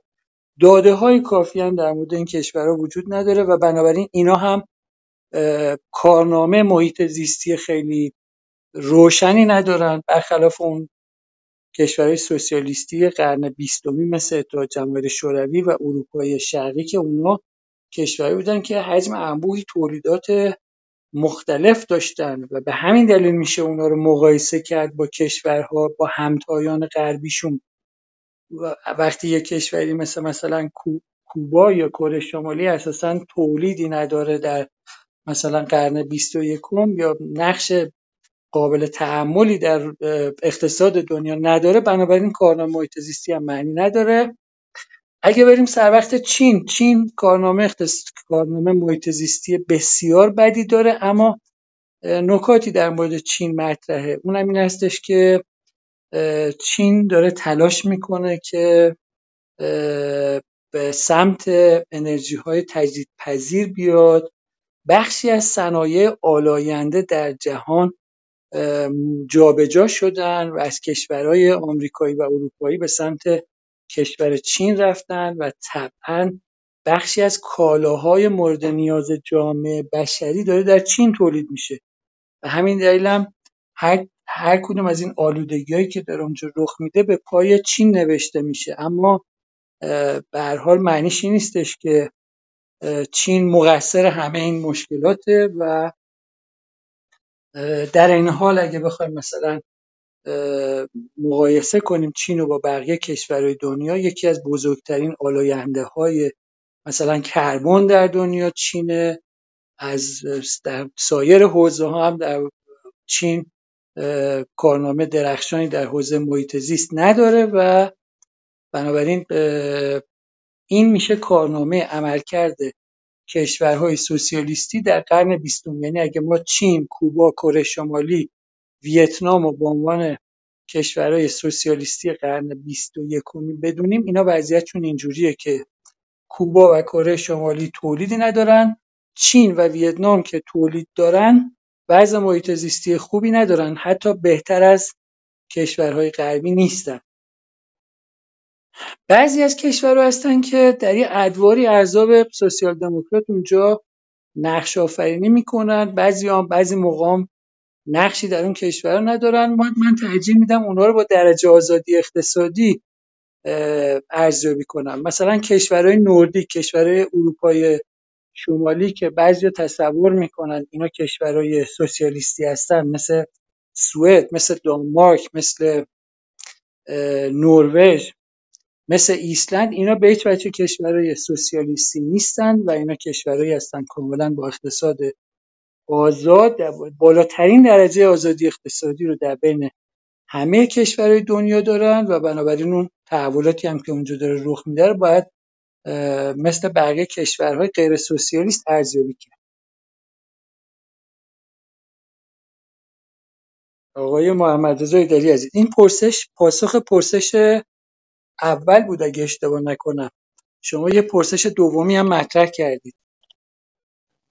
داده های کافی هم در مورد این کشورها وجود نداره و بنابراین اینا هم کارنامه محیط زیستی خیلی روشنی ندارن برخلاف اون کشورهای سوسیالیستی قرن بیستمی مثل اتحاد جماهیر شوروی و اروپای شرقی که اونا کشورهایی بودن که حجم انبوهی تولیدات مختلف داشتن و به همین دلیل میشه اونا رو مقایسه کرد با کشورها با همتایان غربیشون. وقتی یک کشوری مثل مثلا کوبا یا کره شمالی اساسا تولیدی نداره در مثلا قرن بیست و یکم یا نقش قابل تعملی در اقتصاد دنیا نداره بنابراین کارنامه محیط زیستی هم معنی نداره. اگه بریم سر وقت چین چین کارنامه اقتصاد کارنامه محیط زیستی بسیار بدی داره اما نکاتی در مورد چین مطرحه. اونم این هستش که چین داره تلاش می‌کنه که به سمت انرژی های تجدید پذیر بیاد. بخشی از صنایع آلاینده در جهان جابجا شدن و از کشورهای آمریکایی و اروپایی به سمت کشور چین رفتن و طبعا بخشی از کالاهای مورد نیاز جامعه بشری داره در چین تولید میشه. و همین دلیل هم هر, هر کدوم از این آلودگی که در اونجا رخ میده به پای چین نوشته میشه. اما به حال معنیش این نیستش که چین مقصر همه این مشکلاته و در این حال اگه بخوایم مثلا مقایسه کنیم چین رو با بقیه کشورهای دنیا یکی از بزرگترین آلاینده های مثلا کربن در دنیا چینه از سایر حوزه ها هم در چین کارنامه درخشانی در حوزه محیط زیست نداره و بنابراین این میشه کارنامه عملکرد کشورهای سوسیالیستی در قرن بیستم. یعنی اگه ما چین، کوبا، کره شمالی، ویتنام و به عنوان کشورهای سوسیالیستی قرن بیست و یکمی بدونیم اینا وضعیتشون اینجوریه که کوبا و کره شمالی تولیدی ندارن چین و ویتنام که تولید دارن وضع محیط زیستی خوبی ندارن حتی بهتر از کشورهای غربی نیستن. بعضی از کشورها هستن که در یه ادواری احزاب سوسیال دموکرات اونجا نقش آفرینی می‌کنن. بعضی هم بعضی موقع نقشی در اون کشورها ندارن. من, ترجیح میدم اونها رو با درجه آزادی اقتصادی ارزیابی کنم مثلا کشورهای نوردیک کشورهای اروپای شمالی که بعضی تصور می‌کنن اینا کشورهای سوسیالیستی هستن مثل سوئد مثل دانمارک مثل نروژ مثل ایسلند اینا به هیچ وجه کشورهای سوسیالیستی نیستن و اینا کشورهایی هستن کاملا با اقتصاد آزاد بالاترین درجه آزادی اقتصادی رو در بین همه کشورهای دنیا دارن و بنابراین اون تحولاتی هم که اونجا داره رخ میده باید مثل بقیه کشورهای غیر سوسیالیست ارزیابی کرد. آقای محمد رضا عزیز این پرسش پاسخ پرسش اول بود اگه اشتباه نکنم. شما یه پرسش دومی هم مطرح کردید.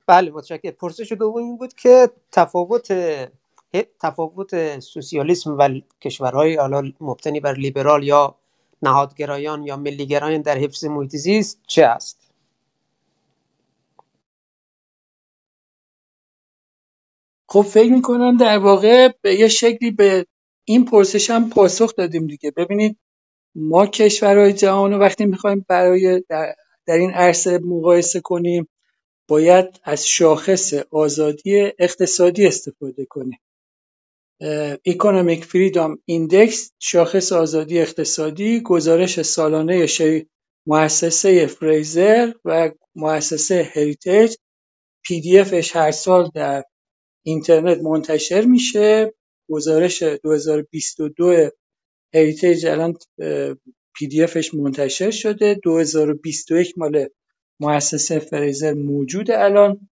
بله متشکرم. پرسش دومی بود که تفاوت تفاوت سوسیالیسم و کشورهای حالا مبتنی بر لیبرال یا نهادگرایان یا ملیگرایان در حفظ محیط زیست چه است؟ خب فکر می‌کنم در واقع به یه شکلی به این پرسش هم پاسخ دادیم دیگه. ببینید ما کشورهای جهان رو وقتی می‌خوایم برای در در این عرصه مقایسه کنیم باید از شاخص آزادی اقتصادی استفاده کنیم. Economic Freedom Index شاخص آزادی اقتصادی گزارش سالانه مؤسسه فریزر و مؤسسه هریتیج PDF ش هر سال در اینترنت منتشر میشه. گزارش 2022 هریتیج الان PDF ش منتشر شده. 2021 مال مؤسسه فریزر موجود الان.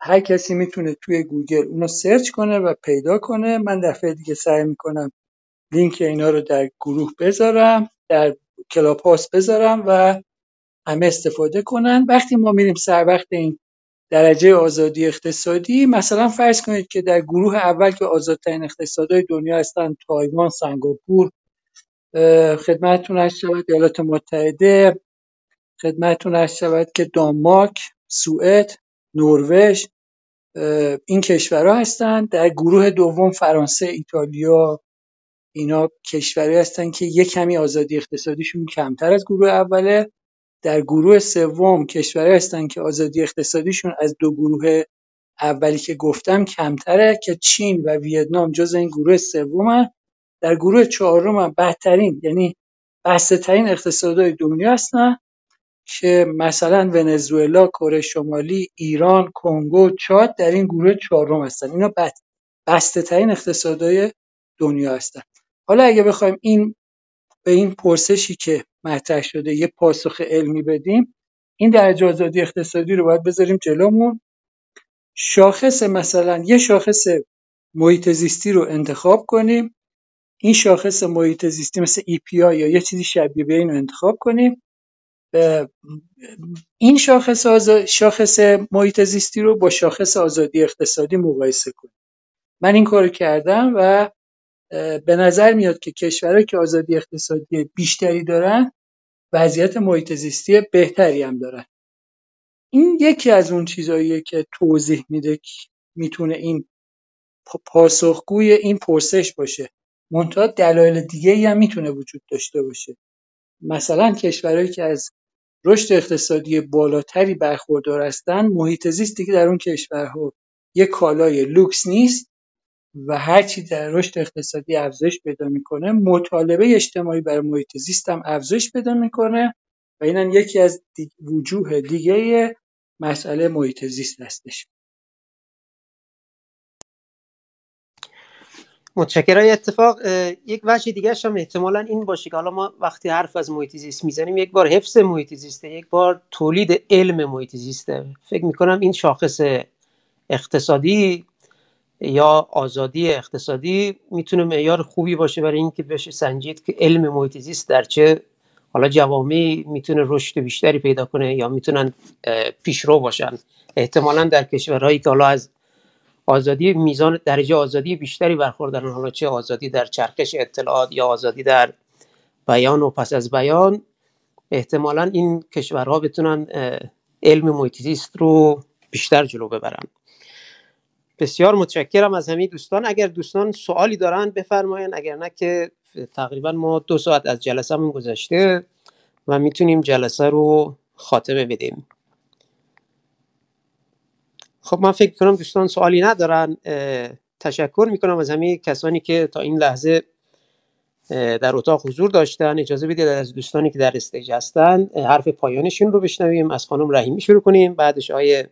هر کسی می‌تونه توی گوگل اونو search کنه و پیدا کنه. من دفعه دیگه سعی می‌کنم لینک اینا رو در گروه بذارم در Clubhouse بذارم و همه استفاده کنن. وقتی ما میریم سر وقت این درجه آزادی اقتصادی. مثلا فرض کنید که در گروه اول که آزادترین اقتصادهای دنیا هستن تایوان سنگاپور خدمتتون هست شود ایالات متحده خدمتتون هست شود که دانمارک سوئد نروژ این کشورها هستند در گروه دوم فرانسه ایتالیا اینا کشورهایی هستن که یک کمی آزادی اقتصادیشون کمتر از گروه اوله. در گروه سوم کشورهایی هستن که آزادی اقتصادیشون از دو گروه اولی که گفتم کمتره که چین و ویتنام جز این گروه سوم در گروه چهارم هم بدترین یعنی بسته ترین اقتصادهای دنیا هستن که مثلا ونزوئلا، کره شمالی، ایران، کنگو، چاد در این گروه چهارم هستن. اینا بسته ترین اقتصادهای دنیا هستن. حالا اگه بخوایم این به این پرسشی که مطرح شده یه پاسخ علمی بدیم این درجه آزادی اقتصادی رو باید بذاریم جلومون. شاخص مثلا یه شاخص محیط زیستی رو انتخاب کنیم. این شاخص محیط زیستی مثل EPI یا یه چیزی شبیه به این رو انتخاب کنیم. این شاخص, شاخص محیط زیستی رو با شاخص آزادی اقتصادی مقایسه کنیم. من این کار کردم و به نظر میاد که کشورهایی که آزادی اقتصادی بیشتری دارن وضعیت محیط زیستی بهتری هم دارن. این یکی از اون چیزهاییه که توضیح میده که می‌تونه این پاسخگوی این پرسش باشه. منتها دلایل دیگه هم می‌تونه وجود داشته باشه. مثلا کشورهایی که از رشد اقتصادی بالاتری برخوردار هستن محیط زیستی که در اون کشورها یک کالای لوکس نیست و هرچی در رشد اقتصادی افزایش پیدا می‌کنه مطالبه اجتماعی برای محیط زیست هم افزایش پیدا می‌کنه و اینم یکی از وجوه دیگه مسئله محیط زیست هستش. متشکرم. اتفاق یک وجه دیگه هم احتمالا این باشه که حالا ما وقتی حرف از محیط زیست می‌زنیم یک بار حفظ محیط زیسته یک بار تولید علم محیط زیسته. فکر می‌کنم این شاخص اقتصادی یا آزادی اقتصادی می‌تونه معیار خوبی باشه برای اینکه بشه سنجید که علم محیط زیست در چه حالا جوامعی می‌تونه رشد بیشتری پیدا کنه یا می‌تونن پیشرو باشن. احتمالا در کشورهایی که حالا از آزادی میزان درجه آزادی بیشتری برخوردارن حالا چه آزادی در چرخش اطلاعات یا آزادی در بیان و پس از بیان احتمالا این کشورها بتونن علم محیط زیست رو بیشتر جلو ببرن. بسیار متشکرم از همین دوستان. اگر دوستان سوالی دارن بفرماین اگر نه که تقریبا ما دو ساعت از جلسه من گذشته و می‌تونیم جلسه رو خاتمه بدیم. خب من فکر کنم دوستان سوالی ندارن. تشکر می‌کنم از همه کسانی که تا این لحظه در اتاق حضور داشتن. اجازه بدید از دوستانی که در استیج هستن حرف پایانشون رو بشنویم. از خانم رحیمی شروع کنیم. بعدش آیه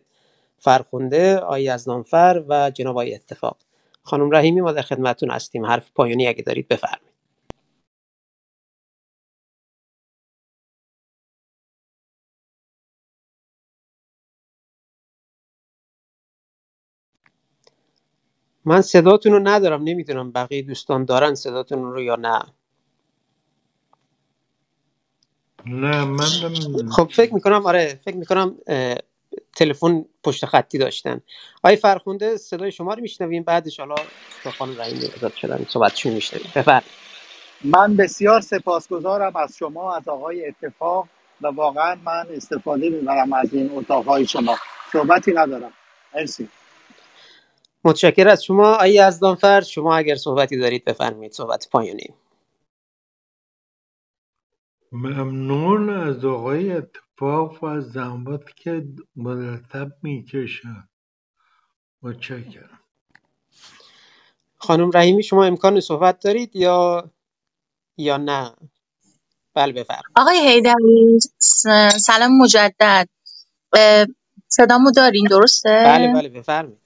فرخونده آقای یزدانفر و جناب آقای اتفاق. خانم رحیمی ما در خدمتتون هستیم. حرف پایانی اگه دارید بفرمایید. من صداتون رو ندارم. نمی‌دونم بقیه دوستان دارن صداتون رو یا نه. نه من خب فکر می‌کنم آره فکر می‌کنم تلفن پشت خطی داشتن. آقای فرخونده صدای شما رو میشنویم. بعدش حالا با خانم رحیمی ازاد شدن. صحبتشون میشنویم. بفرمایید. من بسیار سپاسگزارم از شما از آقای اتفاق و واقعا من استفاده می‌برم از این اتاقهای شما. صحبتی ندارم. مرسی. متشکر از شما. آقای یزدانفر شما اگر صحبتی دارید بفرمایید. صحبت پایانی. ممنون از آقای اتفاق و از زحماتی که مرتب می‌کشن. متشکرم. خانم رحیمی شما امکان صحبت دارید یا یا نه؟ بله بفرم آقای حیدری س- سلام مجدد. اه، صدامو دارین درسته؟ بله بله بفرمایید.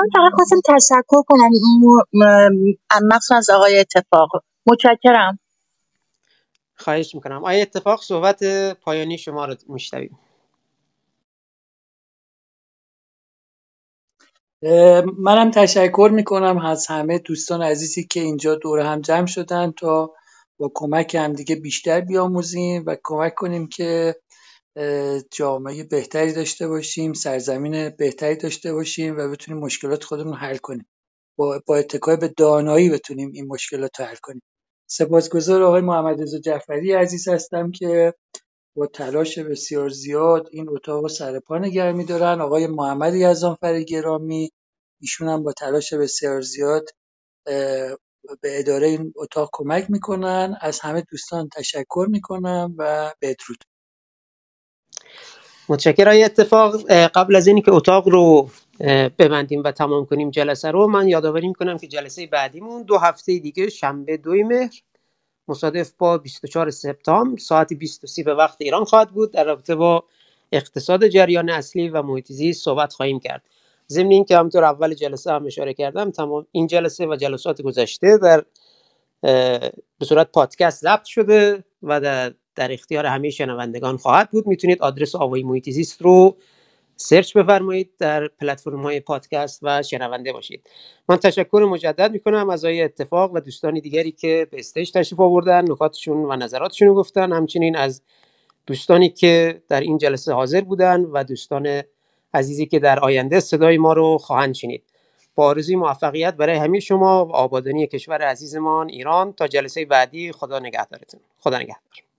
من فقط خواستم تشکر کنم م- م- مخصوصا از آقای اتفاق. متشکرم. خواهش می‌کنم. آیا اتفاق صحبت پایانی شما رو میشنویم؟ منم تشکر می‌کنم از همه دوستان عزیزی که اینجا دور هم جمع شدن تا با کمک همدیگه بیشتر بیاموزیم و کمک کنیم که جامعه بهتری داشته باشیم سرزمین بهتری داشته باشیم و بتونیم مشکلات خودمون حل کنیم. با, با اتکای به دانایی بتونیم این مشکلات رو حل کنیم. سپاسگزار آقای محمد رضا جعفری عزیز هستم که با تلاش بسیار زیاد این اتاق سر پا نگه آقای محمد یزدانفر گرامی ایشون هم با تلاش بسیار زیاد به اداره این اتاق کمک می‌کنن. از همه دوستان تشکر می‌کنم و بدرود متشکرم. اتفاق قبل از اینی که اتاق رو ببندیم و تمام کنیم جلسه رو. من یادآوری می‌کنم که جلسه بعدیمون دو هفته دیگه شنبه دوی مهر مصادف با 24 سپتامبر ساعت 23 به وقت ایران خواهد بود. در رابطه با اقتصاد جریان اصلی و محیط زیست صحبت خواهیم کرد. ضمن اینکه همطور اول جلسه هم اشاره کردم تمام این جلسه و جلسات گذشته در به صورت پادکست ضبط شده و در, در اختیار همه شنوندگان خواهد بود. می‌تونید آدرس آوای محیط زیست رو سرچ بفرمایید در پلتفرم های پادکست و شنونده باشید. من تشکر مجدد می‌کنم از آقای اتفاق و دوستان دیگری که به استیج تشریف آوردن نکاتشون و نظراتشون رو گفتن. همچنین از دوستانی که در این جلسه حاضر بودن و دوستان عزیزی که در آینده صدای ما رو خواهند شنید. با آرزوی موفقیت برای همه شما و آبادانی کشور عزیزمان ایران تا جلسه بعدی خدا نگهدارتون. خدا نگهدار.